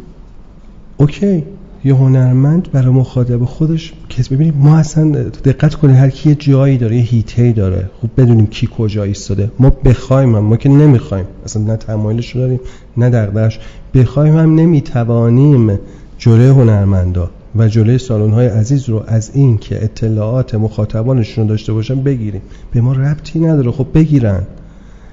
S4: اوکی یه هنرمند برای مخاطب خودش کس ببینید ما اصلا دقت کنید هر کی یه جایی داره یه هیته داره خب بدونیم کی کجا ایستاده. ما بخوایم هم ما که نمی‌خوایم اصلا نه تمایلش رو داریم نه دغدغش بخوایم هم نمی‌توانیم جلوی هنرمندا و جلوی سالن های عزیز رو از این که اطلاعات مخاطبانشون رو داشته باشن بگیریم. به ما ربطی نداره خب بگیرن.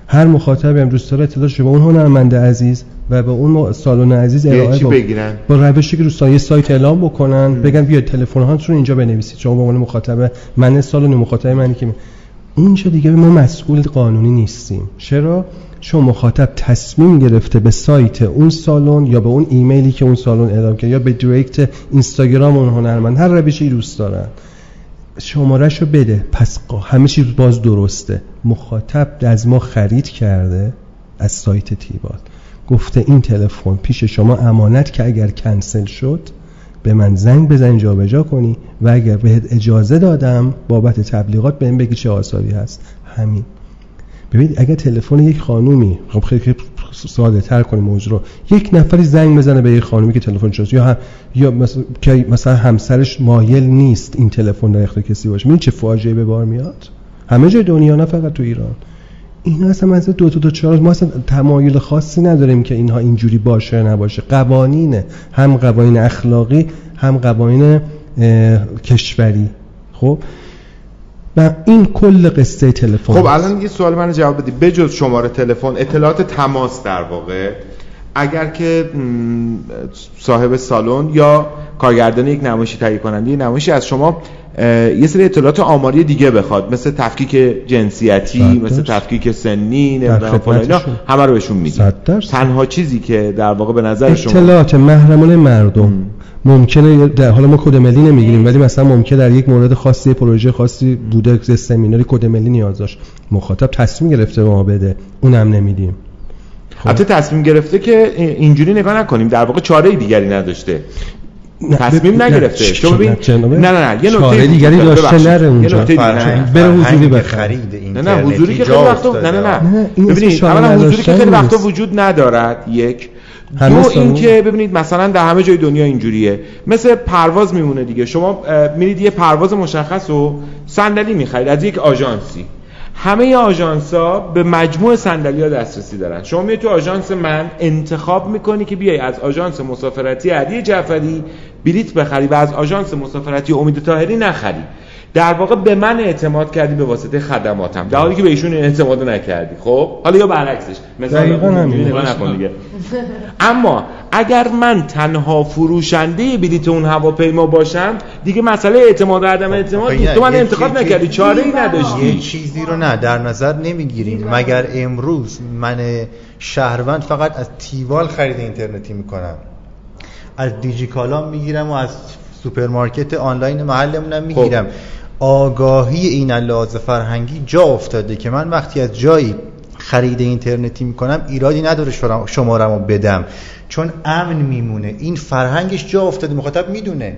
S4: هر مخاطبی هم دوست داره اطلاعاتش به اون هنرمند عزیز و به اون سالن عزیز ارائه
S2: چی بگیرن؟
S4: با روشی که رو سایت اعلام بکنن بگن بیاید تلفن هاتون اینجا بنویسید. شما به عنوان مخاطب من سالن مخاطب منی که اونجا دیگه ما مسئول قانونی نیستیم. چرا؟ چون مخاطب تصمیم گرفته به سایت اون سالن یا به اون ایمیلی که اون سالن اعلام کرد یا به دایرکت اینستاگرام اون هنرمند هر روشی دوست دارن. شمارش رو بده. پس همه چیز باز درسته. مخاطب از ما خرید کرده از سایت تیبال گفته این تلفن پیش شما امانت که اگر کنسل شد به من زنگ بزن جابجا کنی و اگر بهت اجازه دادم بابت تبلیغات بهم بگی چه آثاری هست. همین. ببینید اگر تلفن یک خانومی خب خیلی ساده تر کنیم موضوع رو. یک نفری زنگ بزنه به یک خانومی که تلفن شد. یا هم یا مثلا مثلا همسرش مایل نیست این تلفن در اختیار کسی باشه. ببین چه فاجعه به بار میاد؟ همه جای دنیا نه فقط تو ایران. اینا اصلا از دو تا دو چهار ما اصلا تمایل خاصی نداریم که اینها اینجوری باشه نباشه. قوانینه. هم قوانین اخلاقی هم قوانین کشوری. خب؟ و این کل قصه تلفن
S2: خب الان یه سوال من جواب بدی. بجز شماره تلفن اطلاعات تماس در واقع اگر که صاحب سالن یا کارگردان یک نمایشی تهیه کننده یک نمایشی از شما یه سری اطلاعات آماری دیگه بخواد مثل تفکیک جنسیتی مثل تفکیک سنی نمی‌دونم همه رو بهشون می‌دید تنها چیزی که در واقع به نظر شما
S4: اطلاعات محرمانه مردم. ممکنه در حالا ما کد ملی نمی‌گیریم ولی مثلا ممکنه در یک مورد خاصی پروژه خاصی بوده سمیناری کد ملی نیاز داشت. مخاطب تصمیم گرفته به ما بده. اونم نمیدیم.
S2: البته تصمیم گرفته که اینجوری نگاه نکنیم. در واقع چاره دیگری نداشته. تصمیم نگرفته. شما ببین نه نه نه یه نکته
S4: دیگری داشته نره اونجا.
S3: بره حضوری بخرید
S2: نه نه حضوری که خیلی وقتا نه نه نه. ببینید اولا حضوری که خیلی وقتا وجود ندارد یک. دو این که ببینید مثلا در همه جای دنیا اینجوریه. مثل پرواز میمونه دیگه. شما میرید یه پرواز مشخص و صندلی می‌خرید. از یک آژانسی. همه آژانس ها به مجموع صندلی ها دسترسی دارن. شما میای تو آژانس من انتخاب می‌کنی که بیای از آژانس مسافرتی علی جعفری بلیت بخری و از آژانس مسافرتی امید طاهری نخری. در واقع به من اعتماد کردی به واسطه خدماتم. در حالی که به ایشون اعتماد نکردی. خب؟ حالا یا برعکسش. مثلا نکن دیگه. اما اگر من تنها فروشنده بلیت اون هواپیما باشم دیگه مسئله اعتماد و عدم خب، اعتماد نیست. تو من انتخاب نکردی چاره ای نداشتی.
S3: یه چیزی رو نه در نظر نمی‌گیریم. مگر امروز من شهروند فقط از تیوال خرید اینترنتی می‌کنم. از دیجیکالا می‌گیرم و از سوپرمارکت آنلاین محلمونم می‌گیرم خب. آگاهی این لحاظ فرهنگی جا افتاده که من وقتی از جایی خرید اینترنتی می‌کنم ایرادی نداره شمارمو بدم. چون امن میمونه. این فرهنگش جا افتاده. مخاطب می‌دونه.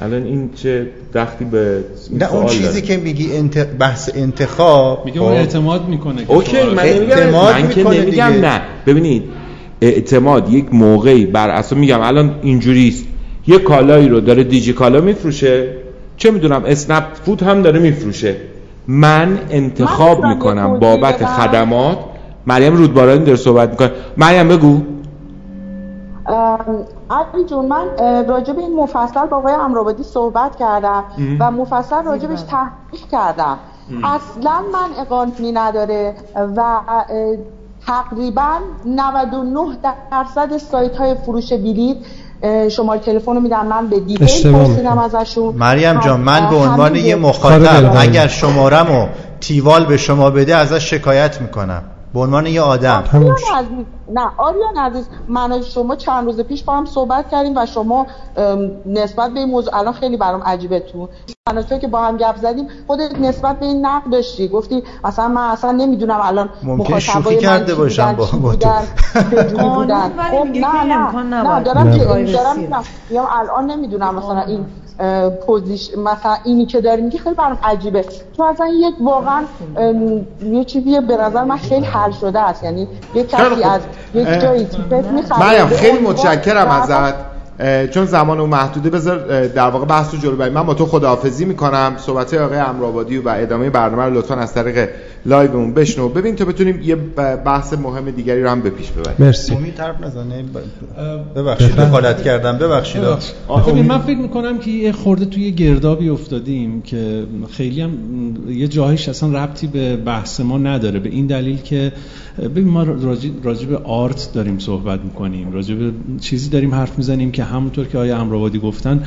S2: الان این چه دختی به
S3: نه اون چیزی که میگی انت... بحث انتخاب
S6: میگه اون خب. اعتماد می‌کنه
S2: اوکی من اعتماد من که نمیگم نه. ببینید اعتماد یک موقعی بر اساس میگم الان اینجوریست. یه کالایی رو داره دیجی کالا میفروشه. چه می‌دونم اسنپ فود هم داره میفروشه. من انتخاب من می‌کنم بابت خدمات. مریم رودبارانی داره صحبت می‌کنه. مریم بگو.
S8: علی جون من راجب این مفصل با آقای امرابادی صحبت کردم و مفصل راجبش تحقیق کردم. اصلا من اقانتی نداره و تقریبا 99 درصد سایت های فروش بلیط شماره تلفن رو میدم من به دیتیل پرسیدم ازشون.
S3: مریم جان من به عنوان یه مخاطب اگر شمارم تیوال به شما بده ازش شکایت می‌کنم. به عنوان یه آدم.
S8: نه آریان عزیز من و شما چند روز پیش با هم صحبت کردیم و شما نسبت به این موضوع الان خیلی برام عجیبه تو. من که با هم گپ زدیم خودت نسبت به این نقد داشتی. گفتی اصلا من اصلا نمی‌دونم الان
S3: ممکن شوخی کرده باشم با, با تو.
S8: خب، نه نه. نه دارم دارم الان نمی‌دونم مثلا این position مثلا اینی که داری میگی خیلی برام عجیبه. تو اصلا یک واقعا یه چیزی به نظر من خیلی حل شده است. یعنی یک کسی از جایی ticket
S2: مریم خیلی متشکرم ازت. چون زمان اون محدوده بذار در واقع بحث رو جلو بریم من با تو خداحافظی می‌کنم. صحبت آقای امرآبادی و ادامه برنامه رو لطفا از طریق live مون بشنو. ببین تا بتونیم یه بحث مهم دیگری رو هم به پیش ببریم.
S4: مرسی. امید طرف نزنه. ببخشید دخالت کردم. ببخشید.
S6: ببین من فکر می‌کنم که یه خورده توی گردابی افتادیم که خیلی هم یه جاهیش اصلا ربطی به بحث ما نداره. به این دلیل که ببین ما راجع به آرت داریم صحبت می‌کنیم. راجع به چیزی داریم حرف می‌زنیم که همونطور که آیا امروادی گفتن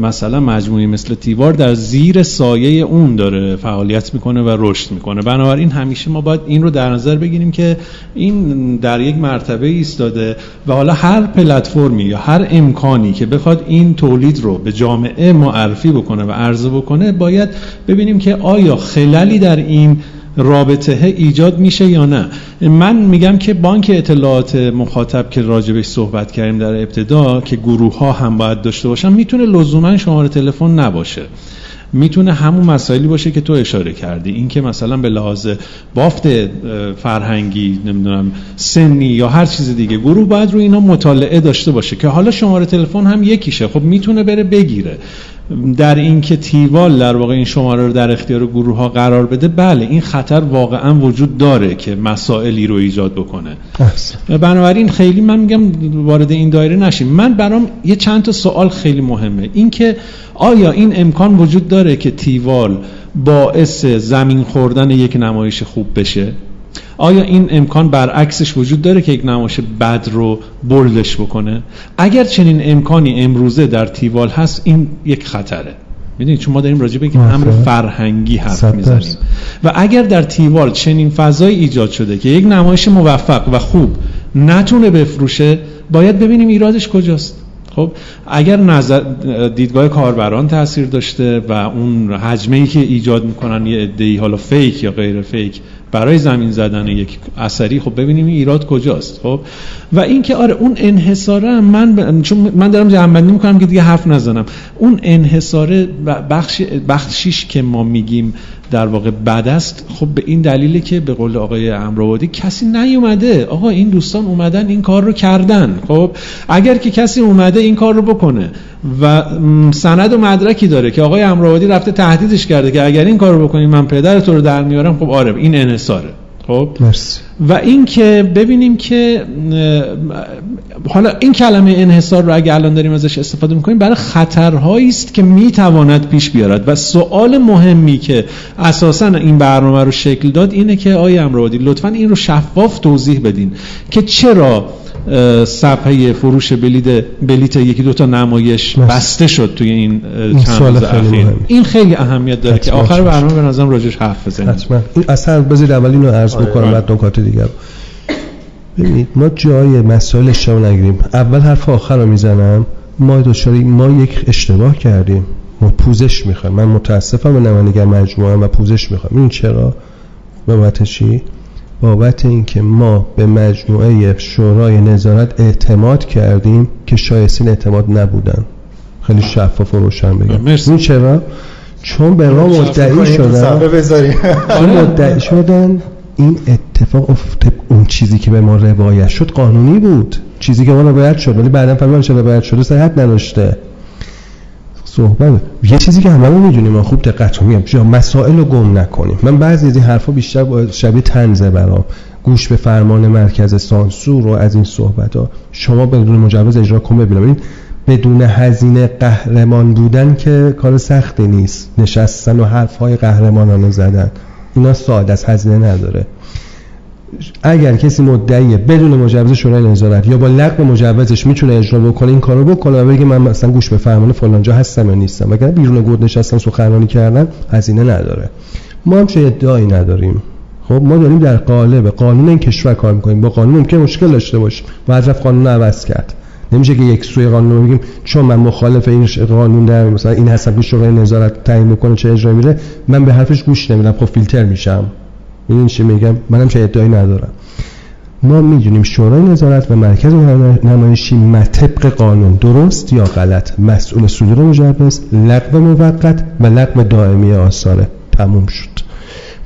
S6: مثلا مجموعی مثل تیوار در زیر سایه اون داره فعالیت می‌کنه و رشد می‌کنه. بنابراین همیشه ما باید این رو در نظر بگیریم که این در یک مرتبه ایستاده و حالا هر پلتفرمی یا هر امکانی که بخواد این تولید رو به جامعه معرفی بکنه و عرضه بکنه باید ببینیم که آیا خللی در این رابطه ایجاد میشه یا نه. من میگم که بانک اطلاعات مخاطب که راجبش صحبت کردیم در ابتدا که گروه ها هم باید داشته باشن می‌تونه لزوما شماره تلفن نباشه. می‌تونه همون مسائلی باشه که تو اشاره کردی. این که مثلا به لحاظ بافت فرهنگی نمی‌دونم سنی یا هر چیز دیگه گروه باید رو اینا مطالعه داشته باشه که حالا شماره تلفن هم یکیشه. خب می‌تونه بره بگیره. در اینکه تیوال در واقع این شماره رو در اختیار گروه ها قرار بده بله این خطر واقعا وجود داره که مسائلی رو ایجاد بکنه. بنابراین خیلی من میگم وارد این دایره نشیم. من برام یه چند تا سوال خیلی مهمه. اینکه آیا این امکان وجود داره که تیوال باعث زمین خوردن یک نمایش خوب بشه؟ آیا این امکان برعکسش وجود داره که یک نمایش بد رو بردش بکنه؟ اگر چنین امکانی امروزه در تیوال هست این یک خطره. می‌دونید چون ما داریم راجع به امر فرهنگی حرف می‌زنیم. و اگر در تیوال چنین فضای ایجاد شده که یک نمایش موفق و خوب نتونه بفروشه باید ببینیم ایرادش کجاست. خب اگر نظر دیدگاه کاربران تاثیر داشته و اون حجمه ای که ایجاد می‌کنن یه ادعی حالا فیک یا غیر فیک برای زمین زدن یک اثری خب ببینیم این ایراد کجاست خب؟ و اینکه آره اون انحصاره من چون من دارم جمع می‌کنم که دیگه حرف نزنم. اون انحصاره بخش بخشیش که ما میگیم در واقع بد است خب به این دلیله که به قول آقای امروادی کسی نیومده. آقا این دوستان اومدن این کار رو کردن خب؟ اگر که کسی اومده این کار رو بکنه و سند و مدرکی داره که آقای امروادی رفته تهدیدش کرده که اگر این کار رو بکنی من پدر تو رو در میارم خب آره این انحصاره خب؟
S4: مرسی.
S6: و این که ببینیم که حالا این کلمه انحصار رو اگه الان داریم ازش استفاده می‌کنیم برای خطرهایی است که می‌تواند پیش بیارد. و سوال مهمی که اساسا این برنامه رو شکل داد اینه که آقای امروادی لطفا این رو شفاف توضیح بدین که چرا صفحه فروش بلیت بلیت یکی دو تا نمایش بسته شد توی این چند اخیر. این خیلی اهمیت داره که آخر برنامه به نظرم راجش حرف بزنیم.
S4: حتما. این اصلا بذارید اول اینو عرض
S6: آره،
S4: بکنم بعد نکات دیگر. ببینید ما جای مسائل اشتباه نگیریم. اول حرف آخر رو می‌زنم. ما دوشاری ما یک اشتباه کردیم. ما پوزش می‌خوایم. من متاسفم به نمایندگان مجموعه و پوزش می‌خوایم. این چرا؟ به چی؟ بابت اینکه ما به مجموعه شورای نظارت اعتماد کردیم که شایستین اعتماد نبودن. خیلی شفاف و روشن بگم. این چرا؟ چون به ما مدعی شدن. مدعی شدن. این اتفاق افت اون چیزی که به ما روایت شد قانونی بود. چیزی که ما روایت شد. ولی بعدا فهمیدم چه روایت شده صحت نداشته. صحبت. یه چیزی که هممون می‌دونیم ما خوب دقت میگم. مسائل رو گم نکنیم. من بعضی از این حرفا بیشتر شبیه تنزه برام. گوش به فرمان مرکز سانسور و از این صحبت ها شما بدون مجوز اجرا کن ببینم. بدون هزینه قهرمان بودن که کار سختی نیست. نشستن و حرف های قهرمانانه زدن. اینا ساده از هزینه نداره. اگر کسی مدعیه بدون مجوز شورای نظارت یا با لغو مجوزش می‌تونه اجرا بکنه این کارو بکنه و بگه من مثلا گوش به فرمان فلان جا هستم یا نیستم. اگر بیرون گود نشستن سخنرانی کردن هزینه نداره. ما هم چه ادعایی نداریم؟ خب ما داریم در قالب قانون این کشور کار می‌کنیم. با قانون ممکن مشکل داشته باشیم و از قانون عوض کرد. نمیشه که یک سوی قانون بگیم چون من مخالف این قانون در مثلا این که شورای نظارت تعیین بکنه چه اجرا میره من به حرفش گوش نمیدم. خب فیلتر میشم. این چی میگم؟ منم چه ادعایی ندارم. ما می‌دونیم شورای نظارت و مرکز نمایشی طبق قانون درست یا غلط؟ مسئول صدور مجوز لغو موقت و لغو دائمی آثاره تموم شد.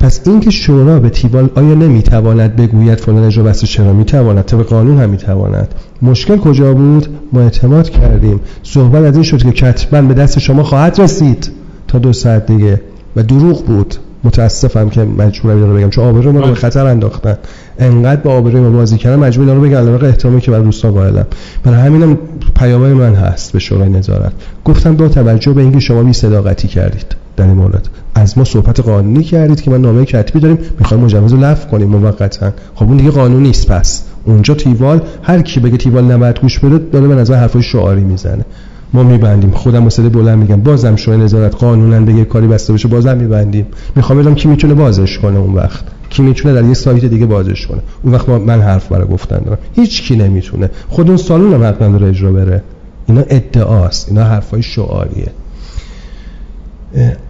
S4: پس اینکه شورا به تیوال آیا نمی‌تواند بگوید فلان اجرا بسته چرا می‌تواند؟ طبق قانون هم می‌تواند. مشکل کجا بود؟ ما اعتماد کردیم. صحبت از این شد که کتبا به دست شما خواهد رسید تا دو ساعت دیگه و دروغ بود. متاسفم که مجبورم اینو بگم. چون آبروی ما رو به خطر انداختن. انقدر با آبروی ما بازی کردن مجبور رو بگم. علاوه احترامی که بر دوستان قائلم. برای همینم پیامای من هست به شورای نظارت. گفتم با توجه به اینکه شما بی صداقتی کردید در این مورد. از ما صحبت قانونی کردید که ما نامه کتبی داریم. می‌خوایم مجوز رو لغو کنیم موقتا. خب اون دیگه قانونی نیست پس. اونجا تیوال هر کی بگه تیوال نباید گوش بده داره به نظر حرفای شعاری می‌زنه. ما میبندیم. خودم با بلند میگم. بازم شورای نظارت قانونا بگه کاری بسته بشه بازم میبندیم. می‌خوام ببینم کی می‌تونه بازش کنه اون وقت. کی می‌تونه در یه سایت دیگه بازش کنه. اون وقت من حرف برای گفتن دارم. هیچ کی نمی‌تونه. خود اون سالون هم حق نداره اجرا بره. اینا ادعاست. اینا حرفای شعاریه.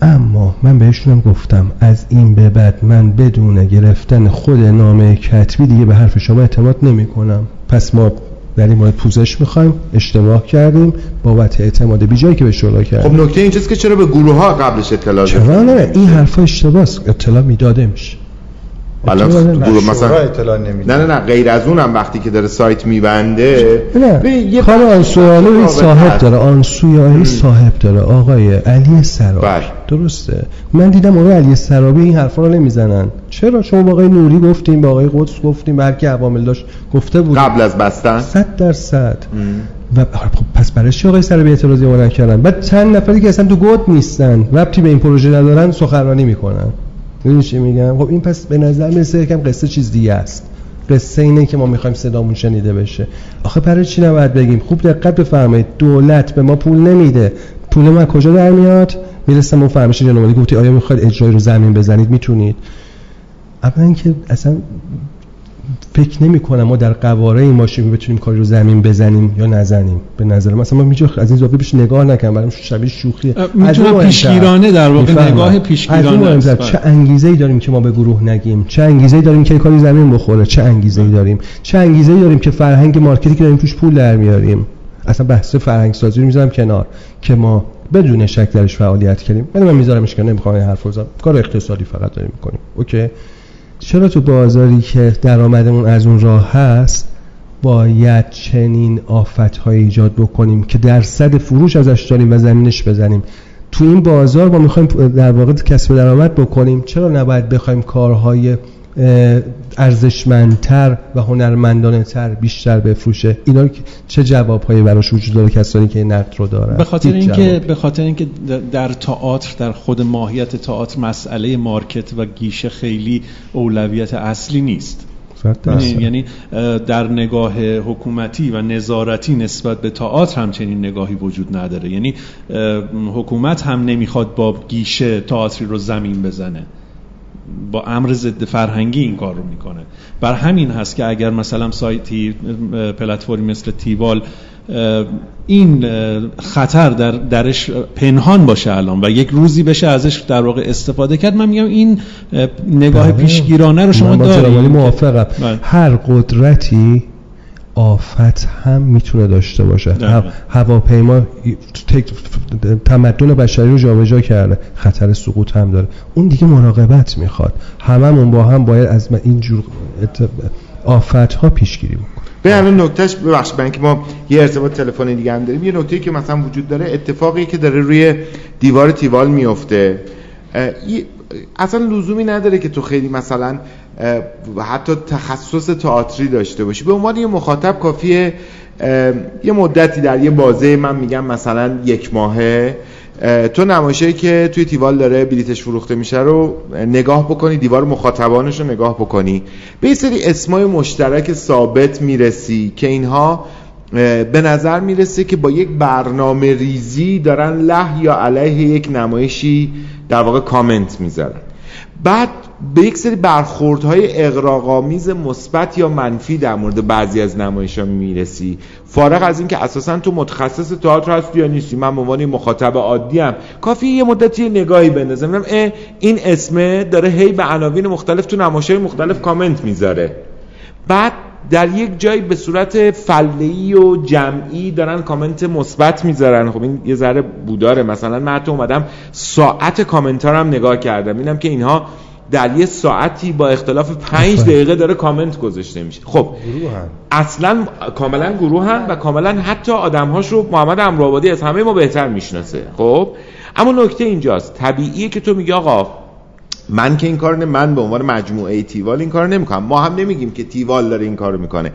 S4: اما من بهشونم گفتم. از این به بعد من بدون گرفتن خود نامه کتبی دیگه به حرف شما اعتماد نمی کنم پس ما در این مورد پوزش می‌خوایم اشتباه کردیم بابت اعتماد بیجایی که به شورا کردیم.
S2: خب نکته اینجاست که چرا به گروه ها قبلش اطلاع
S4: چرا نه؟ این حرفا اشتباهه اطلاع می‌داده میشه.
S2: الان مثلا اطلاع نمیده نه نه نه غیر از اونم وقتی که داره سایت میبنده.
S4: نه کار آنسویالی صاحب داره آنسویالی صاحب داره آقای علی سرابی بله. درسته. من دیدم آقای علی سرابی این حرفا رو نمی‌زنن. چرا؟ شما با آقای نوری گفتیم با آقای قدس گفتیم کی عوامل داشت گفته بود.
S2: قبل از بستن.
S4: 100 درصد. و خب پس برای چی آقای سرابی اعتراضی ما نکردن بعد چند نفری که اصلا تو گود نیستن ربطی به این پروژه ندارن سخنرانی می‌کنن. می‌دونی چی میگم؟ خب این پس به نظر می‌رسه یکم قصه چیز دیگه است. قصه اینه که ما می‌خوایم صدامون شنیده بشه. آخه برای چی نباید بگیم؟ خوب دقت بفرمایید. دولت به ما پول نمیده. پول ما کجا در میاد؟ می‌رسم اون فرمایش جنابالی گفتی آیا می‌خواید اجرای رو زمین بزنید؟ می‌تونید. اولا که اصلا فکر نمی کنم ما در قواره این ماشین بتونیم کاری رو زمین بزنیم یا نزنیم. به نظر مثلا ما میجا از این زاویه بهش نگاه نکنم برام شبیه شوخیه
S6: می‌تونه پیشگیرانه در واقع نگاه پیشگیرانه
S4: است. چه. انگیزه ای داریم که ما به گروه نگیم؟ چه انگیزه ای داریم که کاری زمین بخوره؟ چه انگیزه ای داریم؟ چه انگیزه ای داریم که فرهنگ مارکتی که داریم توش پول در میاریم؟ اصلا بحث فرهنگ سازی رو می‌ذارم کنار که ما بدون شک درش فعالیت کنیم من میذارمش کنار نمی‌خوام این حرف بزنم کار اقتصادی فقط داریم می‌کنیم. اوکی؟ چرا تو بازاری که درآمدمون از اون راه هست باید چنین آفتهایی ایجاد بکنیم که درصد فروش ازش داریم و زمینش بزنیم؟ تو این بازار ما می‌خوایم در واقع کسب درآمد بکنیم. چرا نباید بخوایم کارهای ارزشمندتر و هنرمندانه تر بیشتر بفروشه. اینا چه جوابهایی براش وجود داره کسانی که نقد رو دارن؟
S6: به خاطر اینکه به خاطر اینکه در تئاتر در خود ماهیت تئاتر مسئله مارکت و گیشه خیلی اولویت اصلی نیست. یعنی, یعنی در نگاه حکومتی و نظارتی نسبت به تئاتر همچنین نگاهی وجود نداره. یعنی حکومت هم نمی‌خواد با گیشه تئاتری رو زمین بزنه. با امر ضد فرهنگی این کار رو می‌کنه بر همین هست که اگر مثلا سایتی پلتفرمی مثل تیوال این خطر در درش پنهان باشه الان و یک روزی بشه ازش در واقع استفاده کرد من میگم این نگاه بله. پیشگیرانه رو شما دارید
S4: موافقم بله. هر قدرتی آفت هم می‌تونه داشته باشه. هواپیما تمدن بشری رو جابجا کرده. خطر سقوط هم داره. اون دیگه مراقبت می‌خواد. هممون با هم باید از اینجور آفت ها پیشگیری بکنیم.
S2: به الان نکتهش ببخشید. برای اینکه ما یه ارتباط تلفنی دیگه هم داریم. یه نکته که مثلا وجود داره اتفاقی که داره روی دیوار تیوال میفته اصلا لزومی نداره که تو خیلی مثلا حتی تخصص تئاتری داشته باشی. به عنوان یه مخاطب کافیه یه مدتی در یه بازه من میگم مثلا یک ماهه. تو نمایشی که توی تیوال داره بلیتش فروخته میشه رو نگاه بکنی دیوار مخاطبانش رو نگاه بکنی. به سری اسمای مشترک ثابت می‌رسی که اینها به نظر می‌رسه که با یک برنامه ریزی دارن له یا علیه یک نمایشی در واقع کامنت می‌ذارن. بعد به یک سری برخوردهای اقراقامیز مثبت یا منفی در مورد بعضی از نمایش ها می‌رسی. فارغ از اینکه اساسا تو متخصص تئاتر هستی یا نیستی من به عنوان مخاطب عادی ام. کافی یه مدتی نگاهی بندازم. این اسمه داره هی به عناوین مختلف تو نمایش مختلف کامنت می‌ذاره. بعد در یک جایی به صورت فله‌ای و جمعی دارن کامنت مثبت می‌ذارن. خب این یه ذره بوداره. مثلا من حتی اومدم ساعت کامنت هم نگاه کردم. اینم که اینها در یه ساعتی با اختلاف پنج دقیقه داره کامنت گذاشته میشه. خب اصلا کاملا گروه هم و کاملا حتی آدمهاش رو محمد امرآبادی از همه ما بهتر می‌شناسه. خب اما نکته اینجاست. طبیعیه که تو میگی آقا من که این کار نه من به عنوان مجموعه تیوال این کار نمی‌کنم. ما هم نمیگیم که تیوال داره این کارو می‌کنه.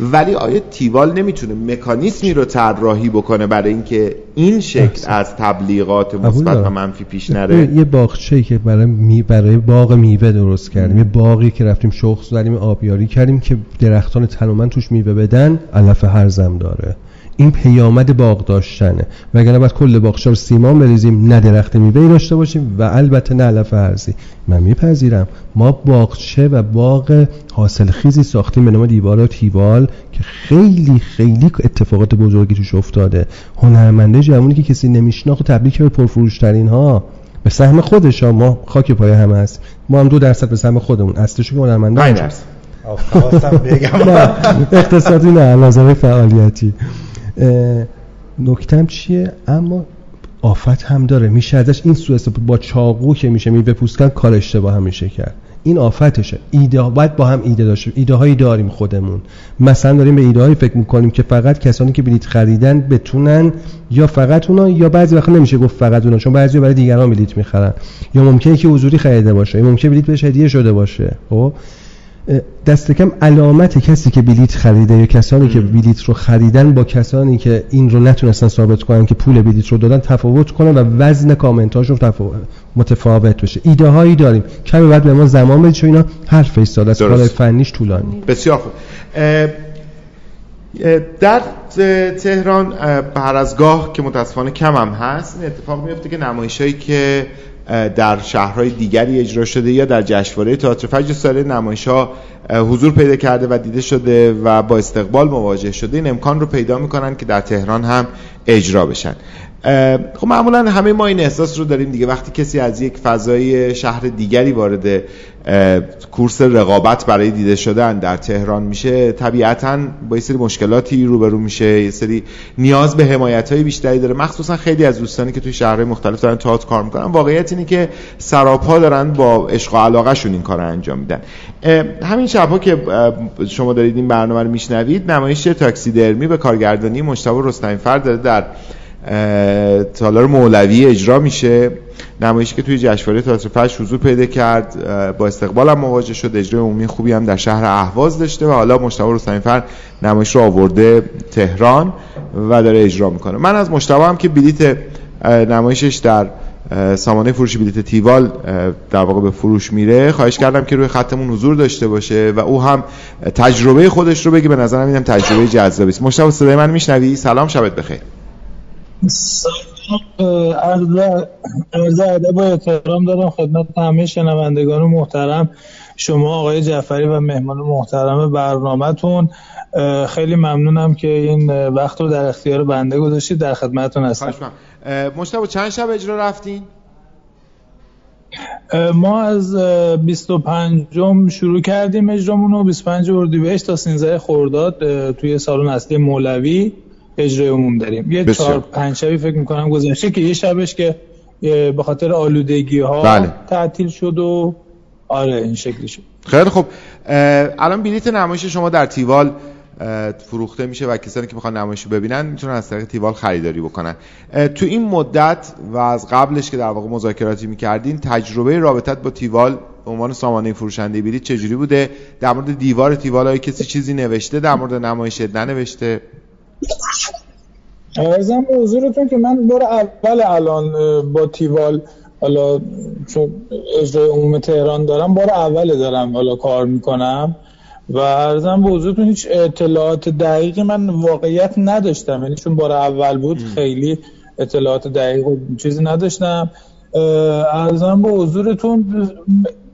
S2: ولی آیا تیوال نمی‌تونه مکانیزمی رو طراحی بکنه برای اینکه این شکل از تبلیغات مثبت و منفی پیش نره؟
S4: یه باغچه‌ای که برای می برای باغ میوه درست کردیم یه باقی که رفتیم شخص زدیم آبیاری کردیم که درختان تنومند توش میوه بدن علف هرزم داره. این پیامد باغ داشتنه. وگرنه باید کل باغچه رو سیمان بریزیم نه درخت میوه داشته باشیم و البته نه علف ارزی. من میپذیرم. ما باغچه و باغ حاصل خیزی ساختیم به نام دیوار و تیوال که خیلی خیلی اتفاقات بزرگی توش افتاده. هنرمنده جوونی که کسی نمیشناخت تبریک به پرفروشترین ها به سهم خودش ها. ما خاک پای همه هست ما هم دو درصد به سهم خودمون. اصلش که هنرمنده
S3: بگم.
S4: اقتصادی نه نظر فعالیتی. نکتم چیه؟ اما آفت هم داره. میشه ازش این سو با چاقو که میشه میوه پوست کن کار اشتباه هم میشه کرد. این آفتشه. ایده باید با هم ایده داشته ایده هایی داریم خودمون. مثلا داریم به ایده هایی فکر می‌کنیم که فقط کسانی که بلیت خریدن بتونن یا فقط اونا یا بعضی وقت نمیشه گفت فقط اونا چون بعضی برای دیگران بلیت می‌خرن. یا ممکنه که حضوری خریده باشه یا ممکنه بلیت بهش هدیه شده باشه. خب؟ دست کم علامت کسی که بلیت خریده یا کسانی که بلیت رو خریدن با کسانی که این رو نتونستن ثابت کنن که پول بلیت رو دادن تفاوت کنن و وزن کامنتاشون تفاوت متفاوت بشه. ایده هایی داریم. کمی بعد به ما زمان بدید چون اینا حرف ایستاده است. کار فنیش طولانی.
S2: بسیار خوب. در تهران هر از گاه که متاسفانه کم هم هست این اتفاق میفته که نمایشایی که در شهرهای دیگری اجرا شده یا در جشنواره تئاتر فجر سال نمایش حضور پیدا کرده و دیده شده و با استقبال مواجه شده. این امکان رو پیدا می‌کنن که در تهران هم اجرا بشن. خب معمولا همه ما این احساس رو داریم دیگه. وقتی کسی از یک فضای شهر دیگری وارد کورس رقابت برای دیده شدن در تهران میشه. طبیعتا با یه سری مشکلاتی روبرو میشه یه سری نیاز به حمایت های بیشتری داره. مخصوصا خیلی از دوستانی که توی شهرهای مختلف دارن تئاتر کار می‌کنن واقعیت اینه که سراپا دارن با عشق و علاقه شون این کار انجام میدن. همین شبها که شما دارید این برنامه رو میشنوید نمایش تاکسی درمی به کارگردانی مشتاق رستمی فرد داره در تالار مولوی اجرا میشه. نمایشی که توی جشنواره تئاتر فجر حضور پیدا کرد. با استقبال هم مواجه شد. اجرای عمومی خوبی هم در شهر اهواز داشته و حالا مشتاق رستمی فر نمایش رو آورده تهران و داره اجرا می‌کنه. من از مشتاق هم که بلیت نمایشش در سامانه فروش بلیت تیوال در واقع به فروش میره. خواهش کردم که روی خطمون حضور داشته باشه و او هم تجربه خودش رو بگه. به نظرم اینم تجربه جذابی است. مشتاق صدای من میشنوی؟ سلام شبت بخیر.
S9: عرض ادب و احترام دارم خدمت همه شنوندگان محترم. شما آقای جعفری و مهمان محترم برنامهتون. خیلی ممنونم که این وقت رو در اختیار بنده گذاشتید. در خدمتتون هستم.
S2: مشتبه چند شب اجرا رفتین؟
S9: ما از 25 جم شروع کردیم اجرامون رو. 25 اردیبهشت تا 13 خرداد توی سالن اصلی مولوی. اجرای عموم داریم. یه چهار پنج شبی فکر می‌کنم گذشته که یه شبش که به خاطر آلودگی ها بله. تعطیل شد و آره این شکلی شد.
S2: خیلی خب الان بلیت نمایش شما در تیوال فروخته میشه و کسانی که می‌خوان نمایش رو ببینن می‌تونن از طریق تیوال خریداری بکنن. تو این مدت و از قبلش که در واقع مذاکراتی می‌کردین تجربه رابطت با تیوال به عنوان سامانه فروشنده بلیت چجوری بوده؟ در مورد دیوار تیوال های کسی چیزی نوشته؟ در مورد نمایش ننوشته؟
S9: ارزم به حضورتون که من بار اول الان با تیوال حالا چون اجرای عموم تهران دارم بار اول دارم حالا کار می‌کنم. و ارزم به حضورتون هیچ اطلاعات دقیقی من واقعیت نداشتم. یعنی چون بار اول بود خیلی اطلاعات دقیق چیزی نداشتم. ارزم به حضورتون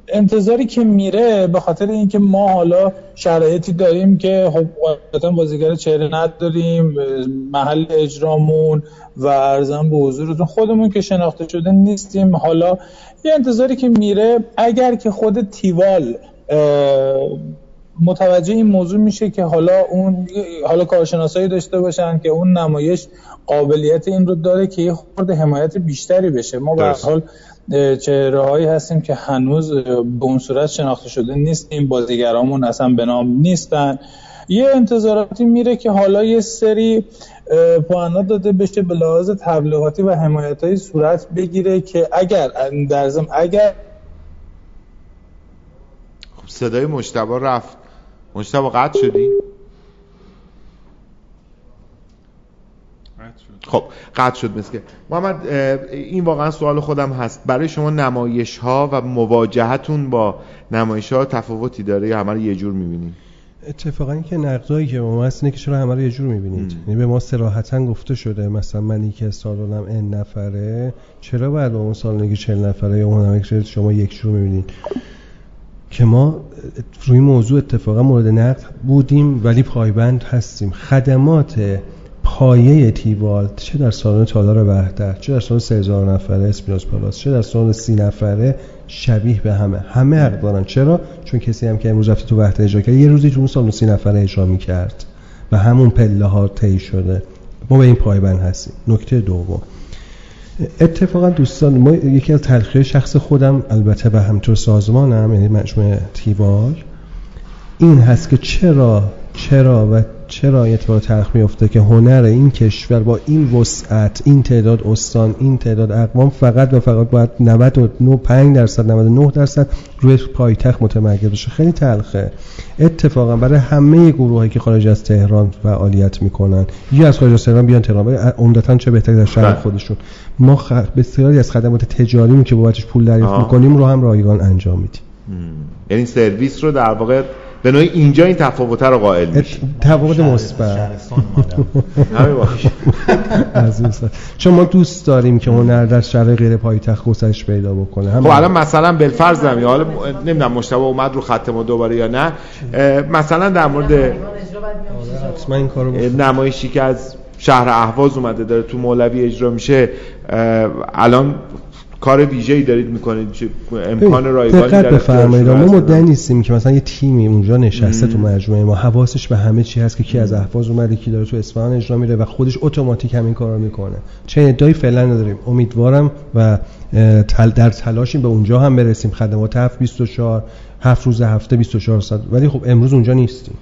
S9: انتظاری که میره به خاطر اینکه ما حالا شرایطی داریم که خب بازیگر چهره نداریم محل اجرامون و ارزم به حضورتون خودمون که شناخته شده نیستیم. حالا یه انتظاری که میره اگر که خود تیوال متوجه این موضوع میشه که حالا اون حالا کارشناسایی داشته باشن که اون نمایش قابلیت این رو داره که یه خورده حمایت بیشتری بشه. ما به حال چهره هایی هستیم که هنوز به اون صورت شناخته شده نیستیم بازیگرامون اصلا به نام نیستن یه انتظاراتی میره که حالا یه سری پوانا داده بشه به لحاظ تبلیغاتی و حمایت صورت بگیره که اگر در زم اگر
S2: خب صدای مشتبه رفت مشتبه قطع شدی؟ خب قطع شد مثل محمد این واقعا سوال خودم هست. برای شما نمایش ها و مواجهتون با نمایش ها تفاوتی داره یا همه رو یه جور می‌بینیم
S4: اتفاقا این که نقدایی که ما هست اینه که چرا همه رو یه جور می‌بینید. یعنی به ما صراحتا گفته شده مثلا منی که سالانم ان نفره چرا باید با اون سالانگی 40 نفره یا اون همه شما یک جور می‌بینید؟ که ما روی موضوع اتفاقا مورد نقد بودیم ولی پایبند هستیم. خدمات پایه تیوالت چه در سالن تالار وحدت چه در سالن 3000 نفره اسپینوس پالاس چه در سالن 30 نفره شبیه به همه. همه حق دارن. چرا؟ چون کسی هم که امروز رفته تو وحدت اجرا کرد یه روزی تو اون سالن 30 نفره اجرا می‌کرد و همون پله ها طی شده. ما به این پایبند هستیم. نکته دوم. اتفاقا دوستان ما یکی از تلخیه شخص خودم البته و همطور سازمانم یعنی مجموعه تیوال این هست که چرا چرا و چرا اتفاق تلخ میفته که هنر این کشور با این وسعت این تعداد استان این تعداد اقوام فقط و فقط باید 95 درصد 99 درصد روی پایتخت متمرکز بشه خیلی تلخه. اتفاقا برای همه گروهایی که خارج از تهران فعالیت می‌کنن یا از خارج از تهران بیان تهران عمدتا چه بهتر در شهر بله. خودشون. ما خ... بسیاری از خدمات تجاری که بابتش پول دریافت می‌کنیم رو هم رایگان انجام میدیم.
S2: یعنی سرویس رو در واقع به نوعی اینجا این تفاوت رو قائل میشه
S4: تفاوت مثبت. چون ما دوست داریم که هنر در شهر غیر پایتخت گسترش پیدا بکنه.
S2: خب الان مثلا بالفرض یا حالا نمی‌دونم مشتبه اومد رو خط ما دوباره یا نه. مثلا در مورد نمایشی که از شهر اهواز اومده داره تو مولوی اجرا میشه الان کار ویژه‌ای دارید می‌کنید امکان رایگانی
S4: دقت بفرمایید. ما مدعی نیستیم که مثلا یه تیمی اونجا نشسته تو مجموعه ما. حواسش به همه چی هست که کی از اهواز اومده کی داره تو اصفهان اجرا میره و خودش اتوماتیک همین کارا می‌کنه. چه ادعایی فعلا نداریم. امیدوارم و در تلاشیم به اونجا هم برسیم. خدمات 7 24 هفت روز هفته 24 ساعت. ولی خب امروز اونجا نیستیم.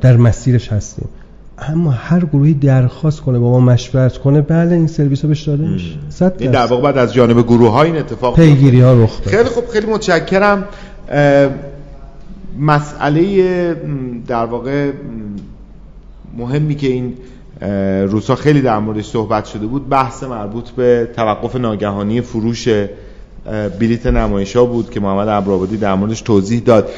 S4: در مسیرش هستیم. اما هر گروهی درخواست کنه با ما مشورت کنه بله این سرویس ها بهش داده میشه.
S2: این در واقع بعد از جانب گروه ها این اتفاق
S4: پیگیری ها رخ
S2: خیلی خوب خیلی متشکرم. مسئله در واقع مهمی که این روزها خیلی در موردش صحبت شده بود بحث مربوط به توقف ناگهانی فروش بلیت نمایش ها بود که محمد ابرابادی در موردش توضیح داد.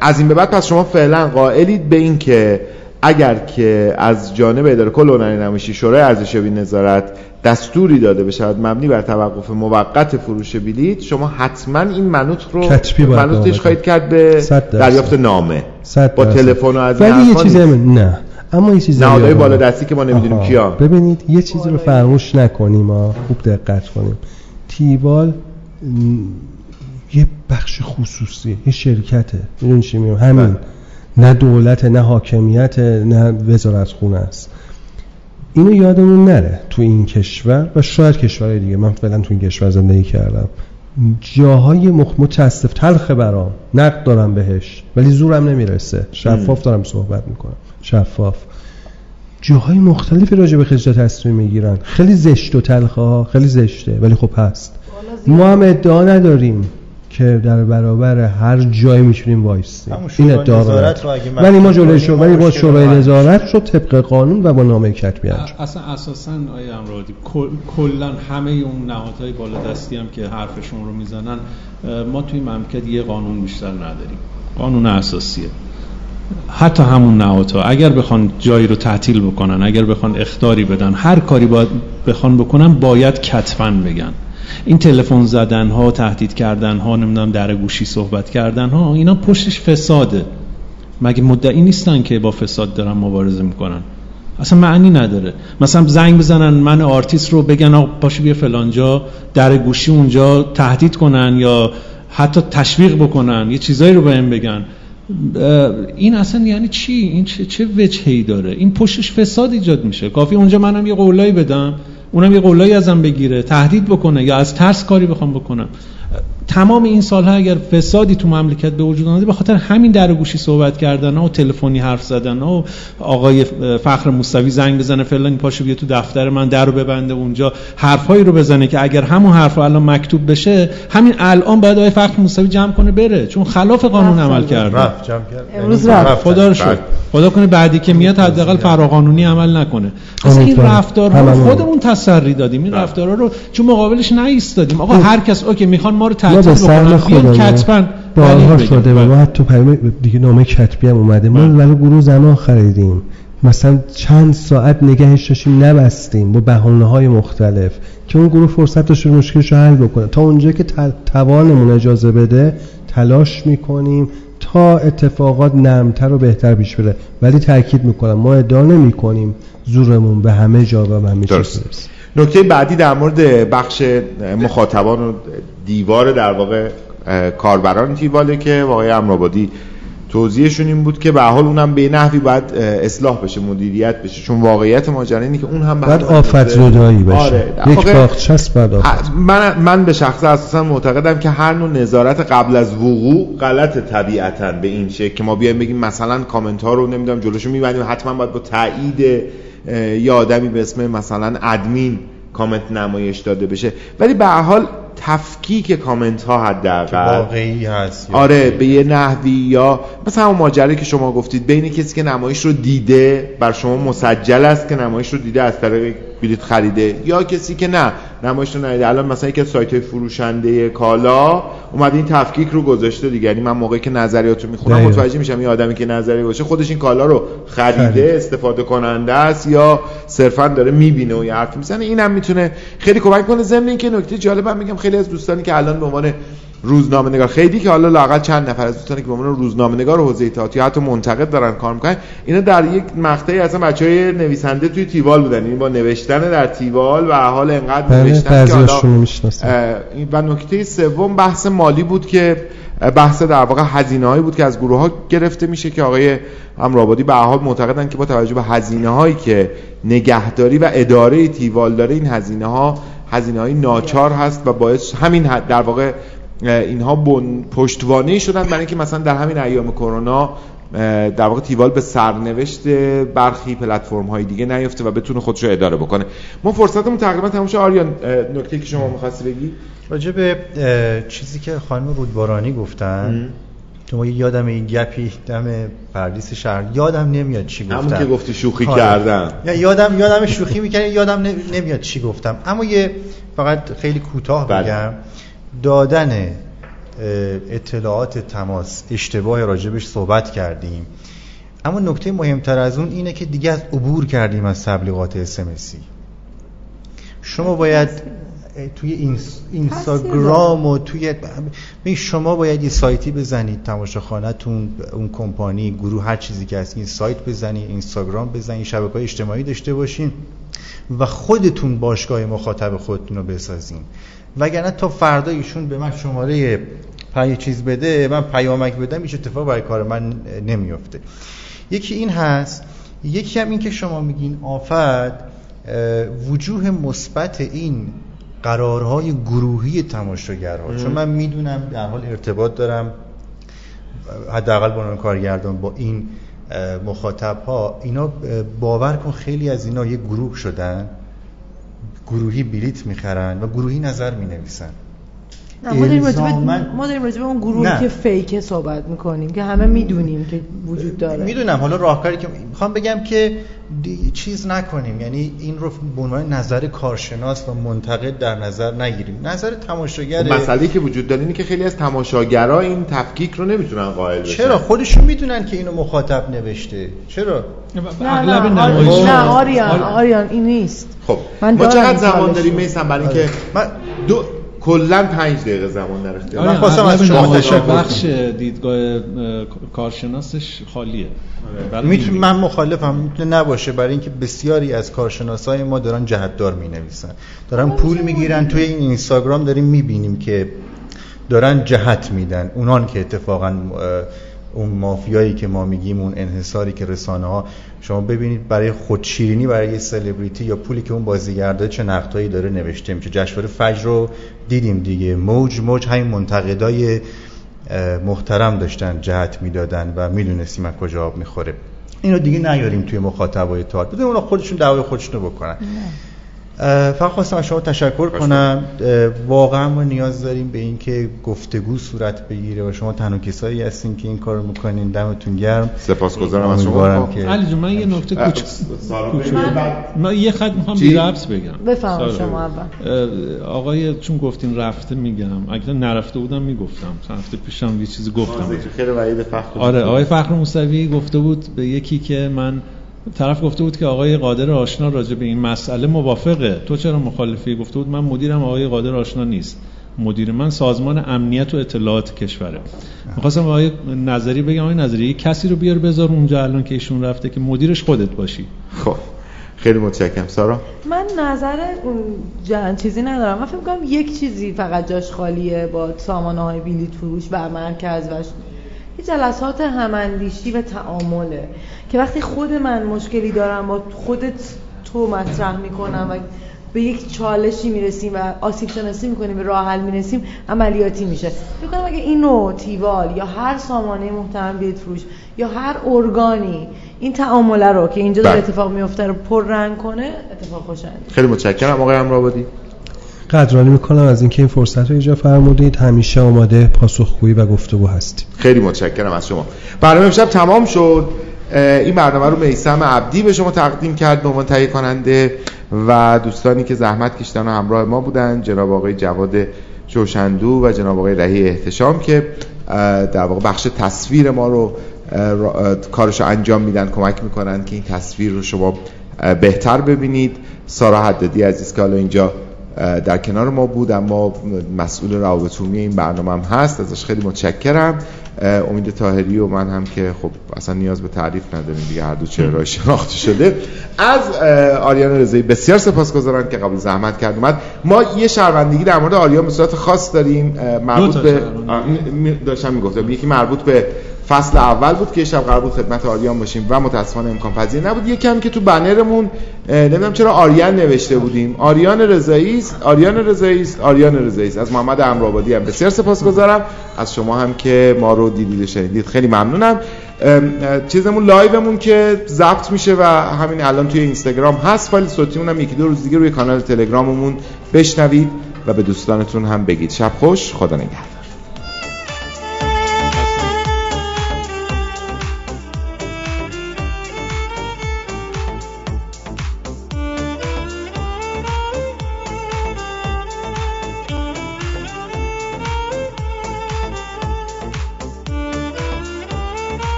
S2: از این به بعد پس شما فعلا قائلید به این که اگر که از جانب اداره کل هنری نمایشی شورای ارزشیابی نظارت دستوری داده بشود مبنی بر توقف موقت فروش بلیط شما حتما این منوط رو منوطش خواهید کرد به دریافت نامه. با تلفن و از
S4: ولی یه چیزی نه. اما یه چیزی
S2: نهادهای بالا دستی که ما نمی‌دونیم کیا
S4: ببینید یه چیزی رو فراموش نکنیم ما خوب دقت کنیم. تیوال یه بخش خصوصی یه شرکته. می‌دونی چی میگم؟ همین. بله. نه دولت نه حاکمیت نه وزارت خونه است. اینو یادمون نره تو این کشور و شاید کشورهای دیگه. من فعلا تو این کشور زندگی کردم. جاهای مخ متاسف تلخ برام. نقد دارم بهش ولی زورم نمی‌رسه. شفاف دارم صحبت می‌کنم. شفاف. جاهای مختلفی راجع به خصوصیات تصمیم می‌گیرن. خیلی زشت و تلخه ها خیلی زشته ولی خب هست. ما هم ادعا نداریم. که در برابر هر جایی می‌تونیم وایسیم این ادعا ولی ما جلوی شو ولی با شورای نظارت شد طبق قانون و با نامه کتبی انجام
S6: اصلا اساسا آیا امرادی کلا همه اون نهادهای بالا دستی هم که حرفشون رو می‌زنن ما توی مملکت یه قانون بیشتر نداریم. قانون اساسیه. حتی همون نهادها. اگر بخوان جایی رو تعطیل بکنن اگر بخوان اختاری بدن هر کاری باید بخوان بکنن باید کتفا بگن. این تلفن زدن ها تهدید کردن ها نمی‌دونم در گوشی صحبت کردن ها اینا پشتش فساده. مگه مدعی نیستن که با فساد دارن مبارزه می‌کنن؟ اصلا معنی نداره. مثلا زنگ بزنن من آرتیست رو بگن آقا پاشو بیا فلانجا در گوشی اونجا تهدید کنن یا حتی تشویق بکنن یه چیزایی رو بهم بگن. این اصلا یعنی چی؟ این چه چه وجهی داره؟ این پشتش فساد ایجاد میشه. کافی اونجا منم یه قولایی بدم. اونم یه قولایی ازم بگیره تهدید بکنه یا از ترس کاری بخوام بکنم. تمام این سالها اگر فسادی تو مملکت به وجود اومده به خاطر همین در گوشی صحبت کردن و تلفنی حرف زدن و آقای فخر موسوی زنگ بزنه فلانی پاشو بیا تو دفتر من در رو ببنده اونجا حرفایی رو بزنه که اگر همون حرف الان مکتوب بشه همین الان باید آقای فخر موسوی جمع کنه بره. چون خلاف قانون عمل کرده.
S3: رفت جمع کرد.
S5: امروز
S3: یعنی
S5: رفت.
S6: خدا رو شکر. خدا کنه بعدی که میاد حداقل فراقانونی عمل نکنه. اصلا این. رفتارها رو. خودمون تسری دادیم. این رفتارها رو چون مقابلش نایستادیم. آقا هر کس اوکی می‌خوان ما رو
S4: به سهم
S6: کتبا
S4: بارها شده. و ما حتی پیام دیگه نامه کتبی هم اومده. ما برای گروه زنان خریدیم مثلا چند ساعت نگهش داشتیم نبستیم با بهانه های مختلف. که اون گروه فرصت داشته مشکلش رو حل بکنه. تا اونجا که توانمون اجازه بده تلاش می‌کنیم تا اتفاقات نرمتر و بهتر پیش بره. ولی تاکید می‌کنم ما ادعا نمی‌کنیم زورمون به همه جا و به همه چیز.
S2: نکته بعدی در مورد بخش مخاطبان و دیوار در واقع کاربران تیواله که آقای امرآبادی توضیحشون این بود که به حال اونم به نحوی باید اصلاح بشه مدیریت بشه چون واقعیت ماجرا اینه که اون هم هم
S4: آفت زدایی بشه
S2: آره.
S4: یک باغچه بعد آفت
S2: من من به شخص اساسا معتقدم که هر نوع نظارت قبل از وقوع غلط طبیعتا به این شکل که ما بیایم بگیم مثلا کامنت ها رو نمی‌دونم جلوشو میبندیم حتما باید با تایید یه آدمی به اسم مثلا ادمین کامنت نمایش داده بشه. ولی به حال تفکیک کامنت ها حداقل
S3: واقعی هست یا-
S2: آره به یه نحوی یا مثلا اون ماجرایی که شما گفتید بین کسی که نمایش رو دیده بر شما مسجل است که نمایش رو دیده از طریق بلیت خریده یا کسی که نه نمایش رو ندیده الان مثلا یکی از سایت فروشنده کالا اومده این تفکیک رو گذاشته دیگه یعنی من موقعی که نظریات رو می‌خونم. متوجه میشم این آدمی که نظریه باشه خودش این کالا رو خریده. استفاده کننده است یا صرفا داره می‌بینه و یه حرفی می‌زنه اینم می‌تونه خیلی کمک کنه ضمن اینکه نکته جالبم میگم خیلی از دوستانی که الان به عنوان روزنامه نگار خیلی که حالا لاقل چند نفر از دوستانی که به عنوان روزنامه نگار و حوزه اطلاعاتی یا حتی منتقد دارن کار می‌کنن اینا در یک مقطعی اصلا بچهای نویسنده توی تیوال بودن. این با نوشتن در تیوال و حال انقدر
S4: بله
S2: نوشتن که حالا و نکته سوم بحث مالی بود که بحث در واقع هزینه هایی بود که از گروه ها گرفته میشه که آقای امرآبادی به حال معتقدن که با توجه به هزینه هایی که نگهداری و اداره تیوال داره این هزینه ها هزینه های ناچار هست و باعث همین در واقع اینها بن پشتوانه شدن برای اینکه مثلا در همین ایام کرونا در واقع تیوال به سرنوشت برخی پلتفرم های دیگه نیفته و بتونه خودش رو اداره بکنه. ما فرصتمون تقریبا تموم شد آریان نکته که شما می‌خواستی بگی؟
S3: راجع به چیزی که خانم رودبارانی گفتن تو ما یادم این گپی دم پردیس شهر یادم نمیاد چی گفتم
S2: همون که گفتی شوخی
S3: آره.
S2: کردم
S3: یا یادم یادم شوخی می‌کنه یادم نمیاد چی گفتم. اما یه فقط خیلی کوتاه
S2: بله.
S3: بگم. دادن اطلاعات تماس اشتباه راجبش صحبت کردیم. اما نکته مهمتر از اون اینه که دیگه از عبور کردیم از تبلیغات اسمسی شما باید توی اینس- اینستاگرام و توی شما باید یه سایتی بزنید تماشاخانه‌تون اون کمپانی گروه هر چیزی که هست این سایت بزنید اینستاگرام بزنید شبکه اجتماعی داشته باشین و خودتون باشگاه مخاطب خودتون رو بسازین. وگرنه تا فردا ایشون به من شماره پای چیز بده من پیامک بدم هیچ اتفاق برای کار من نمیفته یکی این هست یکی هم این که شما میگین آفت وجوه مثبت این قرارهای گروهی تماشاگرها. چون من می‌دونم در حال ارتباط دارم حداقل با کارگردان با این مخاطب ها اینا باور کن خیلی از اینا یه گروه شدن. گروهی بلیت می‌خرن و گروهی نظر می‌نویسن.
S5: ما داریم راجع به-
S3: الزاماً-
S5: ما داریم اون گروهی
S3: نه.
S5: که فیکه صحبت می‌کنیم که همه می‌دونیم که وجود داره.
S3: می‌دونم. حالا راهکاری که می‌خوام بگم که چیز نکنیم. یعنی این رو به عنوان نظر کارشناس و منتقد در نظر نگیریم. نظر تماشاگر
S2: مسئله که وجود داره اینه که خیلی از تماشاگرها این تفکیک رو نمی‌تونن قائل بشن.
S3: چرا؟ خودشون می‌دونن که اینو مخاطب نوشته. چرا؟
S5: نه
S6: اغلب
S5: نه آریان. آریان این نیست.
S2: خب.
S5: من
S2: ما چقدر زمان داریم. میسم برای اینکه
S3: من
S2: دو کلا پنج دقیقه زمان در اختیار.
S3: من
S6: آره،
S3: خواستم از شما تشکر کنم.
S6: بخش دیدگاه اه، کارشناسش خالیه. ولی
S3: میتون من مخالفم. می‌تونه نباشه. برای اینکه بسیاری از کارشناسای ما دارن جهتدار می‌نویسن. دارن پول می‌گیرن. توی این اینستاگرام داریم می‌بینیم که دارن جهت میدن. اونان که اتفاقا اون مافیایی که ما میگیم اون انحصاری که رسانه ها شما ببینید برای خودشیرینی برای یه سلبریتی یا پولی که اون بازیگرده چه نقدایی داره نوشته میشه. جشنواره فجر رو دیدیم دیگه. موج موج همین منتقدای محترم داشتن جهت می‌دادن و می‌دونستیم از کجا آب می‌خوره. اینو دیگه نیاریم توی مخاطبای تار بذاریم اونا خودشون دعوای خودشونو بکنن. فقط خواستم از شما تشکر کنم. واقعا ما نیاز داریم به اینکه گفتگو صورت بگیره و شما تنها کسایی هستین که این کارو می‌کنین. دمتون گرم.
S2: سپاسگزارم از شما.
S6: که علی جون من یه نکته کوچیک من یه خط می‌خوام بی ربط بگم.
S5: بفهم شما اول.
S6: آقای چون گفتین رفته میگم. اگه نرفته بودم می‌گفتم. هفته پیشم یه چیزی گفتم.
S2: خیلی وعید فخر
S6: آره آقای فخر موسوی گفته بود به یکی که من طرف گفته بود که آقای قادر آشنا راجع به این مسئله موافقه. تو چرا مخالفی؟ گفته بود من مدیرم آقای قادر آشنا نیست. مدیر من سازمان امنیت و اطلاعات کشوره. می‌خواستم آقای نظری بگم آقای نظری کسی رو بیار بذار اونجا الان که ایشون رفته که مدیرش خودت باشی.
S2: خب خیلی متشکرم. سارا؟
S5: من نظر جن چیزی ندارم. من فکر کنم یک چیزی فقط جاش خالیه با سامانه های بلیط فروش و مرکز و جلسات هماندیشی و تعامله که وقتی خود من مشکلی دارم با خودت تو مطرح می‌کنم و به یک چالشی می‌رسیم و آسیب شناسی می‌کنیم به راه حل می‌رسیم عملیاتی میشه. فکر کنم اگه اینو تیوال یا هر سامانه محترم بیت فروش یا هر ارگانی این تعامله رو که اینجا داره بله. اتفاق میفته رو پر رنگ کنه اتفاق خوشایند.
S2: خیلی متشکرم آقای امرآبادی.
S4: قدرانی می‌کنم از اینکه این فرصت رو ایجا فرمودید. همیشه آماده پاسخگویی و گفتگو هستید
S2: خیلی متشکرم از شما. برنامه امشب تمام شد. این برنامه رو میسم عبدی به شما تقدیم کرد به عنوان تهیه کننده و دوستانی که زحمت کشیدن و همراه ما بودن جناب آقای جواد جوشندو و جناب آقای رهی احتشام که در واقع بخش تصویر ما رو کارش رو انجام میدن کمک می‌کنن که این تصویر رو شما بهتر ببینید. سارا حدادی عزیز که حالا اینجا در کنار ما بود اما مسئول روابط عمومی این برنامه هم هست ازش خیلی متشکرم. امید تاهری و من هم که خب اصلا نیاز به تعریف نداریم دیگه هر دو چهره شناخته شده. از آریان رضایی بسیار سپاسگزارم که قبل زحمت کرد اومد. ما یه شهروندگی در مورد آریان به صورت خاص داریم مربوط به داشتم می‌گفتم یکی مربوط به فصل اول بود که شب قرار بود خدمت آریان باشیم و متاسفانه امکان پذیر نبود. یکم که تو بنرمون نمی‌دونم چرا آریان نوشته بودیم. آریان رضایی است آریان رضایی است آریان رضایی است. از محمد امرآبادی هم بسیار سپاسگزارم. از شما هم که ما رو دیدید شنیدید. خیلی ممنونم. چیزمون لایومون که ضبط میشه و همین الان توی اینستاگرام هست. فایل صوتیمون هم یکی دو روز دیگه روی کانال تلگراممون بشنوید و به دوستانتون هم بگید. شب خوش خدا نگهدار.